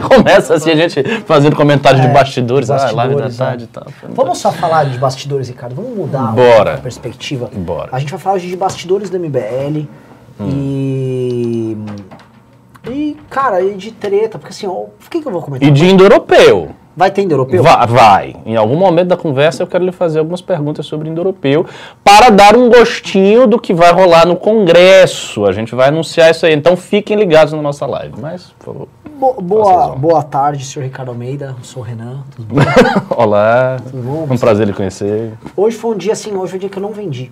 Começa assim, a gente fazendo comentários de É, bastidores, ah, live da bastidores, tarde é. e tal. Vamos só falar de bastidores, Ricardo. Vamos mudar Bora. a perspectiva. Bora. A gente vai falar hoje de bastidores do MBL e. E, cara, e de treta, porque assim, o que, que eu vou comentar? E de indo-europeu. Vai ter indo-europeu? Va- Vai. Em algum momento da conversa eu quero lhe fazer algumas perguntas sobre indo-europeu para dar um gostinho do que vai rolar no Congresso. A gente vai anunciar isso aí. Então fiquem ligados na nossa live. Mas, por favor. Bo- boa, boa tarde, senhor Ricardo Almeida. Eu sou o Renan. Tudo bom? Olá. bom? Um prazer lhe conhecer. Hoje foi um dia assim, hoje foi um dia que eu não vendi.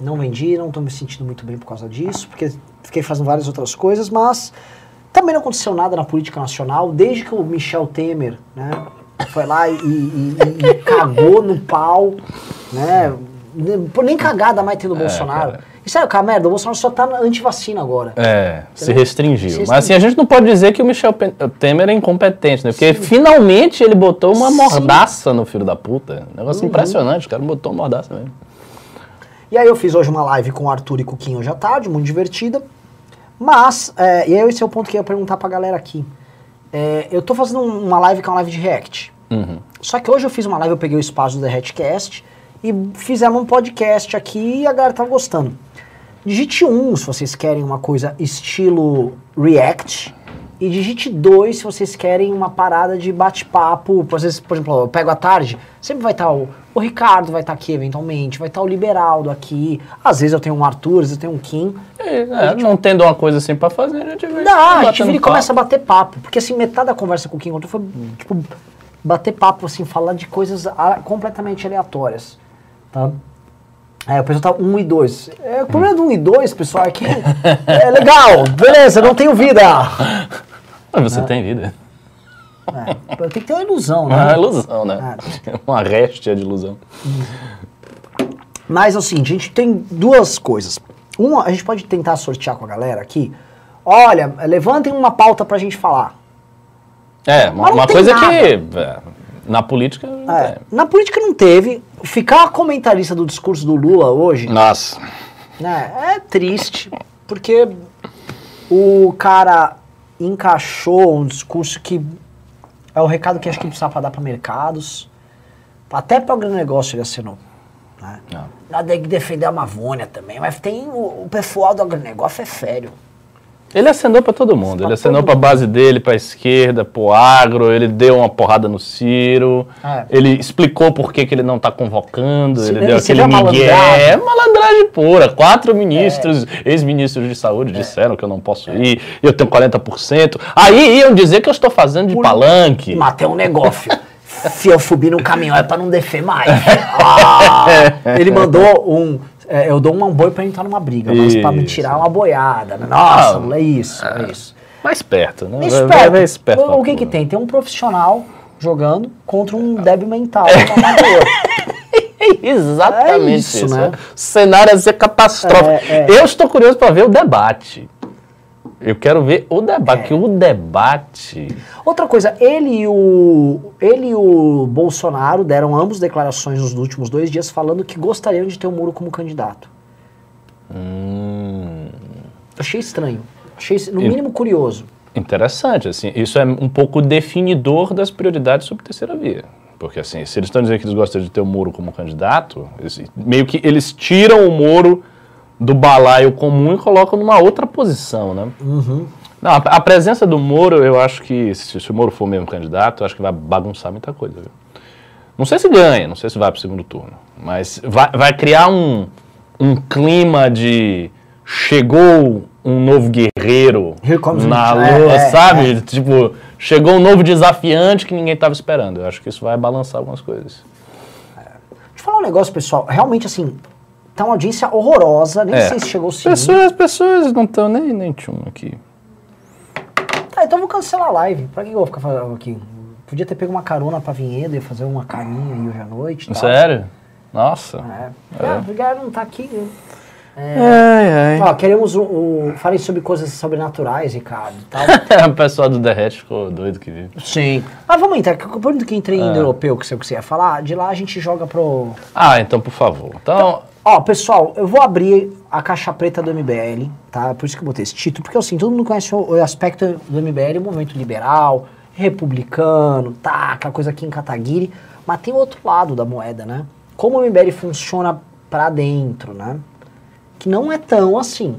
Não vendi, não tô me sentindo muito bem por causa disso, porque fiquei fazendo várias outras coisas, mas também não aconteceu nada na política nacional, desde que o Michel Temer, né, foi lá e, e- e- e cagou no pau, né, nem- cagada mais tem no Bolsonaro. cara. E sabe, cara, merda, o Bolsonaro só tá anti-vacina agora. É, se Entendeu? restringiu. Se Mas assim, a gente não pode dizer que o Michel Temer é incompetente, né? Porque finalmente ele botou uma Sim. mordaça no filho da puta. Negócio Uhum. impressionante, o cara botou uma mordaça mesmo. E aí eu fiz hoje uma live com o Arthur e o Kim hoje à tarde, muito divertida. Mas, é, e aí esse é o ponto que eu ia perguntar pra galera aqui. É, eu tô fazendo um- uma live que é uma live de react. Uhum. Só que hoje eu fiz uma live, eu peguei o espaço do The Hatcast e fizemos um podcast aqui e a galera tá gostando. Digite 1 se vocês querem uma coisa estilo React. E digite 2 se vocês querem uma parada de bate-papo. Por exemplo, eu pego à tarde, sempre vai estar o, o Ricardo, vai estar aqui eventualmente, vai estar o Liberaldo aqui. Às vezes eu tenho um Arthur, às vezes eu tenho um Kim. É, é, não tendo uma coisa assim pra fazer, a gente vai Não, a gente vira e começa a bater papo. Porque assim, metade da conversa com o Kim Control foi, tipo, bater papo, assim, falar de coisas ah, completamente aleatórias. Tá? É, o pessoal tá 1 e 2. É, o problema do 1 e 2, pessoal, é que é legal, beleza, não tenho vida. Mas você tem vida. É, tem que ter uma ilusão, É uma né? ilusão, né? Uma réstia de ilusão. Mas é o seguinte, a gente tem duas coisas. Uma, a gente pode tentar sortear com a galera aqui. Olha, levantem uma pauta pra gente falar. É, uma, uma coisa nada. que é, na política É, na política não teve. Ficar comentarista do discurso do Lula hoje Nossa. né, é triste, porque o cara encaixou um discurso que é o recado que acho que precisava dar para mercados, até para o grande negócio ele assinou. Né? Não. Nós tem que defender a Amazônia também, mas tem o, o pessoal do agronegócio é sério. Ele acenou pra todo mundo. Pra Ele acenou pra mundo. base dele, pra esquerda, pro agro. Ele deu uma porrada no Ciro. É. Ele explicou por que, que ele não tá convocando. Ele deu aquele a migué. É malandragem pura. Quatro ministros, ex-ministros de saúde disseram que eu não posso ir. Eu tenho 40%. Aí iam dizer que eu estou fazendo de Por- palanque. Matei um negócio. Fiofubir no caminhão é pra não descer mais. Ah, ele mandou um. É, eu dou um boi pra entrar numa briga, mas pra me Isso. tirar uma boiada. né? Nossa, Ah, é isso, é isso. Mais perto, né? Esperto. vai- vai esperto o, que que tem? Tem um profissional jogando contra um débil mental, um amador. Exatamente É isso, né? O cenário ia ser catastrófico. É, é. Eu estou curioso para ver o debate. Eu quero ver o debate, É. o debate. Outra coisa, ele e o ele e o Bolsonaro deram ambos declarações nos últimos dois dias falando que gostariam de ter o Muro como candidato. Hum, Achei estranho. Achei, no mínimo, curioso. interessante, assim. Isso é um pouco definidor das prioridades sobre terceira via. Porque, assim, se eles estão dizendo que eles gostam de ter o Moro como candidato, eles- meio que eles tiram o Moro do balaio comum e colocam numa outra posição, né? Não, a, a presença do Moro, eu acho que, se, se o Moro for mesmo candidato, eu acho que vai bagunçar muita coisa, viu? Não sei se ganha, não sei se vai para o segundo turno, mas vai, vai criar um, um clima de chegou um novo guerreiro na the- é, lua, é, sabe? Tipo, chegou um novo desafiante que ninguém estava esperando. Eu acho que isso vai balançar algumas coisas. Deixa eu falar um negócio, pessoal. Realmente, assim, tá uma audiência horrorosa. Nem É. sei se chegou o sininho. Pessoas, pessoas não estão nem, nem tchum aqui. Tá, então eu vou cancelar a live. Pra que eu vou ficar fazendo aqui? Podia ter pego uma carona pra Vinhedo e fazer uma carinha aí hoje à noite. Sério? Nossa. É. Ah, o Vigário não tá aqui. Né? Ai, ai. Ó, queremos o, o. Falei sobre coisas sobrenaturais, Ricardo. Tal. o pessoal do Derrete ficou doido que viu. Sim. Mas vamos entrar. Por que entrei em Ah. europeu, que você que você ia falar, de lá a gente joga pro. Ah, então, por favor. Então, Ó, pessoal, eu vou abrir a caixa preta do MBL, tá? Por isso que eu botei esse título, porque assim, todo mundo conhece o, o aspecto do MBL, o movimento liberal, republicano, tá, aquela coisa aqui em Kataguiri, mas tem o outro lado da moeda, né? Como o MBL funciona pra dentro, né? Que não é tão assim.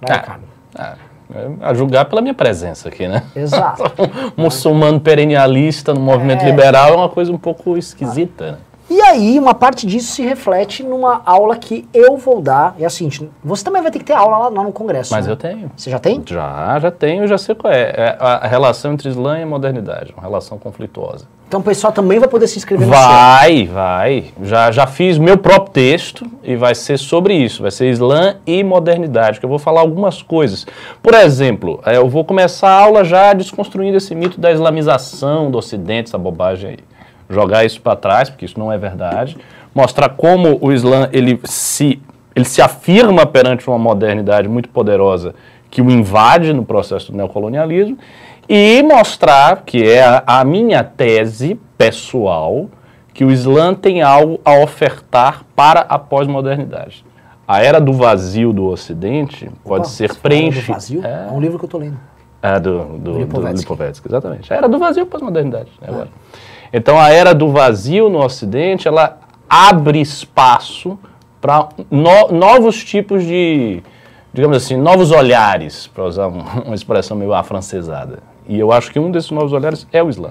Vai, Ah. Ah, é, a julgar pela minha presença aqui, né? Exato. Um muçulmano perennialista no movimento É. liberal é uma coisa um pouco esquisita, né? E aí, uma parte disso se reflete numa aula que eu vou dar. É a seguinte, você também vai ter que ter aula lá, lá no Congresso. Mas né? eu tenho. Você já tem? Já, já tenho, já sei qual é. É a relação entre Islã e modernidade, uma relação conflituosa. Então o pessoal também vai poder se inscrever no seu. Vai, vai. Já, já fiz meu próprio texto e vai ser sobre isso. Vai ser Islã e modernidade, que eu vou falar algumas coisas. Por exemplo, eh, eu vou começar a aula já desconstruindo esse mito da islamização do Ocidente, essa bobagem aí. Jogar isso para trás, porque isso não é verdade. Mostrar como o Islã ele se, ele se afirma perante uma modernidade muito poderosa que o invade no processo do neocolonialismo e mostrar, que é a, a minha tese pessoal, que o Islã tem algo a ofertar para a pós-modernidade. A era do vazio do Ocidente pode Opa, ser do preenchida. Vazio? É. É, um livro que eu tô lendo. é, do, do, do Lipovetsky. Lipovetsky, exatamente. A era do vazio pós-modernidade. né, agora. Então, a era do vazio no Ocidente, ela abre espaço para novos tipos de, digamos assim, novos olhares, para usar um- uma expressão meio afrancesada. E eu acho que um desses novos olhares é o Islã.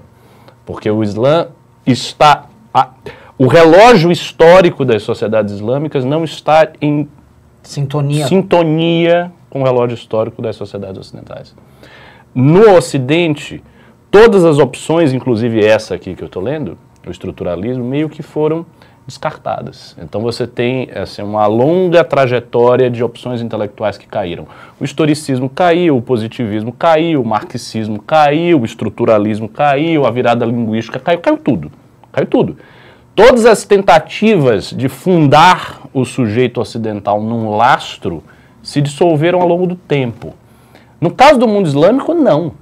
Porque o Islã está... a- o relógio histórico das sociedades islâmicas não está em Sintonia. sintonia com o relógio histórico das sociedades ocidentais. No Ocidente, todas as opções, inclusive essa aqui que eu estou lendo, o estruturalismo, meio que foram descartadas. Então você tem assim, uma longa trajetória de opções intelectuais que caíram. O historicismo caiu, o positivismo caiu, o marxismo caiu, o estruturalismo caiu, a virada linguística caiu, caiu tudo. Caiu tudo. Todas as tentativas de fundar o sujeito ocidental num lastro se dissolveram ao longo do tempo. No caso do mundo islâmico, não.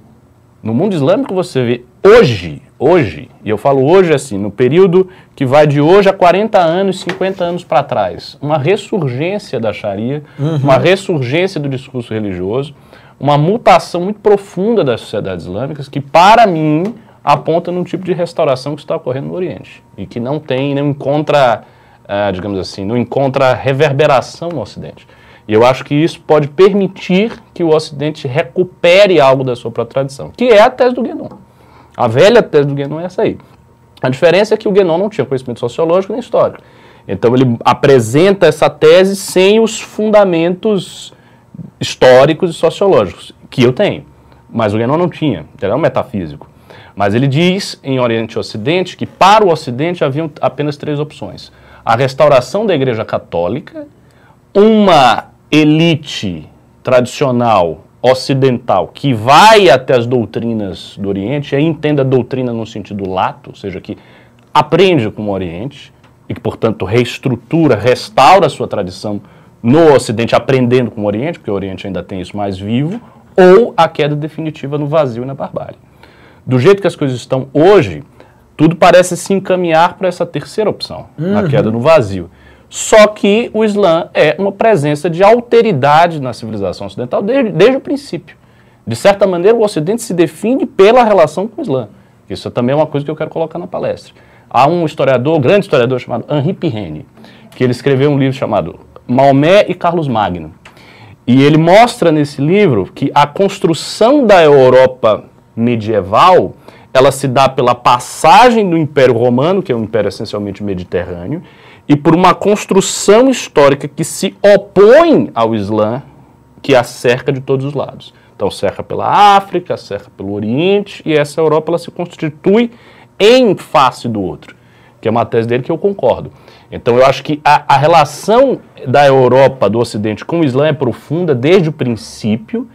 No mundo islâmico você vê hoje, hoje, e eu falo hoje assim, no período que vai de hoje a 40 anos, 50 anos para trás, uma ressurgência da Sharia, uma ressurgência do discurso religioso, uma mutação muito profunda das sociedades islâmicas que, para mim, aponta num tipo de restauração que está ocorrendo no Oriente e que não tem, não encontra, ah, digamos assim, não encontra reverberação no Ocidente. E eu acho que isso pode permitir que o Ocidente recupere algo da sua própria tradição, que é a tese do Guénon. A velha tese do Guénon é essa aí. A diferença é que o Guénon não tinha conhecimento sociológico nem histórico. Então ele apresenta essa tese sem os fundamentos históricos e sociológicos, que eu tenho. Mas o Guénon não tinha, ele é um metafísico. Mas ele diz em Oriente e Ocidente que para o Ocidente haviam apenas três opções: a restauração da Igreja Católica, uma elite tradicional ocidental que vai até as doutrinas do Oriente, e aí entenda a doutrina no sentido lato, ou seja, que aprende com o Oriente e que, portanto, reestrutura, restaura a sua tradição no Ocidente, aprendendo com o Oriente, porque o Oriente ainda tem isso mais vivo, ou a queda definitiva no vazio e na barbárie. Do jeito que as coisas estão hoje, tudo parece se encaminhar para essa terceira opção, a queda no vazio. Só que o Islã é uma presença de alteridade na civilização ocidental desde, desde o princípio. De certa maneira, o Ocidente se define pela relação com o Islã. Isso também é uma coisa que eu quero colocar na palestra. Há um historiador, um grande historiador chamado Henri Pirenne, que ele escreveu um livro chamado Maomé e Carlos Magno. E ele mostra nesse livro que a construção da Europa medieval, ela se dá pela passagem do Império Romano, que é um império essencialmente mediterrâneo, e por uma construção histórica que se opõe ao Islã, que a cerca de todos os lados. Então, cerca pela África, cerca pelo Oriente, e essa Europa ela se constitui em face do outro, que é uma tese dele que eu concordo. Então, eu acho que a, a relação da Europa, do Ocidente, com o Islã é profunda desde o princípio,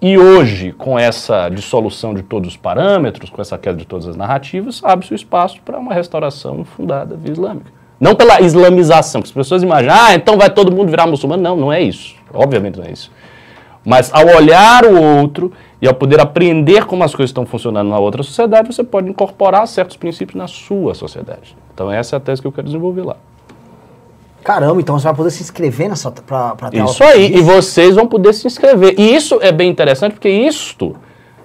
e hoje, com essa dissolução de todos os parâmetros, com essa queda de todas as narrativas, abre-se o espaço para uma restauração fundada via islâmica. Não pela islamização, que as pessoas imaginam, ah, então vai todo mundo virar muçulmano. Não, não é isso. Obviamente não é isso. Mas ao olhar o outro e ao poder aprender como as coisas estão funcionando na outra sociedade, você pode incorporar certos princípios na sua sociedade. Então essa é a tese que eu quero desenvolver lá. Caramba, então você vai poder se inscrever nessa pra, pra ter Isso aí, e vocês vão poder se inscrever. E isso é bem interessante porque isto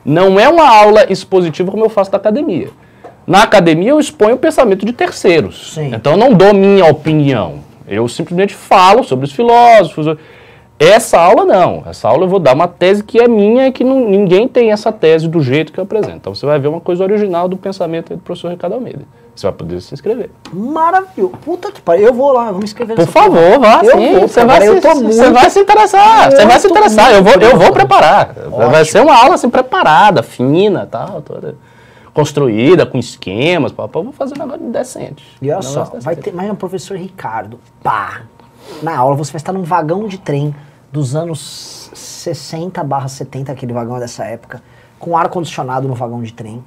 Não é uma aula expositiva como eu faço da academia. Na academia eu exponho o pensamento de terceiros. Sim. Então eu não dou minha opinião. Eu simplesmente falo sobre os filósofos. Essa aula não. Essa aula eu vou dar uma tese que é minha e que não- ninguém tem essa tese do jeito que eu apresento. Então você vai ver uma coisa original do pensamento do professor Ricardo Almeida. Você vai poder se inscrever. Maravilhoso. Puta que pariu. Eu vou lá, eu vou me inscrever Por favor, vá Eu sim. vou, você, vai eu se, você muito- vai se interessar. Você vai se interessar. Eu vou, eu vou preparar. Vai Ótimo. ser uma aula assim preparada, fina, tal, toda construída, com esquemas. Eu vou fazer um negócio decente. E olha Um só, negócio vai decente. ter, imagina o professor Ricardo, pá, na aula você vai estar num vagão de trem dos anos 60 barra 70, aquele vagão dessa época, com ar-condicionado no vagão de trem.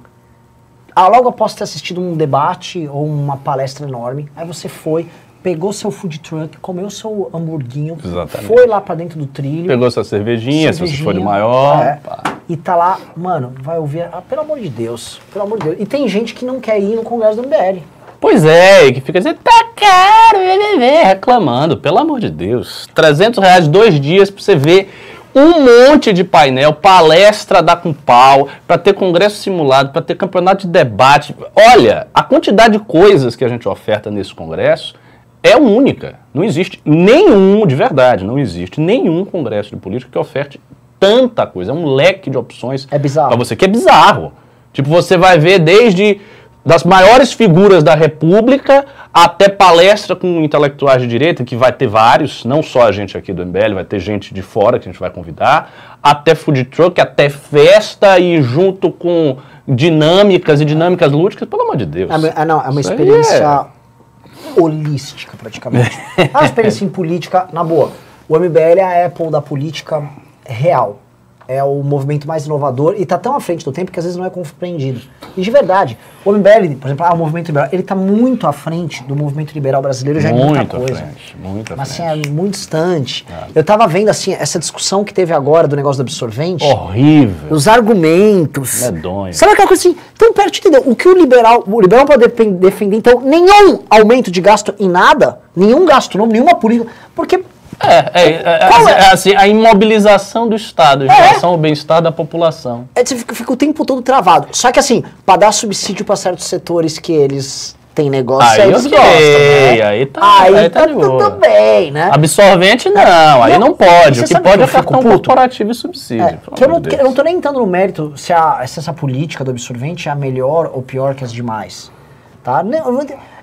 Ah, logo após ter assistido um debate ou uma palestra enorme, aí você foi, pegou seu food truck, comeu seu hamburguinho, Exatamente. foi lá pra dentro do trilho. Pegou sua cervejinha, se você for de cervejinha, maior. é, e tá lá, mano, vai ouvir, ah, pelo amor de Deus, pelo amor de Deus. E tem gente que não quer ir no congresso do MBL. Pois é, e que fica dizendo, tá caro, vê, vê, vê", reclamando, pelo amor de Deus. 300 reais dois dias pra você ver um monte de painel, palestra da com pau, pra ter congresso simulado, pra ter campeonato de debate. Olha, a quantidade de coisas que a gente oferta nesse congresso é única. Não existe nenhum, de verdade, não existe nenhum congresso de política que oferte tanta coisa. É um leque de opções É pra você, que é bizarro. Tipo, você vai ver desde das maiores figuras da República até palestra com intelectuais de direita, que vai ter vários, não só a gente aqui do MBL, vai ter gente de fora que a gente vai convidar, até food truck, até festa e junto com dinâmicas e dinâmicas lúdicas, pelo amor de Deus. É, uma- é, não, é uma Isso experiência holística, praticamente. uma experiência em política, na boa. O MBL é a Apple da política real. É o movimento mais inovador e está tão à frente do tempo que às vezes não é compreendido. E de verdade, o MBL, por exemplo, ah, o movimento liberal, ele está muito à frente do movimento liberal brasileiro já é muita Muito coisa. frente, muito Mas assim, é muito distante. Eu tava vendo assim, essa discussão que teve agora do negócio do absorvente. Horrível. Os argumentos. Medonho. Sabe aquela coisa assim? Então, perto entendeu? O que o liberal, o liberal pode defen- defender, então, nenhum aumento de gasto em nada, nenhum gasto novo, nenhuma política. Porque É, é, é, Qual é, é? assim, a imobilização do Estado em É. relação ao bem-estar da população. é, você fica, fica o tempo todo travado. Só que assim, para dar subsídio para certos setores que eles têm negócio, Aí eles ok, gostam, né? aí tá- aí aí tá tá tudo bem, né? Absorvente não, aí Não, não pode. O que pode é cartão puto? corporativo e subsídio. É, eu, não, amor de que eu Deus. não tô nem entrando no mérito se, a, se essa política do absorvente é a melhor ou pior que as demais. Tá?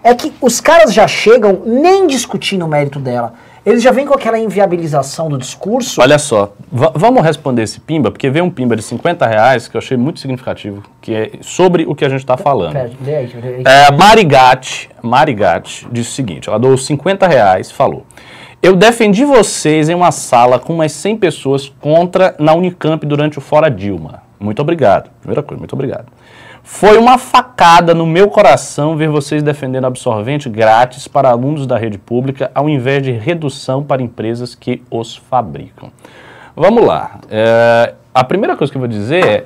É que os caras já chegam nem discutindo o mérito dela. Eles já vêm com aquela inviabilização do discurso. Olha só, va- vamos responder esse pimba, porque veio um pimba de 50 reais que eu achei muito significativo, que é sobre o que a gente está falando. Pera, lê aí, lê aí. É, Marigatti, Marigatti disse o seguinte, ela doou 50 reais, falou, eu defendi vocês em uma sala com umas 100 pessoas contra na Unicamp durante o Fora Dilma. Muito obrigado. Primeira coisa, muito obrigado. Foi uma facada no meu coração ver vocês defendendo absorvente grátis para alunos da rede pública, ao invés de redução para empresas que os fabricam. Vamos lá. É, a primeira coisa que eu vou dizer é: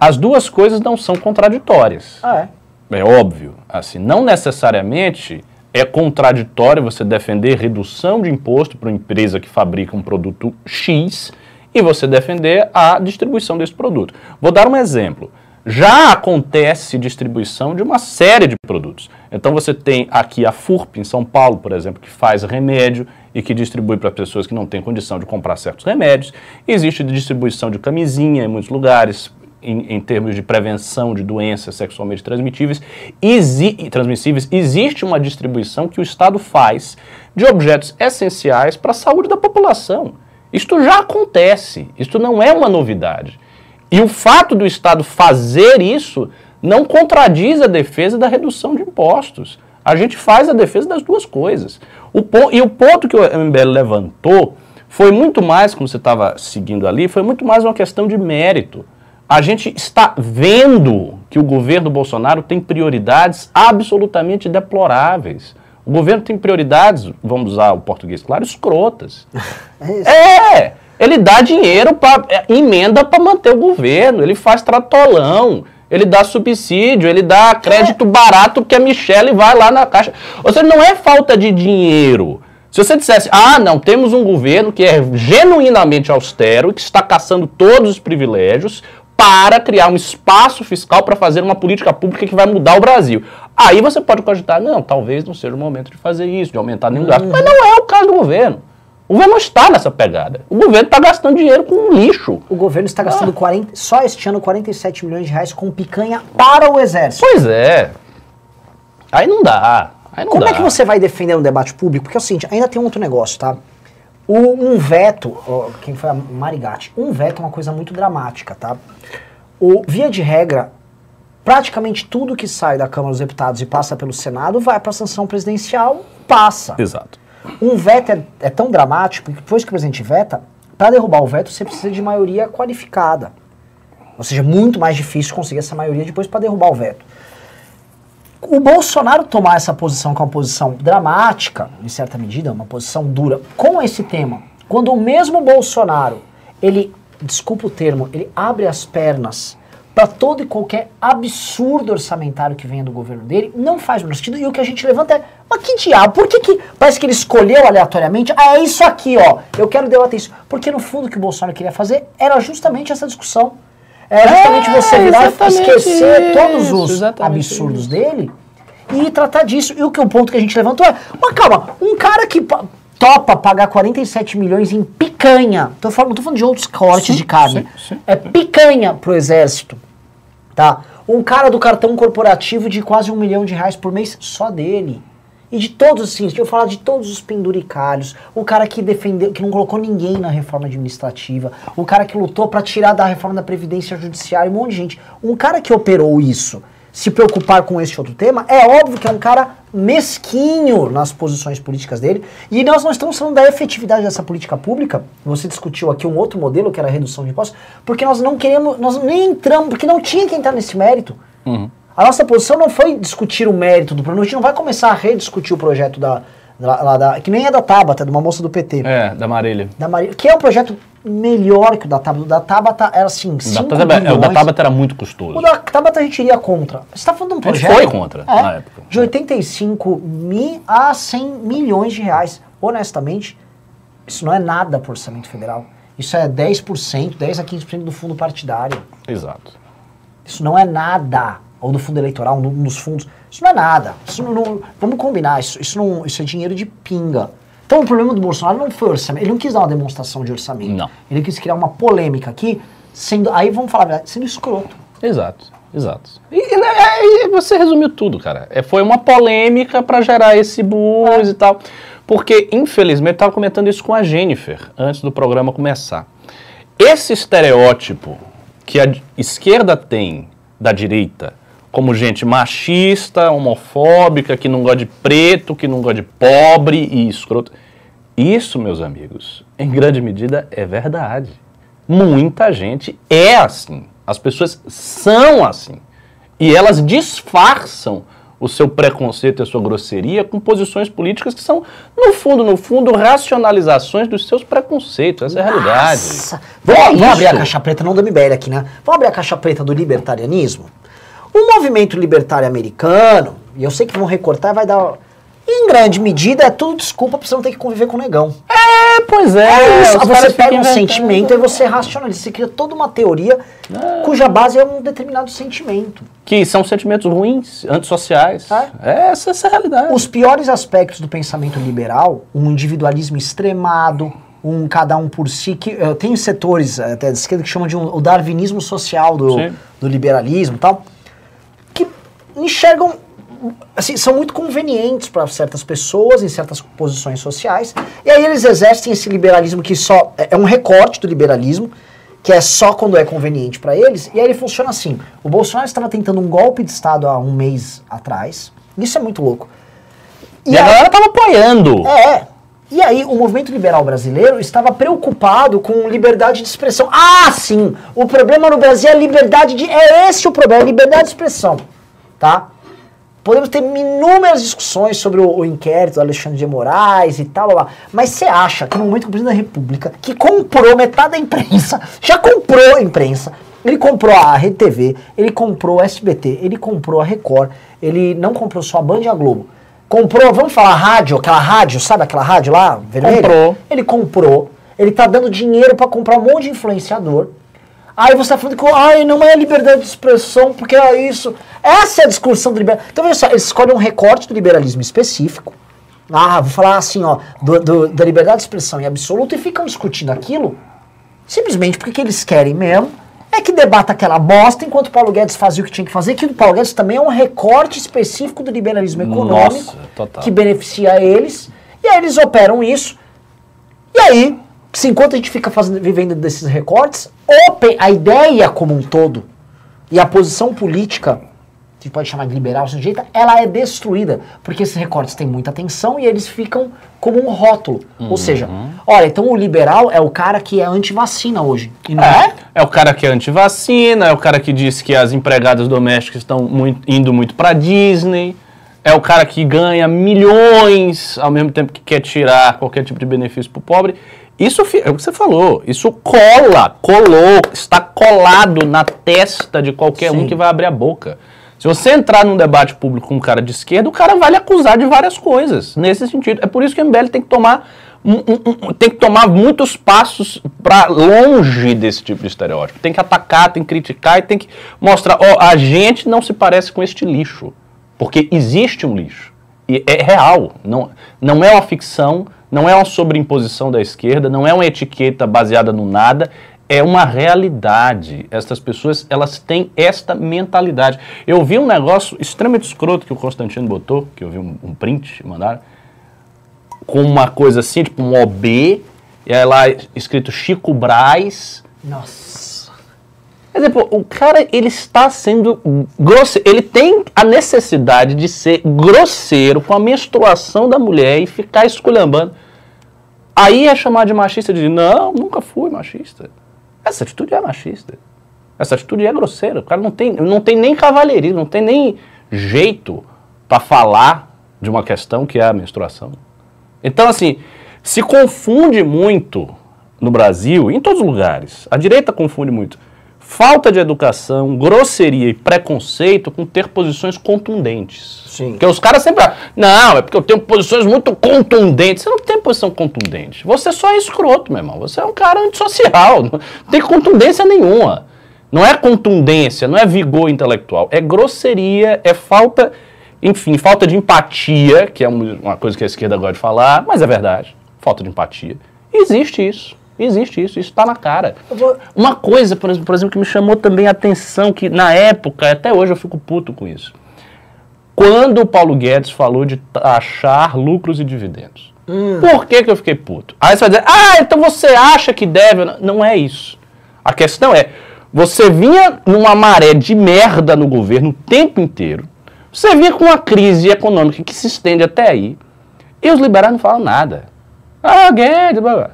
as duas coisas não são contraditórias. Ah, é. É óbvio, assim, não necessariamente é contraditório você defender redução de imposto para uma empresa que fabrica um produto X e você defender a distribuição desse produto. Vou dar um exemplo. Já acontece distribuição de uma série de produtos. Então você tem aqui a FURP em São Paulo, por exemplo, que faz remédio e que distribui para pessoas que não têm condição de comprar certos remédios. Existe distribuição de camisinha em muitos lugares, em, em termos de prevenção de doenças sexualmente transmitíveis, exi transmissíveis, existe uma distribuição que o Estado faz de objetos essenciais para a saúde da população. Isto já acontece, isto não é uma novidade. E o fato do Estado fazer isso não contradiz a defesa da redução de impostos. A gente faz a defesa das duas coisas. O e o ponto que o MBL levantou foi muito mais, como você estava seguindo ali, foi muito mais uma questão de mérito. A gente está vendo que o governo Bolsonaro tem prioridades absolutamente deploráveis. O governo tem prioridades, vamos usar o português claro, escrotas. É isso. É, ele dá dinheiro para emenda para manter o governo, ele faz tratolão, ele dá subsídio, ele dá crédito barato porque a Michelle vai lá na caixa. Ou seja, não é falta de dinheiro. Se você dissesse, ah, não, temos um governo que é genuinamente austero, que está caçando todos os privilégios, para criar um espaço fiscal para fazer uma política pública que vai mudar o Brasil. Aí você pode cogitar, não, talvez não seja o momento de fazer isso, de aumentar nenhum gasto. Mas não é o caso do governo. O governo está nessa pegada. O governo está gastando dinheiro com lixo. O governo está gastando 40, só este ano 47 milhões de reais com picanha para o exército. Pois é. Aí não dá. Aí não Como dá. é que você vai defender no debate público? Porque é o seguinte, ainda tem um outro negócio, tá? O, um veto, ó, quem foi a Marigatti, um veto é uma coisa muito dramática, tá? O, via de regra, praticamente tudo que sai da Câmara dos Deputados e passa pelo Senado vai para a sanção presidencial, passa. Exato. Um veto é, é tão dramático que depois que o presidente veta, para derrubar o veto você precisa de maioria qualificada. Ou seja, muito mais difícil conseguir essa maioria depois para derrubar o veto. O Bolsonaro tomar essa posição, que é uma posição dramática, em certa medida, uma posição dura, com esse tema, quando o mesmo Bolsonaro, ele, desculpa o termo, ele abre as pernas para todo e qualquer absurdo orçamentário que venha do governo dele, não faz o menor sentido. E o que a gente levanta é, mas que diabo, por que, que parece que ele escolheu aleatoriamente? Ah, é isso aqui, ó, eu quero debater isso. Porque no fundo o que o Bolsonaro queria fazer era justamente essa discussão. Era justamente É, você virar e esquecer isso, todos os absurdos dele e tratar disso. E o que o ponto que a gente levantou é, mas calma, um cara que pa- topa pagar 47 milhões em picanha, tô falando, não tô falando de outros cortes Sim, de carne, sim, sim. é picanha pro exército, tá? Um cara do cartão corporativo de quase um milhão de reais por mês só dele. E de todos, assim, eu falar de todos os penduricalhos. O cara que defendeu, que não colocou ninguém na reforma administrativa. O cara que lutou para tirar da reforma da Previdência Judiciária, um monte de gente. Um cara que operou isso, se preocupar com este outro tema, é óbvio que é um cara mesquinho nas posições políticas dele. E nós não estamos falando da efetividade dessa política pública. Você discutiu aqui um outro modelo, que era a redução de impostos, porque nós não queremos, nós nem entramos, porque não tinha que entrar nesse mérito. A nossa posição não foi discutir o mérito do problema, a gente não vai começar a rediscutir o projeto da, da, da- que nem é da Tabata, é de uma moça do PT. É, da Marília. Da Maria, que é um projeto melhor que o da Tabata. O da Tabata era assim, O 5 da, Tabata- é, o da. Tabata era muito custoso. O da Tabata a gente iria contra. Você está falando de um projeto... foi contra, é, na época. De 85 mil a 100 milhões de reais. Honestamente, isso não é nada para o orçamento federal. Isso é 10%, 10 a 15% do fundo partidário. Exato. Isso não é nada. Ou do fundo eleitoral, dos fundos. Isso não é nada. Isso não, não- vamos combinar, isso, isso, não, isso é dinheiro de pinga. Então o problema do Bolsonaro não foi orçamento. Ele não quis dar uma demonstração de orçamento. Não. Ele quis criar uma polêmica aqui, sendo. Aí vamos falar a verdade, sendo escroto. Exato, exato. E, e, né, aí você resumiu tudo, cara. É, foi uma polêmica para gerar esse buzz e tal. Porque, infelizmente, eu estava comentando isso com a Jennifer antes do programa começar. Esse estereótipo que a esquerda tem da direita como gente machista, homofóbica, que não gosta de preto, que não gosta de pobre e escroto. Isso, meus amigos, em grande medida é verdade. Muita gente é assim. As pessoas são assim. E elas disfarçam o seu preconceito e a sua grosseria com posições políticas que são, no fundo, no fundo, racionalizações dos seus preconceitos. Essa é a realidade. Nossa. É Vamos, vamos abrir a caixa preta, não da MBL aqui, né? Vamos abrir a caixa preta do libertarianismo? O movimento libertário americano, e eu sei que vão recortar, vai dar. Em grande medida, é tudo desculpa pra você não ter que conviver com o negão. É, pois é. É isso, você pega um sentimento e você racionaliza, você cria toda uma teoria cuja base é um determinado sentimento. Que são sentimentos ruins, antissociais. É. É, essa, essa é a realidade. Os piores aspectos do pensamento liberal, um individualismo extremado, um cada um por si, que eh, tem setores eh, até da esquerda que chamam de um, o darwinismo social do, Sim. do liberalismo e tal, enxergam, assim, são muito convenientes para certas pessoas em certas posições sociais, e aí eles exercem esse liberalismo que só é é um recorte do liberalismo, que é só quando é conveniente para eles, e aí ele funciona assim. O Bolsonaro estava tentando um golpe de Estado há um mês atrás, isso é muito louco. E, a aí- galera tava apoiando. é. E aí, o movimento liberal brasileiro estava preocupado com liberdade de expressão. Ah, sim! O problema no Brasil é a liberdade de. É esse o problema, é a liberdade de expressão. Tá? Podemos ter inúmeras discussões sobre o, o inquérito do Alexandre de Moraes e tal, blá, blá. mas você acha que no momento que o presidente da República, que comprou metade da imprensa, já comprou a imprensa, ele comprou a Rede TV, ele comprou a SBT, ele comprou a Record, ele não comprou só a Band e a Globo. Comprou, vamos falar rádio, aquela rádio, sabe aquela rádio lá, vermelha? Comprou. Ele comprou, ele tá dando dinheiro para comprar um monte de influenciador. Aí você tá falando que ai, não é liberdade de expressão, porque é isso. Essa é a discussão do liberalismo. Então, veja só, eles escolhem um recorte do liberalismo específico. Ah, vou falar assim, ó, do, do, da liberdade de expressão em absoluto e ficam discutindo aquilo simplesmente porque que eles querem mesmo é que debata aquela bosta enquanto Paulo Guedes fazia o que tinha que fazer, que o Paulo Guedes também é um recorte específico do liberalismo econômico Nossa, que beneficia eles, e aí eles operam isso. E aí, se enquanto a gente fica fazendo, vivendo desses recortes, a ideia como um todo e a posição política que gente pode chamar de liberal, desse jeito, ela é destruída, porque esses recortes têm muita atenção e eles ficam como um rótulo. Uhum. Ou seja, olha, então o liberal é o cara que é anti-vacina hoje. é? É o cara que é anti-vacina, é o cara que diz que as empregadas domésticas estão muito, indo muito para Disney, é o cara que ganha milhões ao mesmo tempo que quer tirar qualquer tipo de benefício para o pobre. Isso é o que você falou, isso cola, colou, está colado na testa de qualquer Sim. um que vai abrir a boca. Se você entrar num debate público com um cara de esquerda, o cara vai lhe acusar de várias coisas, nesse sentido. É por isso que o MBL tem que tomar, um, um, um, tem que tomar muitos passos para longe desse tipo de estereótipo. Tem que atacar, tem que criticar e tem que mostrar, ó, a gente não se parece com este lixo, porque existe um lixo. E é real, não, não é uma ficção, não é uma sobreimposição da esquerda, não é uma etiqueta baseada no nada, é uma realidade. Essas pessoas, elas têm esta mentalidade. Eu vi um negócio extremamente escroto que o Constantino botou, que eu vi um, um print, mandaram, com uma coisa assim, tipo um OB, e aí lá escrito Chico Braz. Nossa. Quer dizer, pô, o cara, ele está sendo grosseiro, ele tem a necessidade de ser grosseiro com a menstruação da mulher e ficar esculhambando. Aí é chamar de machista e dizer, não, nunca fui machista. Essa atitude é machista. Essa atitude é grosseira. O cara não tem, não tem nem cavalheirismo, não tem nem jeito para falar de uma questão que é a menstruação. Então, assim, se confunde muito no Brasil, em todos os lugares. A direita confunde muito falta de educação, grosseria e preconceito com ter posições contundentes. Sim. Porque os caras sempre. Não, é porque eu tenho posições muito contundentes. Você não tem posição contundente. Você só é escroto, meu irmão. Você é um cara antissocial. Não tem contundência nenhuma. Não é contundência, não é vigor intelectual. É grosseria, é falta. Enfim, falta de empatia, que é uma coisa que a esquerda gosta de falar, mas é verdade. Falta de empatia. Existe isso. Existe isso, isso está na cara. Vou... Uma coisa, por exemplo, por exemplo, que me chamou também a atenção, que na época, até hoje eu fico puto com isso. Quando o Paulo Guedes falou de taxar lucros e dividendos. Hum. Por que, que eu fiquei puto? Aí você vai dizer, ah, então você acha que deve. Não é isso. A questão é, você vinha numa maré de merda no governo o tempo inteiro. Você vinha com uma crise econômica que se estende até aí. E os liberais não falam nada. Ah, Guedes, blá, blá.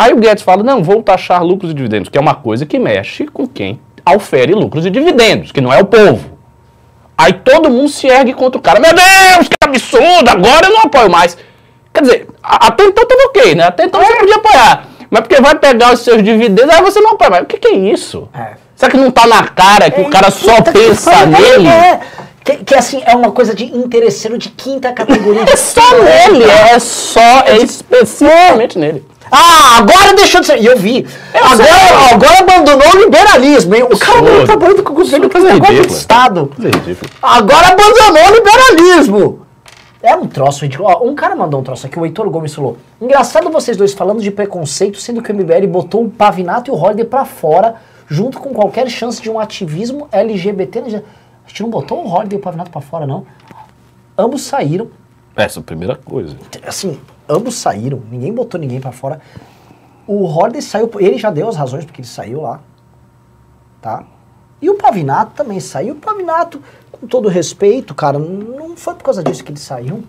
Aí o Guedes fala, não, vou taxar lucros e dividendos, que é uma coisa que mexe com quem aufere lucros e dividendos, que não é o povo. Aí todo mundo se ergue contra o cara. Meu Deus, que absurdo, agora eu não apoio mais. Quer dizer, até então tava ok, né? Até então é. você podia apoiar. Mas porque vai pegar os seus dividendos, aí você não apoia mais. O que, que é isso? É. Será que não tá na cara que é, o cara só pensa nele? É. Que, que, assim, é uma coisa de interesseiro de quinta categoria. é só nele, é só, é especificamente nele. Ah, agora deixou de ser. E eu vi. Eu agora, agora abandonou o liberalismo, hein? O cara não tá trabalhando com o governo que é agora do Estado. Agora abandonou o liberalismo. É um troço ridículo. Ó, um cara mandou um troço aqui, o Heitor Gomes falou. Engraçado vocês dois falando de preconceito, sendo que o MBL botou o Pavinato e o Holiday pra fora, junto com qualquer chance de um ativismo LGBT. A gente não botou o Holiday e o Pavinato pra fora, não. Ambos saíram. Essa é a primeira coisa. Assim, ambos saíram, ninguém botou ninguém para fora. O Holiday saiu, ele já deu as razões porque ele saiu lá, tá? E o Pavinato também saiu. O Pavinato, com todo respeito, cara, não foi por causa disso que ele saiu,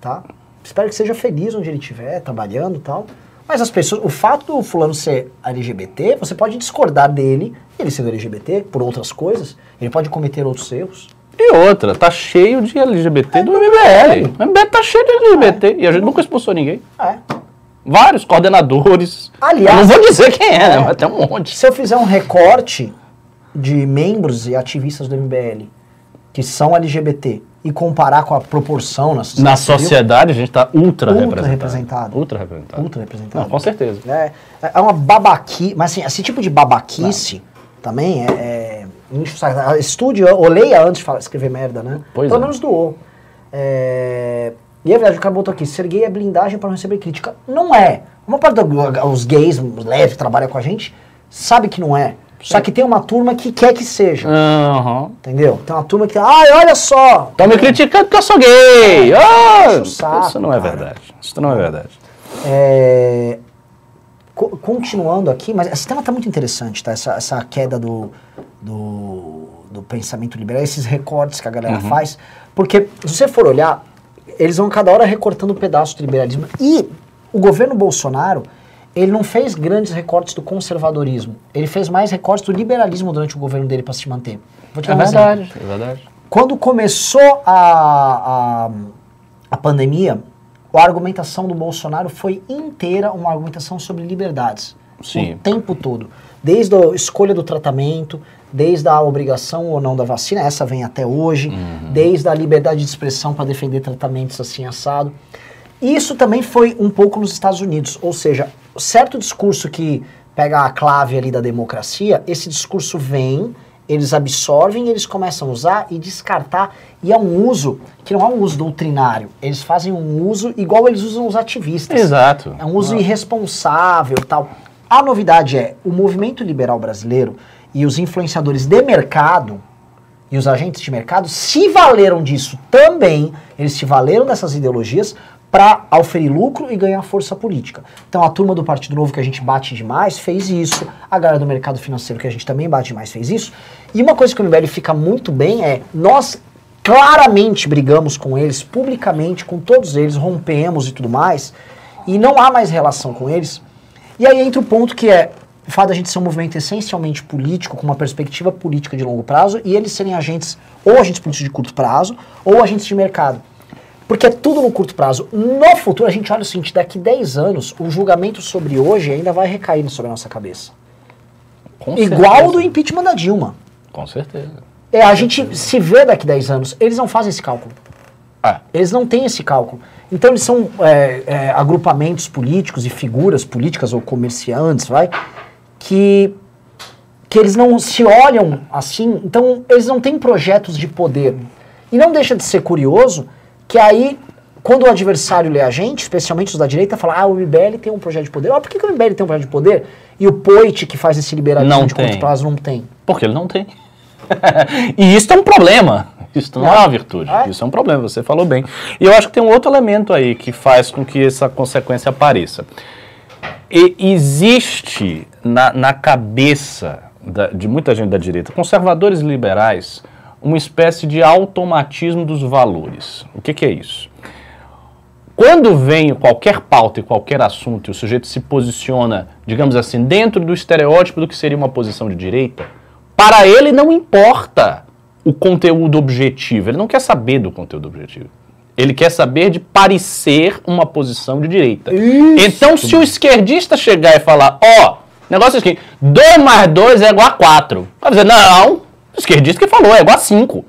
tá? Espero que seja feliz onde ele estiver, trabalhando e tal. Mas as pessoas, o fato do fulano ser LGBT, você pode discordar dele, ele sendo LGBT, por outras coisas, ele pode cometer outros erros. E outra, tá cheio de LGBT é, do MBL. O MBL tá cheio de LGBT. E a gente nunca expulsou ninguém. É. Vários coordenadores. Aliás. Eu não vou dizer quem é, né? Mas tem um monte. Se eu fizer um recorte de membros e ativistas do MBL que são LGBT e comparar com a proporção na sociedade. Na sociedade a gente está ultra, Ultra representado. representado. Ultra representado. ultra representado. Não, com certeza. É, é uma babaquice, mas assim, esse tipo de babaquice também é, é. Estude ou leia antes de escrever merda, né? Pois Pelo é. menos doou. É, E é verdade, o cara botou aqui, ser gay é blindagem para não receber crítica. Não é. Uma parte dos gays, os leves que trabalham com a gente, sabe que não é. Só que tem uma turma que quer que seja. Aham. Entendeu? Tem uma turma que, ai, olha só! Estão me criticando porque eu sou gay. Ah, Enche o saco, isso não é cara. verdade. Isso não é verdade. É, co- continuando aqui, mas esse tema está muito interessante, tá? Essa, essa queda do, do, do pensamento liberal, esses recortes que a galera faz. Porque, se você for olhar, eles vão cada hora recortando um pedaço do liberalismo. E o governo Bolsonaro, ele não fez grandes recortes do conservadorismo. Ele fez mais recortes do liberalismo durante o governo dele para se manter. Vou te dar um exemplo. é verdade. Quando começou a, a, a pandemia, a argumentação do Bolsonaro foi inteira uma argumentação sobre liberdades. Sim. O tempo todo. Desde a escolha do tratamento, desde a obrigação ou não da vacina, essa vem até hoje, desde a liberdade de expressão para defender tratamentos assim assado. Isso também foi um pouco nos Estados Unidos, ou seja, certo discurso que pega a clave ali da democracia, esse discurso vem, eles absorvem, eles começam a usar e descartar, e é um uso que não é um uso doutrinário, eles fazem um uso igual eles usam os ativistas. Exato. É um uso irresponsável e tal. A novidade é, o movimento liberal brasileiro e os influenciadores de mercado e os agentes de mercado se valeram disso também, eles se valeram dessas ideologias para auferir lucro e ganhar força política. Então a turma do Partido Novo que a gente bate demais fez isso, a galera do mercado financeiro que a gente também bate demais fez isso. E uma coisa que o MBL fica muito bem é, nós claramente brigamos com eles, publicamente, com todos eles, rompemos e tudo mais, e não há mais relação com eles. E aí entra o ponto que é o fato da gente ser um movimento essencialmente político, com uma perspectiva política de longo prazo, e eles serem agentes, ou agentes políticos de curto prazo, ou agentes de mercado. Porque é tudo no curto prazo. No futuro, a gente olha o seguinte, daqui 10 anos, o julgamento sobre hoje ainda vai recair sobre a nossa cabeça. Com Igual certeza. do impeachment da Dilma. Com certeza. É, a gente se vê daqui 10 anos, eles não fazem esse cálculo. Ah, Eles não têm esse cálculo. Então eles são é, é, agrupamentos políticos e figuras políticas ou comerciantes, vai, que, que eles não se olham assim, então eles não têm projetos de poder. E não deixa de ser curioso que aí, quando o adversário lê a gente, especialmente os da direita, fala, ah, o MBL tem um projeto de poder. Ah, por que, que o MBL tem um projeto de poder e o Poit, que faz esse liberalismo Não de curto tem. prazo, não tem? porque ele não tem. e isso é um problema. Isso não é uma virtude. É. Isso é um problema, você falou bem. E eu acho que tem um outro elemento aí que faz com que essa consequência apareça. E existe na, na cabeça da- de muita gente da direita, conservadores liberais, uma espécie de automatismo dos valores. O que, que é isso? Quando vem qualquer pauta e qualquer assunto e o sujeito se posiciona, digamos assim, dentro do estereótipo do que seria uma posição de direita, para ele não importa o conteúdo objetivo, ele não quer saber do conteúdo objetivo. Ele quer saber de parecer uma posição de direita. Então, se o esquerdista chegar e falar, ó, negócio é o seguinte, 2 mais 2 é igual a 4. Vai dizer, não, o esquerdista que falou, é igual a 5.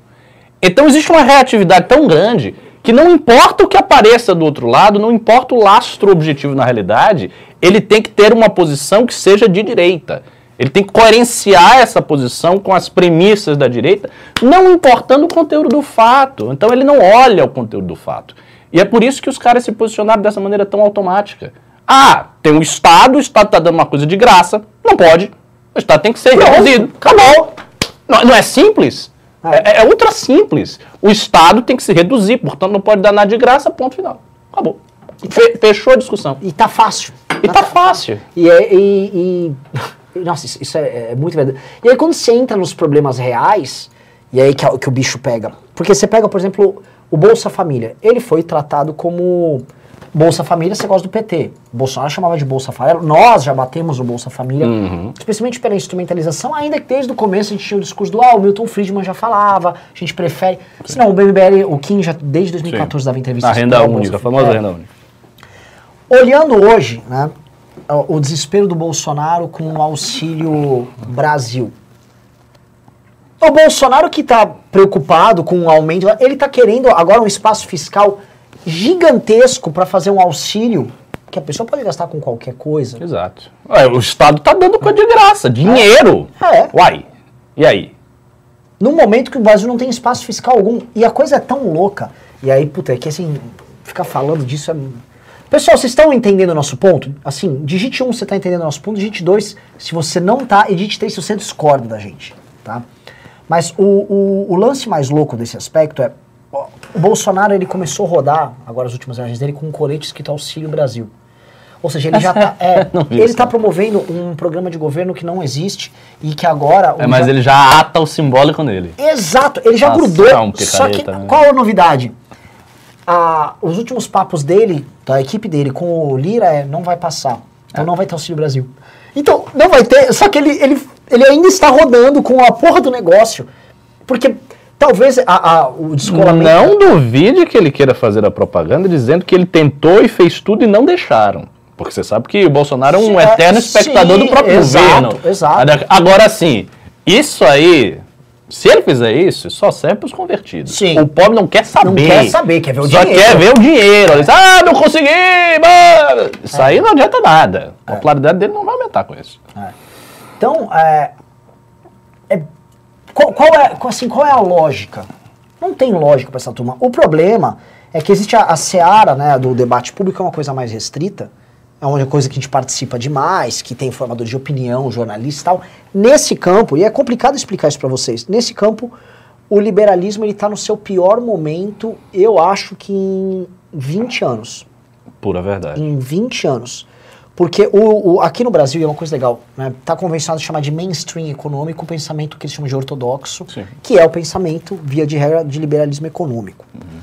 Então existe uma reatividade tão grande que não importa o que apareça do outro lado, não importa o lastro objetivo na realidade, ele tem que ter uma posição que seja de direita. Ele tem que coerenciar essa posição com as premissas da direita, não importando o conteúdo do fato. Então ele não olha o conteúdo do fato. E é por isso que os caras se posicionaram dessa maneira tão automática. Ah, tem um Estado, o Estado está dando uma coisa de graça, não pode. O Estado tem que ser reduzido. Acabou. Não, não é simples? É, é ultra simples. O Estado tem que se reduzir, portanto não pode dar nada de graça, ponto final. Acabou. Fe- fechou a discussão. E tá fácil. E tá fácil. E, é- e- e- nossa, isso, isso é, é muito verdade. E aí quando você entra nos problemas reais, e aí que, é que o bicho pega. Porque você pega, por exemplo, o Bolsa Família. Ele foi tratado como Bolsa Família, você gosta do PT. Bolsonaro chamava de Bolsa Família. Nós já batemos o Bolsa Família, especialmente pela instrumentalização, ainda que desde o começo a gente tinha o discurso do ah, o Milton Friedman já falava, a gente prefere. Se não, o BMBL, o Kim já desde 2014 dava entrevista A renda única, a famosa renda única. Olhando hoje, né, o o desespero do Bolsonaro com o Auxílio Brasil. O Bolsonaro que tá preocupado com o aumento, ele tá querendo agora um espaço fiscal gigantesco para fazer um auxílio que a pessoa pode gastar com qualquer coisa. Exato. Ué, o Estado tá dando coisa de graça, dinheiro. É. Uai, e aí? Num momento que o Brasil não tem espaço fiscal algum. E a coisa é tão louca. E aí, puta, é que assim, ficar falando disso é. Pessoal, vocês estão entendendo o nosso ponto? Assim, digite 1 um, se você está entendendo o nosso ponto, digite 2 se você não tá, e digite 3 se você discorda da gente, tá? Mas o, o, o lance mais louco desse aspecto é o Bolsonaro ele começou a rodar, agora as últimas viagens dele, com um colete escrito Auxílio Brasil. Ou seja, ele já tá, é, ele está promovendo um programa de governo que não existe e que agora... É, mas já, ele já ata o simbólico nele. Exato, ele já Nossa, grudou. É um só que, né? qual a novidade? Ah, os últimos papos dele, da equipe dele, com o Lira, é não vai passar. Então é. não vai ter Auxílio Brasil. Então, não vai ter, só que ele, ele, ele ainda está rodando com a porra do negócio. Porque Talvez a, a, o descolamento. Não duvide que ele queira fazer a propaganda dizendo que ele tentou e fez tudo e não deixaram. Porque você sabe que o Bolsonaro é um sim, eterno espectador sim, do próprio exato, governo. Exato. Agora sim, isso aí, se ele fizer isso, só serve para os convertidos. Sim. O pobre não quer saber. Não quer saber, quer ver o só dinheiro. Só quer ver o dinheiro. Ele diz, ah, não consegui! Mano. Isso é. aí não adianta nada. A é. popularidade dele não vai aumentar com isso. É. Então, é, é qual, qual, é, assim, qual é a lógica? Não tem lógica para essa turma. O problema é que existe a, a seara né, do debate público, é uma coisa mais restrita, é uma coisa que a gente participa demais, que tem formadores de opinião, jornalistas e tal. Nesse campo, e é complicado explicar isso para vocês, nesse campo, o liberalismo está no seu pior momento, eu acho que em 20 anos. Pura verdade. Em 20 anos. Porque o, o, aqui no Brasil, é uma coisa legal, né, tá convencionado chamar de mainstream econômico o pensamento que eles chamam de ortodoxo, Sim. que é o pensamento, via de regra, de liberalismo econômico. Uhum.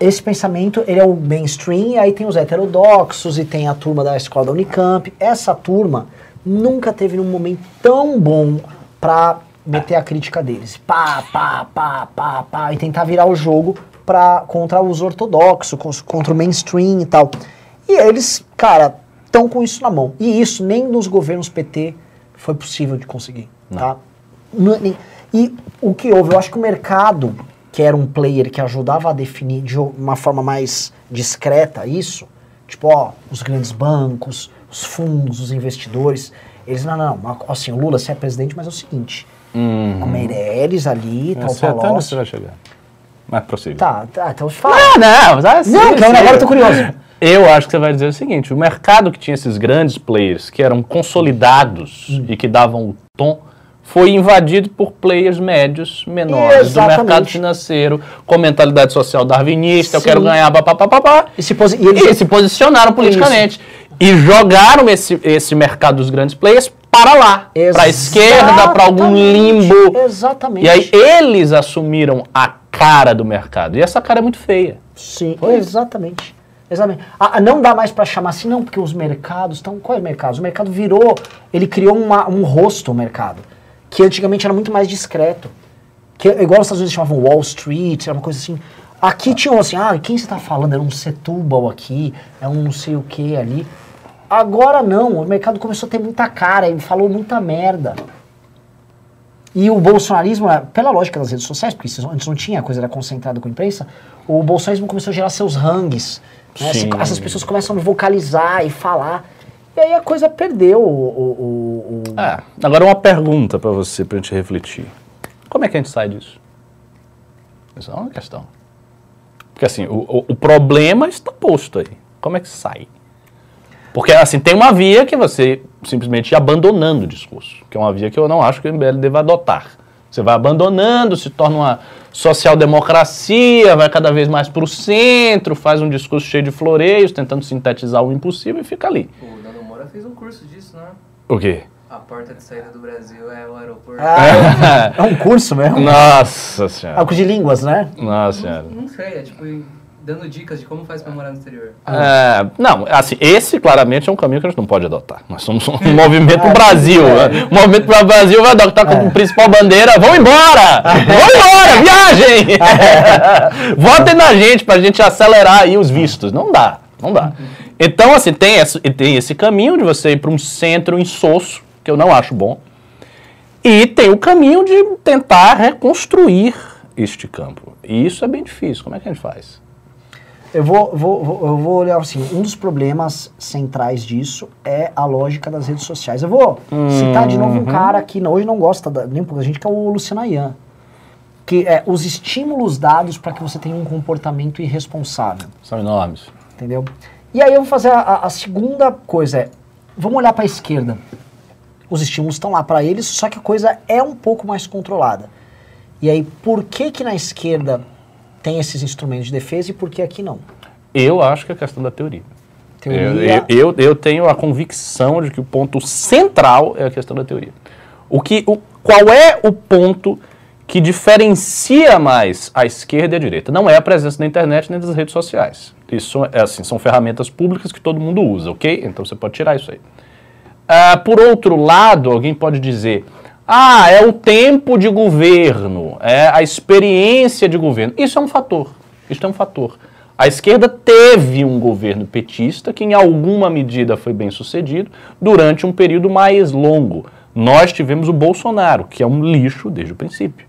Esse pensamento, ele é o mainstream, e aí tem os heterodoxos, e tem a turma da escola da Unicamp. Essa turma nunca teve um momento tão bom para meter a crítica deles. Pá, pá, pá, pá, pá, e tentar virar o jogo pra, contra os ortodoxos, contra o mainstream e tal. E eles, cara, estão com isso na mão. E isso nem nos governos PT foi possível de conseguir. Tá? E o que houve? Eu acho que o mercado, que era um player que ajudava a definir de uma forma mais discreta isso, tipo, ó, os grandes bancos, os fundos, os investidores, eles, não, não, não, assim, o Lula, você é presidente, mas é o seguinte, uhum. o Meirelles ali, tal, tal, tal, você vai chegar. Mas prossiga. Tá, tá, então fala. Não, não, assim, não, não, agora eu tô curioso. Eu acho que você vai dizer o seguinte: o mercado que tinha esses grandes players que eram consolidados hum. e que davam o tom foi invadido por players médios menores Exatamente. do mercado financeiro, com mentalidade social darwinista, Sim. eu quero ganhar, papapá, e, se, posi e, eles... e se posicionaram politicamente. Isso. E jogaram esse, esse mercado dos grandes players para lá, para a esquerda, para algum limbo. Exatamente. E aí eles assumiram a cara do mercado. E essa cara é muito feia. Sim, Foi? exatamente. Exatamente. Ah, não dá mais para chamar assim, não, porque os mercados estão. Quais mercados? O mercado virou. Ele criou uma, um rosto, o mercado, que antigamente era muito mais discreto. Que, igual os Estados Unidos chamavam Wall Street, era uma coisa assim. Aqui ah. tinham assim, ah, quem você está falando? Era um Setúbal aqui, é um não sei o que ali. Agora não, o mercado começou a ter muita cara, ele falou muita merda. E o bolsonarismo, é, pela lógica das redes sociais, porque antes não tinha, a coisa era concentrada com a imprensa, o bolsonarismo começou a gerar seus rangues. Né? Essas pessoas começam a vocalizar e falar. E aí a coisa perdeu o. o, o... É, agora uma pergunta para você, para a gente refletir. Como é que a gente sai disso? Essa é uma questão. Porque assim, o, o problema está posto aí. Como é que sai? Porque, assim, tem uma via que você simplesmente ir abandonando o discurso, que é uma via que eu não acho que o MBL deva adotar. Você vai abandonando, se torna uma social-democracia, vai cada vez mais para o centro, faz um discurso cheio de floreios, tentando sintetizar o impossível e fica ali. O Dano Moura fez um curso disso, né? O quê? A porta de saída do Brasil é o aeroporto. Ah, é um curso mesmo? Nossa senhora. É um curso de línguas, né? Nossa senhora. Não, não sei, é tipo dando dicas de como faz para morar no exterior. É, não, assim, esse claramente é um caminho que a gente não pode adotar. Nós somos um movimento é, Brasil. É. Né? O movimento para o Brasil vai adotar como é. principal bandeira, vão embora! vão embora, viagem! Votem na gente para a gente acelerar aí os vistos. Não dá, não dá. Então, assim, tem esse, tem esse caminho de você ir para um centro insosso, que eu não acho bom. E tem o caminho de tentar reconstruir este campo. E isso é bem difícil. Como é que a gente faz? Eu vou, vou, vou- eu vou olhar assim, um dos problemas centrais disso é a lógica das redes sociais. Eu vou citar de novo um cara que não- hoje não gosta da, nem um pouco da gente, que é o Luciano Ayan. Que é os estímulos dados para que você tenha um comportamento irresponsável. São enormes. Entendeu? E aí eu vou fazer a, a- a segunda coisa, é, vamos olhar para a esquerda. Os estímulos estão lá para eles, só que a coisa é um pouco mais controlada. E aí, por que que na esquerda tem esses instrumentos de defesa e por que aqui não? Eu acho que é questão da teoria. Eu, Teoria, eu, eu, eu tenho a convicção de que o ponto central é a questão da teoria. O que, o, qual é o ponto que diferencia mais a esquerda e a direita? Não é a presença da internet nem das redes sociais. Isso é assim, são ferramentas públicas que todo mundo usa, ok? Então você pode tirar isso aí. Ah, por outro lado, alguém pode dizer: ah, é o tempo de governo, é a experiência de governo. Isso é um fator. Isso é um fator. A esquerda teve um governo petista que, em alguma medida, foi bem sucedido durante um período mais longo. Nós tivemos o Bolsonaro, que é um lixo desde o princípio.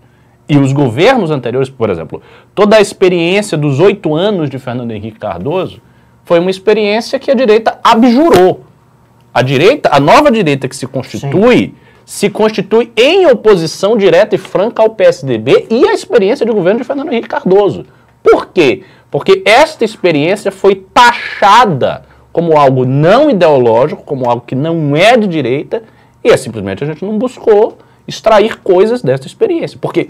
E os governos anteriores, por exemplo, toda a experiência dos oito anos de Fernando Henrique Cardoso foi uma experiência que a direita abjurou. A direita, a nova direita que se constitui, se constitui em oposição direta e franca ao PSDB e à experiência de governo de Fernando Henrique Cardoso. Por quê? Porque esta experiência foi taxada como algo não ideológico, como algo que não é de direita, e é simplesmente a gente não buscou extrair coisas dessa experiência. Porque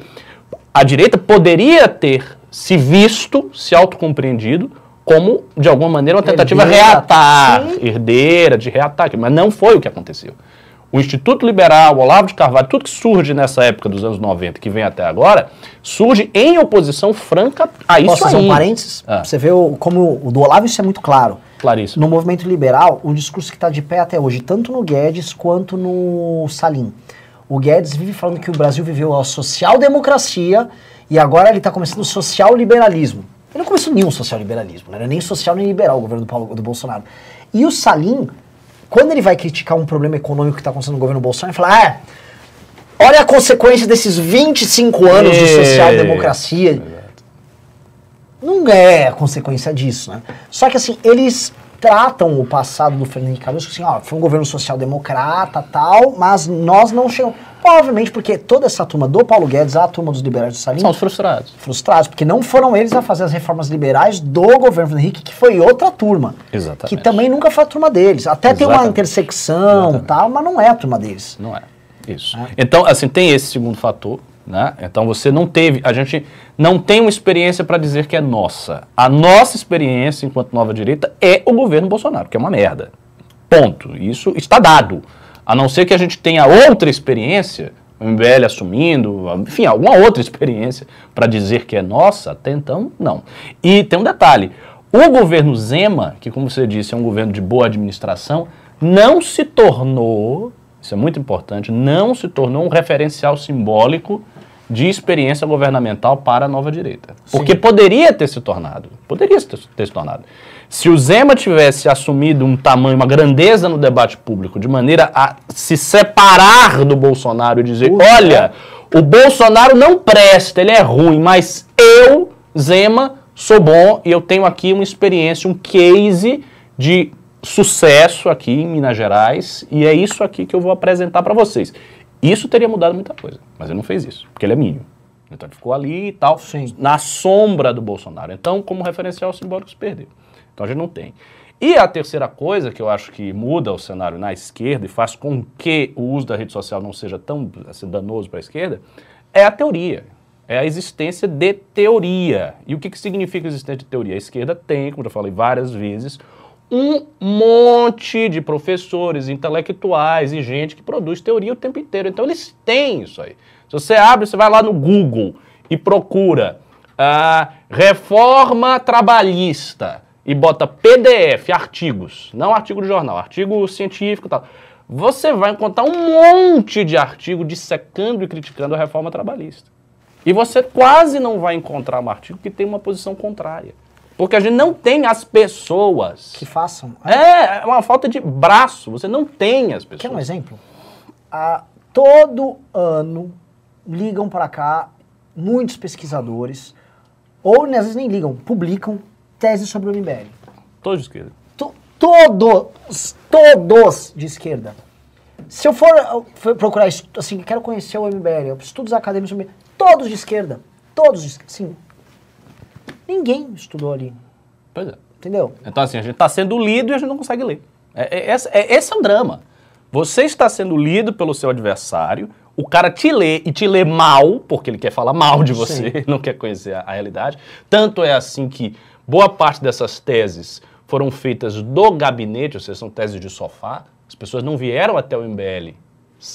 a direita poderia ter se visto, se autocompreendido, como, de alguma maneira, uma tentativa Herdeira. reatar, herdeira, de reataque, mas não foi o que aconteceu. O Instituto Liberal, o Olavo de Carvalho, tudo que surge nessa época dos anos 90, que vem até agora, surge em oposição franca a isso Posso fazer aí. um parênteses? Ah. Você vê o- como o do Olavo isso é muito claro. Claríssimo. No movimento liberal, um discurso que está de pé até hoje, tanto no Guedes quanto no Salim. O Guedes vive falando que o Brasil viveu a social-democracia e agora ele está começando o social-liberalismo. Ele não começou nenhum social-liberalismo, não era nem social nem liberal o governo do, Paulo, do Bolsonaro. E o Salim, quando ele vai criticar um problema econômico que está acontecendo no governo Bolsonaro, ele fala: ah, olha a consequência desses 25 anos de social-democracia. Não é a consequência disso, né? Só que assim, eles tratam o passado do Fernando Henrique Cardoso assim, ó, foi um governo social-democrata tal, mas nós não chegamos. Obviamente, porque toda essa turma do Paulo Guedes, a turma dos liberais do Salim, São os frustrados. frustrados, porque não foram eles a fazer as reformas liberais do governo Fernando Henrique, que foi outra turma. Exatamente. Que também nunca foi a turma deles. Até tem uma Exatamente. intersecção Exatamente. tal, mas não é a turma deles. Não é. Isso. Então, assim, tem esse segundo fator, né? Então você não teve, a gente não tem uma experiência para dizer que é nossa. A nossa experiência enquanto nova direita é o governo Bolsonaro, que é uma merda. Ponto. Isso está dado. A não ser que a gente tenha outra experiência, o MBL assumindo, enfim, alguma outra experiência para dizer que é nossa, até então, não. E tem um detalhe: o governo Zema, que, como você disse, é um governo de boa administração, não se tornou, isso é muito importante, não se tornou um referencial simbólico de experiência governamental para a nova direita. Porque poderia ter se tornado, poderia ter, ter se tornado. Se o Zema tivesse assumido um tamanho, uma grandeza no debate público, de maneira a se separar do Bolsonaro e dizer, olha, o Bolsonaro não presta, ele é ruim, mas eu, Zema, sou bom e eu tenho aqui uma experiência, um case de sucesso aqui em Minas Gerais e é isso aqui que eu vou apresentar para vocês. Isso teria mudado muita coisa, mas ele não fez isso, porque ele é mínimo. Então ele ficou ali e tal, Sim. na sombra do Bolsonaro. Então, como referencial simbólico, se perdeu. Então a gente não tem. E a terceira coisa que eu acho que muda o cenário na esquerda e faz com que o uso da rede social não seja tão assim, danoso para a esquerda é a teoria. É a existência de teoria. E o que, que significa existência de teoria? A esquerda tem, como eu já falei várias vezes, um monte de professores, intelectuais e gente que produz teoria o tempo inteiro. Então eles têm isso aí. Se você abre, você vai lá no Google e procura ah, reforma trabalhista e bota PDF, artigos, não artigo de jornal, artigo científico e tal. Você vai encontrar um monte de artigo dissecando e criticando a reforma trabalhista. E você quase não vai encontrar um artigo que tem uma posição contrária. Porque a gente não tem as pessoas. Que façam. É, é uma falta de braço. Você não tem as pessoas. Quer um exemplo? A todo ano ligam para cá muitos pesquisadores, ou às vezes nem ligam, publicam teses sobre o MBL. Todos de esquerda. To- Todos, todos de esquerda. Se eu for, for procurar, assim, quero conhecer o MBL, estudos acadêmicos, todos de esquerda, todos de esquerda, sim. Ninguém estudou ali, Pois é. entendeu? Então, assim, a gente está sendo lido e a gente não consegue ler. É, é- esse, é- esse é o drama. Você está sendo lido pelo seu adversário, o cara te lê e te lê mal, porque ele quer falar mal de você, não quer conhecer a, a realidade. Tanto é assim que boa parte dessas teses foram feitas do gabinete, ou seja, são teses de sofá. As pessoas não vieram até o MBL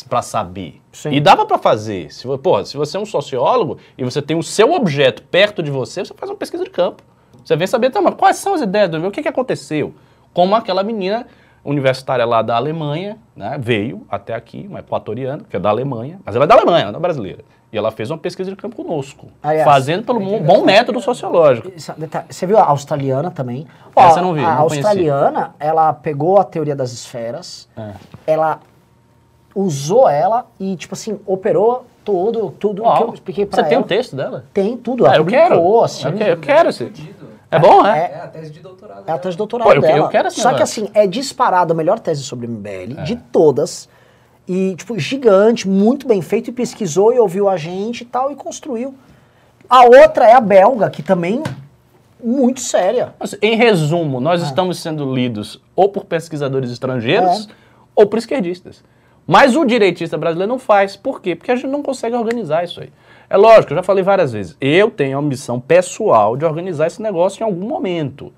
para saber. Sim. E dava para fazer. Se, porra, se você é um sociólogo e você tem o seu objeto perto de você, você faz uma pesquisa de campo. Você vem saber, tá, mas quais são as ideias do MBL? O que, que aconteceu? Como aquela menina universitária lá da Alemanha, né, veio até aqui, uma equatoriana, que é da Alemanha, mas ela é da Alemanha, ela não é brasileira. E ela fez uma pesquisa de campo conosco, Aliás, fazendo pelo um bom método sociológico. Você viu a australiana também? Essa eu não vi, A não conheci. australiana, ela pegou a teoria das esferas, É. ela usou ela e, tipo assim, operou todo, tudo o que eu expliquei pra Você tem ela. um texto dela? Tem tudo, Ah, ela eu quero. assim. Eu quero, eu quero. Fudido. É bom, é? É a tese de doutorado. É a tese de doutorado Pô, eu que- dela. eu quero esse Só que assim, é disparado a melhor tese sobre MBL É. de todas. E, tipo, gigante, muito bem feito, e pesquisou e ouviu a gente e tal, e construiu. A outra é a belga, que também muito séria. Mas, Em resumo, nós estamos sendo lidos ou por pesquisadores estrangeiros É. ou por esquerdistas. Mas o direitista brasileiro não faz. Por quê? Porque a gente não consegue organizar isso aí. É lógico, eu já falei várias vezes. Eu tenho a missão pessoal de organizar esse negócio em algum momento.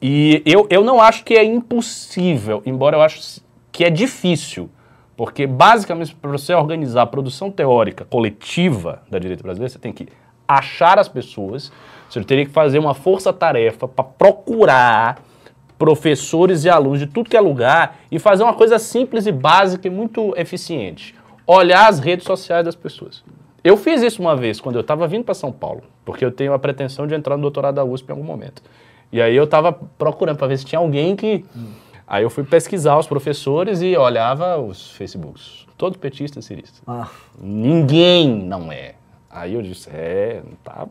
E eu, eu não acho que é impossível, embora eu acho que é difícil. Porque, basicamente, para você organizar a produção teórica coletiva da direita brasileira, você tem que achar as pessoas, você teria que fazer uma força-tarefa para procurar professores e alunos de tudo que é lugar e fazer uma coisa simples e básica e muito eficiente. Olhar as redes sociais das pessoas. Eu fiz isso uma vez, quando eu estava vindo para São Paulo, porque eu tenho a pretensão de entrar no doutorado da USP em algum momento. E aí eu estava procurando para ver se tinha alguém que... Aí eu fui pesquisar os professores e olhava os Facebooks. Todos petistas, ciristas. Ah, Ninguém não é. Aí eu disse, é, tá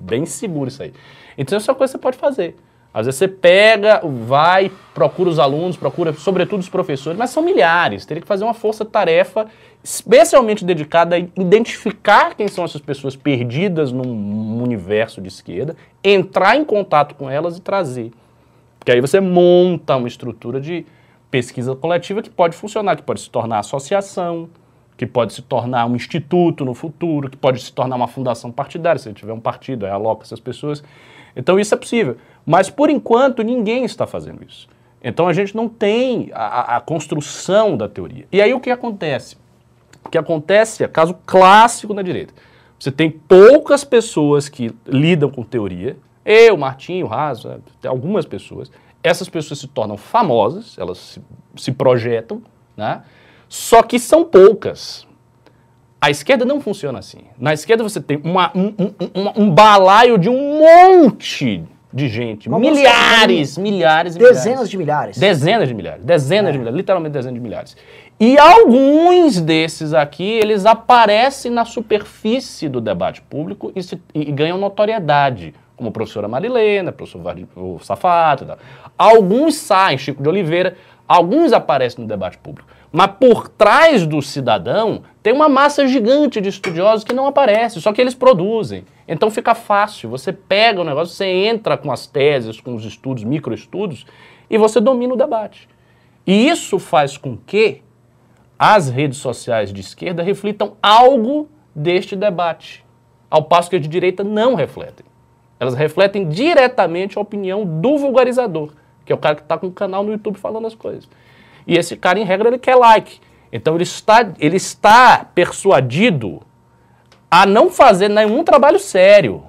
bem seguro isso aí. Então isso é uma coisa que você pode fazer. Às vezes você pega, vai, procura os alunos, procura sobretudo os professores, mas são milhares. Teria que fazer uma força-tarefa especialmente dedicada a identificar quem são essas pessoas perdidas num universo de esquerda, entrar em contato com elas e trazer. Porque aí você monta uma estrutura de pesquisa coletiva que pode funcionar, que pode se tornar associação, que pode se tornar um instituto no futuro, que pode se tornar uma fundação partidária, se tiver um partido, aí aloca essas pessoas. Então isso é possível. Mas por enquanto ninguém está fazendo isso. Então a gente não tem a, a- construção da teoria. E aí o que acontece? O que acontece é caso clássico na direita. Você tem poucas pessoas que lidam com teoria. Eu, Martinho, tem algumas pessoas. Essas pessoas se tornam famosas, elas se, se projetam, né? Só que são poucas. A esquerda não funciona assim. Na esquerda você tem uma- um, um- um- um balaio de um monte de gente. Uma milhares, milhares e milhares. dezenas de milhares. Dezenas de milhares, dezenas de milhares, literalmente dezenas de milhares. E alguns desses aqui, eles aparecem na superfície do debate público e, se- e ganham notoriedade, como a professora Marilena, professor o Safato e tal. Alguns saem, Chico de Oliveira, alguns aparecem no debate público. Mas por trás do cidadão tem uma massa gigante de estudiosos que não aparece, só que eles produzem. Então fica fácil, você pega o negócio, você entra com as teses, com os estudos, microestudos, e você domina o debate. E isso faz com que as redes sociais de esquerda reflitam algo deste debate, ao passo que as de direita não refletem. Elas refletem diretamente a opinião do vulgarizador, que é o cara que está com o canal no YouTube falando as coisas. E esse cara, em regra, ele quer like. Então ele está, ele está persuadido a não fazer nenhum trabalho sério.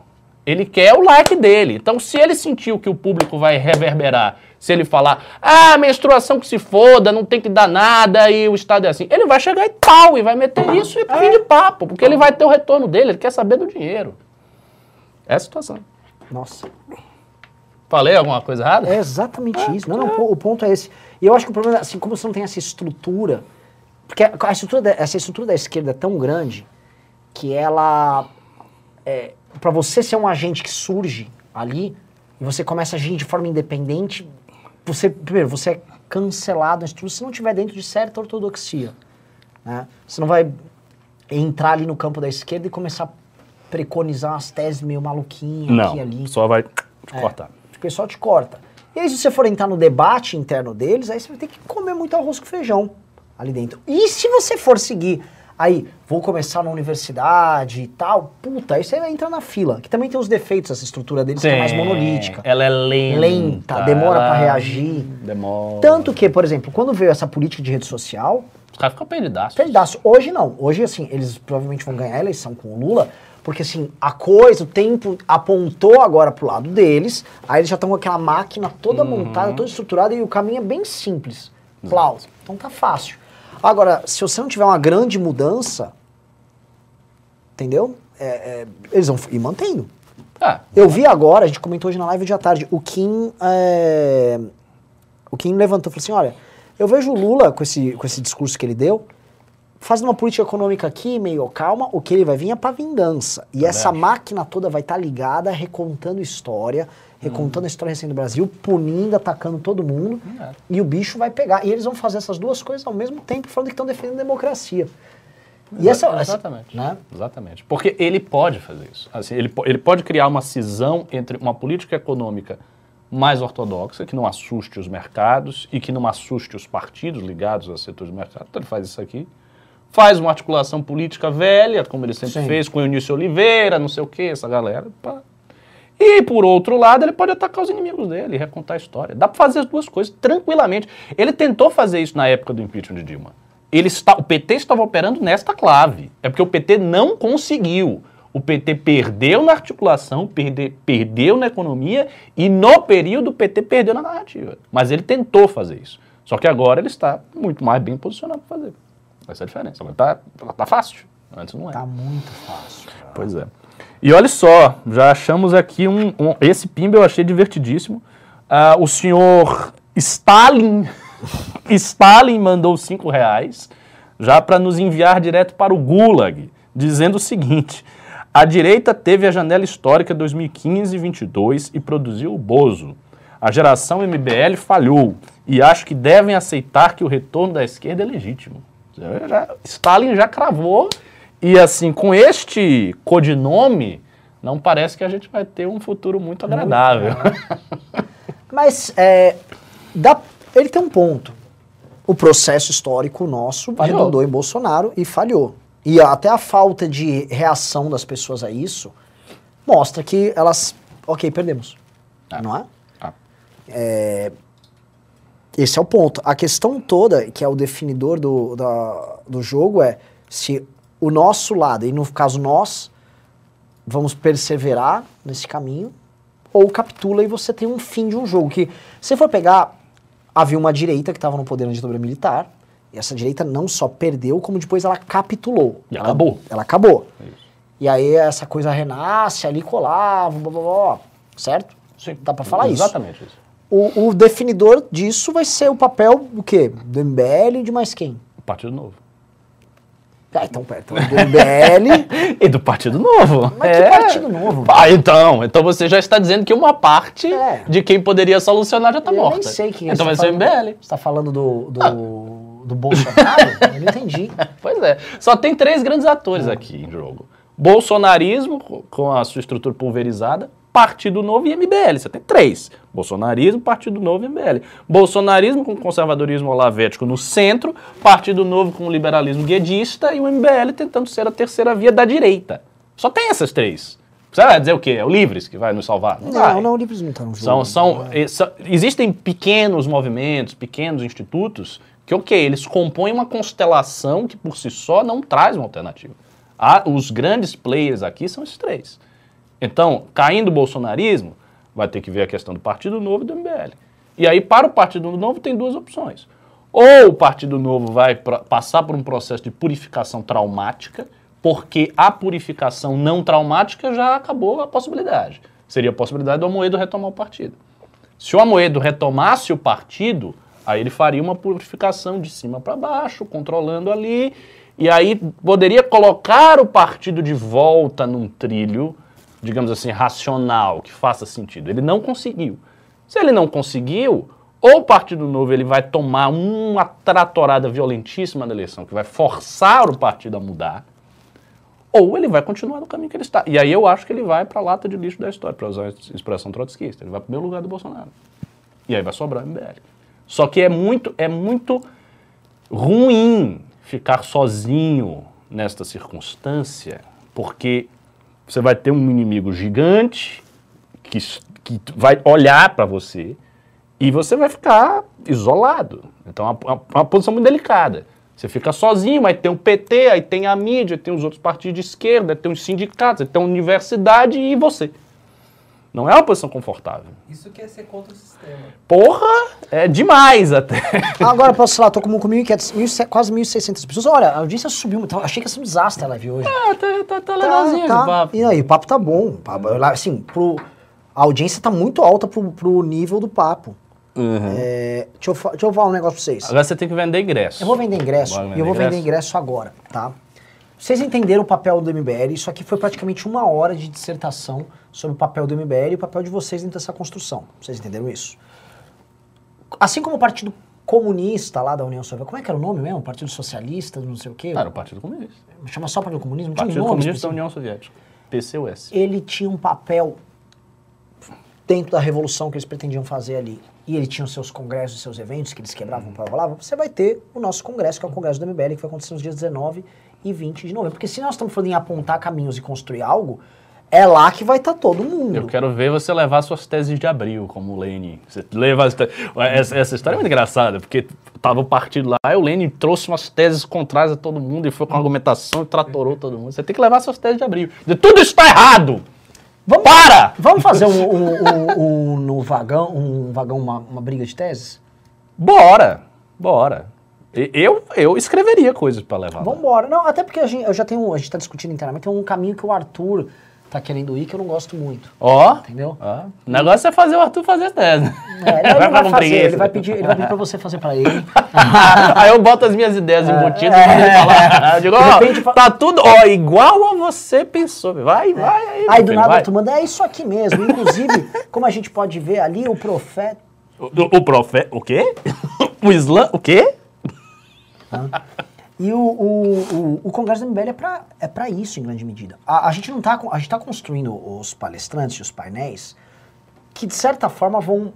Ele quer o like dele. Então, se ele sentiu que o público vai reverberar, se ele falar, ah, menstruação que se foda, não tem que dar nada e o Estado é assim, ele vai chegar e tal, e vai meter isso e fim de papo, porque ele vai ter o retorno dele, ele quer saber do dinheiro. É a situação. Nossa. Falei alguma coisa errada? É exatamente isso. Não, não, o ponto é esse. E eu acho que o problema, é, assim, como você não tem essa estrutura, Porque a estrutura da- essa estrutura da esquerda é tão grande que ela. É, para você ser um agente que surge ali e você começa a agir de forma independente, você, primeiro, você é cancelado na estrutura se não estiver dentro de certa ortodoxia. né? Você não vai entrar ali no campo da esquerda e começar a preconizar umas teses meio maluquinhas Não, aqui e ali. só vai É. cortar. O pessoal te corta. E aí, se você for entrar no debate interno deles, aí você vai ter que comer muito arroz com feijão ali dentro. E se você for seguir, aí, vou começar na universidade e tal, puta, aí você vai entrar na fila. Que também tem os defeitos essa estrutura deles, que é mais monolítica. Ela é lenta. Lenta, demora pra reagir. Demora. Tanto que, por exemplo, quando veio essa política de rede social, Os caras ficam perdidaços. Perdidaço. Hoje não. Hoje, assim, eles provavelmente vão ganhar a eleição com o Lula, porque, assim, a coisa, o tempo apontou agora pro lado deles, aí eles já estão com aquela máquina toda Uhum. montada, toda estruturada, e o caminho é bem simples. Plau. Então tá fácil. Agora, se você não tiver uma grande mudança, entendeu? É, é, eles vão ir mantendo. Ah, Eu vi agora, a gente comentou hoje na live de à tarde, o Kim, é, o Kim levantou e falou assim, olha, eu vejo o Lula com esse, com esse discurso que ele deu, fazendo uma política econômica aqui, meio calma, o que ele vai vir é pra vingança. E essa acho. máquina toda vai estar ligada, recontando história, recontando a história recente do Brasil, punindo, atacando todo mundo, É. e o bicho vai pegar. E eles vão fazer essas duas coisas ao mesmo tempo, falando que estão defendendo a democracia. E essa, essa- Exatamente. né? Exatamente. Porque ele pode fazer isso. Assim, ele, ele pode criar uma cisão entre uma política econômica mais ortodoxa, que não assuste os mercados e que não assuste os partidos ligados a setores de mercado. Então ele faz isso aqui. Faz uma articulação política velha, como ele sempre Sim. fez com o Eunício Oliveira, não sei o quê, essa galera. pá. E, por outro lado, ele pode atacar os inimigos dele, recontar a história. Dá para fazer as duas coisas tranquilamente. Ele tentou fazer isso na época do impeachment de Dilma. Ele está, o PT estava operando nesta clave. É porque o PT não conseguiu. O PT perdeu na articulação, perde, perdeu na economia e no período o PT perdeu na narrativa. Mas ele tentou fazer isso. Só que agora ele está muito mais bem posicionado para fazer. Essa é a diferença. Agora tá, tá fácil. Antes não era. Tá muito fácil. Pois é. E olha só, já achamos aqui um. um- esse pimba eu achei divertidíssimo. Ah, o senhor Stalin. Stalin mandou cinco reais já para nos enviar direto para o Gulag, dizendo o seguinte: a direita teve a janela histórica 2015-22 e produziu o Bozo. A geração MBL falhou e acho que devem aceitar que o retorno da esquerda é legítimo. Já- Stalin já cravou e assim, com este codinome, não parece que a gente vai ter um futuro muito agradável. Mas é, dá- ele tem um ponto. O processo histórico nosso Falhou. redundou em Bolsonaro e falhou. E até a falta de reação das pessoas a isso mostra que elas. Ok, perdemos. Não é? Ah. É, Esse é o ponto. A questão toda, que é o definidor do, da- do jogo, é se o nosso lado, e no caso nós, vamos perseverar nesse caminho, ou capitula e você tem um fim de um jogo. Que, se for pegar, havia uma direita que estava no poder na ditadura militar, e essa direita não só perdeu, como depois ela capitulou. E ela, acabou. Ela acabou. Isso. E aí essa coisa renasce, ali colava, blá, blá, blá, certo? Sim. Dá pra falar isso. Exatamente isso. O, o definidor disso vai ser o papel do quê? Do MBL e de mais quem? Partido Novo. Ah, então, pera, então, do MBL. E do Partido Novo. Mas que Partido Novo? Ah, então. Então você já está dizendo que uma parte É. de quem poderia solucionar já está eu morta. nem sei quem é. Então vai Você ser o tá falando- MBL. Você tá falando do, do, do Bolsonaro? eu não entendi. Pois é. Só tem três grandes atores aqui em jogo: bolsonarismo, co- com a sua estrutura pulverizada, Partido Novo e MBL. Você tem três: bolsonarismo, Partido Novo e MBL. Bolsonarismo com conservadorismo olavético no centro, Partido Novo com liberalismo guedista e o MBL tentando ser a terceira via da direita. Só tem essas três. Você vai dizer o quê? É o Livres que vai nos salvar? Não. Não, não, o Livres não tá no jogo. São, são, eh, são- existem pequenos movimentos, pequenos institutos que, ok, eles compõem uma constelação que por si só não traz uma alternativa. Há- os grandes players aqui são esses três. Então, caindo o bolsonarismo, vai ter que ver a questão do Partido Novo e do MBL. E aí, para o Partido Novo, tem duas opções. Ou o Partido Novo vai passar por um processo de purificação traumática, porque a purificação não traumática já acabou a possibilidade. Seria a possibilidade do Amoedo retomar o partido. Se o Amoedo retomasse o partido, Aí ele faria uma purificação de cima para baixo, controlando ali, e aí poderia colocar o partido de volta num trilho, digamos assim, racional, que faça sentido. Ele não conseguiu. Se ele não conseguiu, ou o Partido Novo ele vai tomar uma tratorada violentíssima na eleição, que vai forçar o partido a mudar, ou ele vai continuar no caminho que ele está. E aí eu acho que ele vai para a lata de lixo da história, para usar a expressão trotskista. Ele vai para o meu lugar do Bolsonaro. E aí vai sobrar o MBL. Só que é muito, é muito ruim ficar sozinho nesta circunstância, porque você vai ter um inimigo gigante que, que vai olhar para você e você vai ficar isolado. Então é uma, uma posição muito delicada. Você fica sozinho, mas tem o PT, aí tem a mídia, tem os outros partidos de esquerda, tem os sindicatos, tem a universidade e você. Não é uma posição confortável. Isso que é ser contra o sistema. Porra, é demais até. Agora, posso falar, tô com 1.500, quase 1.600 pessoas. Olha, a audiência subiu, então, achei que ia ser um desastre a live hoje. Ah, tá, tá, tá legalzinho tá, esse papo. E aí, o papo tá bom. Assim, pro, a audiência tá muito alta pro, pro nível do papo. Uhum. É, deixa, eu, deixa eu falar um negócio pra vocês. Agora você tem que vender ingresso. Eu vou vender ingresso e eu vou vender vender ingresso agora, tá? Vocês entenderam o papel do MBL, isso aqui foi praticamente uma hora de dissertação sobre o papel do MBL e o papel de vocês dentro dessa construção. Vocês entenderam isso? Assim como o Partido Comunista lá da União Soviética, como é que era o nome mesmo? Partido Socialista, não sei o quê? Era o Partido Comunista. Chama só Partido Comunismo? Não tinha Partido nome Comunista da? União Soviética. PCUS. ele tinha um papel dentro da revolução que eles pretendiam fazer ali, e ele tinha os seus congressos e seus eventos que eles quebravam para rolavam, você vai ter o nosso congresso, que é o congresso do MBL, que vai acontecer nos dias 19 e 20 de novembro. Porque se nós estamos falando em apontar caminhos e construir algo, é lá que vai estar todo mundo. Eu quero ver você levar suas teses de abril, como o Lênin. Você leva essa, essa história é muito engraçada, porque tava o partido lá e o Lênin trouxe umas teses contrárias a todo mundo e foi com argumentação e tratorou todo mundo. Você tem que levar suas teses de abril. De tudo isso está errado! Vamos, Para! Vamos fazer um, um- um- um- no vagão, um vagão uma, uma briga de teses? Bora! Bora! Eu, eu escreveria coisas para levar. Vamos embora. Não, até porque a gente, eu já tenho, a gente está discutindo internamente, tem um caminho que o Arthur tá querendo ir que eu não gosto muito. Ó, Entendeu? ó, o negócio é fazer o Arthur fazer as teses. É, ele vai com fazer, ele vai pedir, ele vai pedir pra você fazer pra ele. Aí eu boto as minhas ideias embutidas é. e ele fala, eu digo, ó, repente tá tudo, ó, igual a você pensou. Vai, vai aí. Aí do filho, nada vai. tu manda, é isso aqui mesmo. Inclusive, como a gente pode ver ali, o profeta. O, o profeta, o quê? o Islã, o quê? E o, o, o, o Congresso do MBL é pra, é pra isso, em grande medida. A, a gente não tá. A gente tá construindo os palestrantes e os painéis que, de certa forma, vão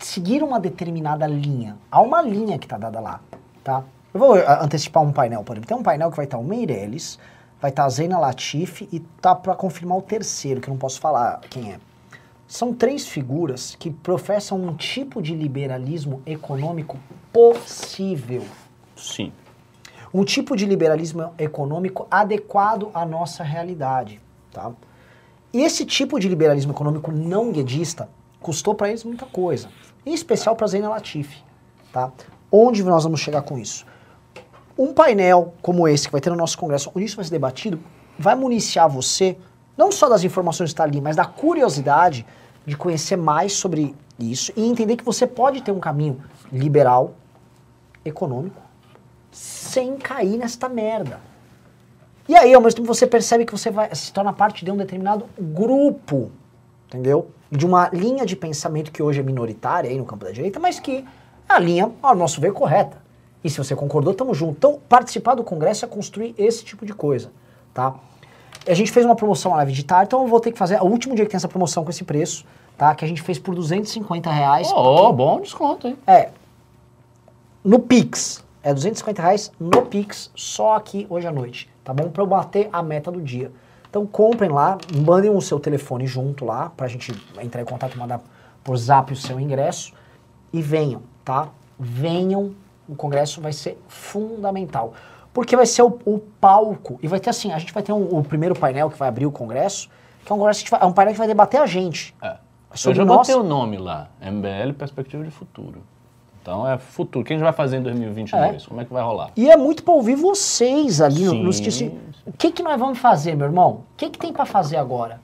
seguir uma determinada linha. Há uma linha que tá dada lá, tá? Eu vou antecipar um painel, por exemplo. Tem um painel que vai estar o Meirelles, vai estar a Zena Latifi e tá pra confirmar o terceiro, que eu não posso falar quem é. São três figuras que professam um tipo de liberalismo econômico possível Sim. um tipo de liberalismo econômico adequado à nossa realidade, tá? E esse tipo de liberalismo econômico não guedista custou para eles muita coisa, em especial para Zena Latifi, tá? Onde nós vamos chegar com isso? Um painel como esse que vai ter no nosso congresso, onde isso vai ser debatido, vai municiar você não só das informações que está ali, mas da curiosidade de conhecer mais sobre isso e entender que você pode ter um caminho liberal, econômico, sem cair nesta merda. E aí, ao mesmo tempo, você percebe que você vai, se torna parte de um determinado grupo, entendeu? De uma linha de pensamento que hoje é minoritária aí no campo da direita, mas que é a linha, ao nosso ver, correta. E se você concordou, tamo junto. Então, participar do congresso é construir esse tipo de coisa, tá? A gente fez uma promoção live de tarde, então eu vou ter que fazer, o último dia que tem essa promoção com esse preço, tá? Que a gente fez por 250 reais. Ó, bom desconto, hein? É. No Pix. É 250 reais no Pix, só aqui hoje à noite, tá bom? Pra eu bater a meta do dia. Então comprem lá, mandem o seu telefone junto lá, pra gente entrar em contato e mandar por zap o seu ingresso. E venham, tá? Venham, o congresso vai ser fundamental. Porque vai ser o, o palco, e vai ter assim, a gente vai ter um- o primeiro painel que vai abrir o congresso, que é um, congresso que vai- é um painel que vai debater a gente. É. Eu Sobre já nós- botei o nome lá, MBL Perspectiva de Futuro. Então é futuro. O que a gente vai fazer em 2022? Como é que vai rolar? E é muito pra ouvir vocês ali Sim, sentido sim. O que, que nós vamos fazer, meu irmão? O que, que tem pra fazer agora?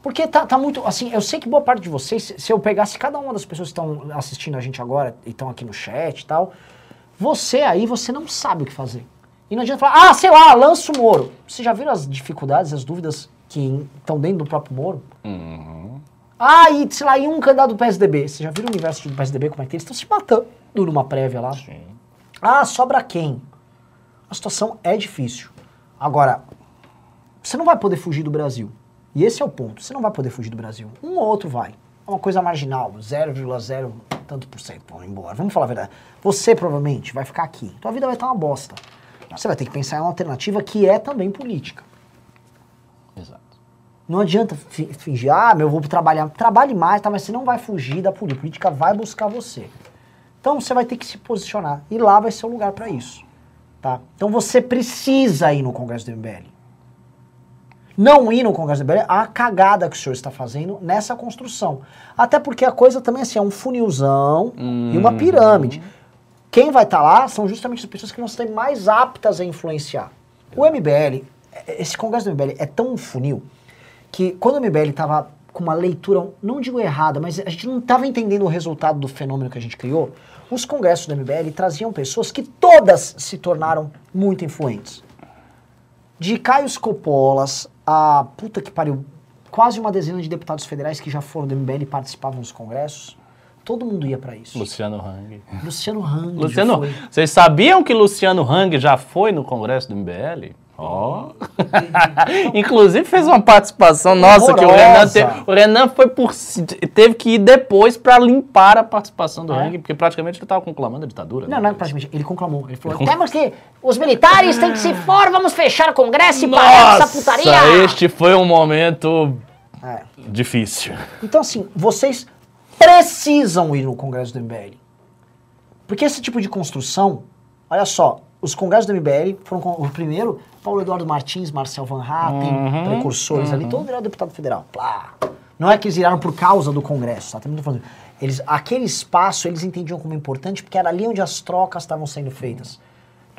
Porque tá, tá muito. Assim, eu sei que boa parte de vocês, se- se eu pegasse cada uma das pessoas que estão assistindo a gente agora e estão aqui no chat e tal, você aí, você não sabe o que fazer. E não adianta falar, ah, sei lá, lança o Moro. Você já viram as dificuldades, as dúvidas que estão dentro do próprio Moro? Ah, e sei lá, e um candidato do PSDB. Você já viu o universo do PSDB, como é que eles estão se matando numa prévia lá? Sim. Ah, sobra quem? A situação é difícil. Agora, você não vai poder fugir do Brasil. E esse é o ponto. Você não vai poder fugir do Brasil. Um ou outro vai. É uma coisa marginal, 0,0 tanto por cento vão embora. Vamos falar a verdade. Você provavelmente vai ficar aqui. Tua vida vai estar uma bosta. Você vai ter que pensar em uma alternativa que é também política. Não adianta fi- fingir, ah, meu, eu vou trabalhar. Trabalhe mais, tá? Mas você não vai fugir da política. A política vai buscar você. Então você vai ter que se posicionar. E lá vai ser o lugar para isso. Tá? Então você precisa ir no Congresso do MBL. Não ir no Congresso do MBL é a cagada que o senhor está fazendo nessa construção. Até porque a coisa também assim, é um funilzão e uma pirâmide. Quem vai estar lá são justamente as pessoas que vão ser mais aptas a influenciar. O MBL, esse Congresso do MBL é tão funil que quando o MBL estava com uma leitura, não digo errada, mas a gente não estava entendendo o resultado do fenômeno que a gente criou, os congressos do MBL traziam pessoas que todas se tornaram muito influentes. De Caio Scopolas a puta que pariu, quase uma dezena de deputados federais que já foram do MBL e participavam dos congressos, todo mundo ia para isso. Luciano Hang. Luciano Hang já Luciano, vocês sabiam que Luciano Hang já foi no Congresso do MBL? Ó. Inclusive fez uma participação nossa que o Renan, teve, o Renan foi por teve que ir depois para limpar a participação do É? Hang, porque praticamente ele estava conclamando a ditadura. Não, né? não é praticamente. Ele conclamou. Ele falou: temos que. Os militares têm que se for, vamos fechar o Congresso e parar essa putaria. Este foi um momento É. difícil. Então, assim, vocês precisam ir no Congresso do MBL. Porque esse tipo de construção, olha só, os congressos do MBL foram o primeiro, Paulo Eduardo Martins, Marcel Van Hatten, precursores ali, todo viraram deputado federal. Plá. Não é que eles viraram por causa do Congresso, tá? Também tô falando. Eles, aquele espaço eles entendiam como importante porque era ali onde as trocas estavam sendo feitas.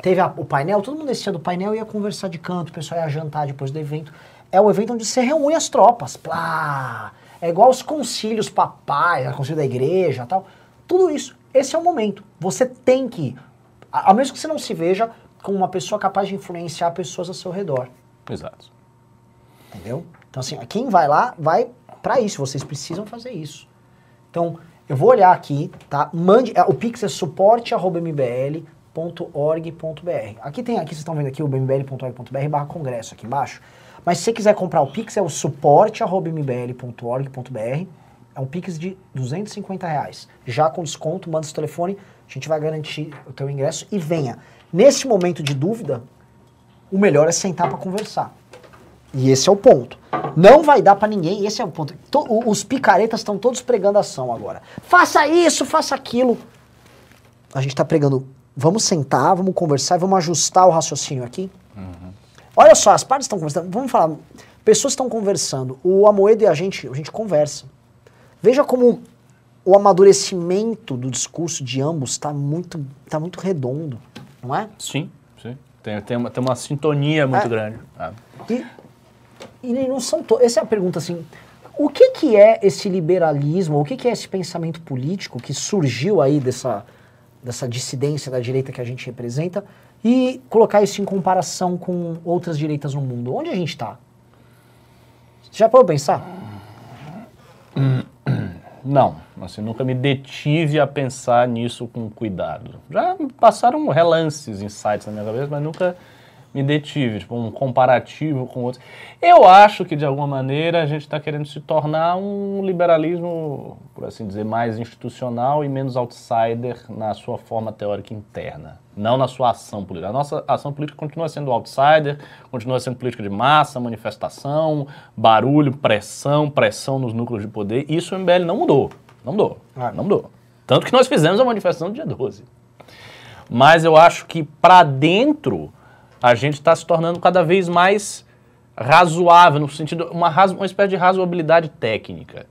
Teve a- o painel, todo mundo descia do painel e ia conversar de canto, o pessoal ia jantar depois do evento. É o evento onde você reúne as tropas. Plá. É igual os concílios papais, o concílio da igreja tal. Tudo isso. Esse é o momento. Você tem que ir. A- Ao mesmo que você não se veja como uma pessoa capaz de influenciar pessoas ao seu redor. Exato. Entendeu? Então, assim, quem vai lá, vai pra isso. Vocês precisam fazer isso. Então, eu vou olhar aqui, tá? Mande. é, O Pix é suporte.mbl.org.br. Aqui tem, aqui vocês estão vendo aqui o mbl.org.br barra congresso aqui embaixo. Mas se você quiser comprar o Pix, é o suporte.mbl.org.br. É um Pix de 250 reais. Já com desconto, manda seu telefone, a gente vai garantir o teu ingresso e venha. Nesse momento de dúvida, o melhor é sentar para conversar. E esse é o ponto. Não vai dar pra ninguém, esse é o ponto. To- os picaretas estão todos pregando ação agora. Faça isso, faça aquilo. A gente tá pregando, vamos sentar, vamos conversar, e vamos ajustar o raciocínio aqui. Olha só, as partes estão conversando. Vamos falar, pessoas estão conversando. O Amoedo e a gente, a gente conversa. Veja como o amadurecimento do discurso de ambos está muito, tá muito redondo, não é? Sim, sim. Tem, tem, uma, tem uma sintonia muito É. grande. Ah. E, e não são to... Essa é a pergunta, assim, o que, que é esse liberalismo, o que, que é esse pensamento político que surgiu aí dessa, dessa dissidência da direita que a gente representa e colocar isso em comparação com outras direitas no mundo? Onde a gente está? Já pode pensar? Não, assim, nunca me detive a pensar nisso com cuidado. Já passaram relances, insights na minha cabeça, mas nunca me detive, tipo, um comparativo com outros. Eu acho que, de alguma maneira, a gente está querendo se tornar um liberalismo, por assim dizer, mais institucional e menos outsider na sua forma teórica interna, não na sua ação política. A nossa ação política continua sendo outsider, continua sendo política de massa, manifestação, barulho, pressão, pressão nos núcleos de poder. Isso o MBL não mudou. Não mudou. Ah. Não mudou. Tanto que nós fizemos a manifestação do dia 12. Mas eu acho que para dentro a gente está se tornando cada vez mais razoável, no sentido, uma, uma espécie de razoabilidade técnica.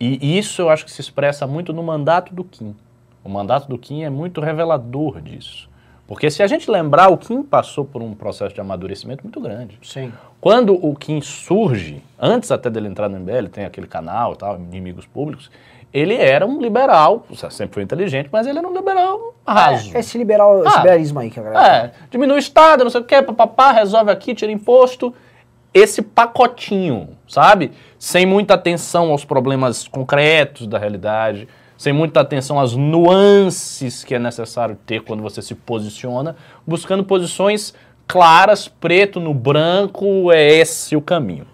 E isso eu acho que se expressa muito no mandato do Kim. O mandato do Kim é muito revelador disso. Porque se a gente lembrar, o Kim passou por um processo de amadurecimento muito grande. Sim. Quando o Kim surge, antes até dele entrar no MBL, tem aquele canal e tal, Inimigos Públicos, ele era um liberal, sempre foi inteligente, mas ele era um liberal raso. É, esse, liberal, esse Ah. liberalismo aí que a galera É, diminui o Estado, não sei o quê, papapá, resolve aqui, tira imposto. Esse pacotinho, sabe? Sem muita atenção aos problemas concretos da realidade, sem muita atenção às nuances que é necessário ter quando você se posiciona, buscando posições claras, preto no branco, é esse o caminho.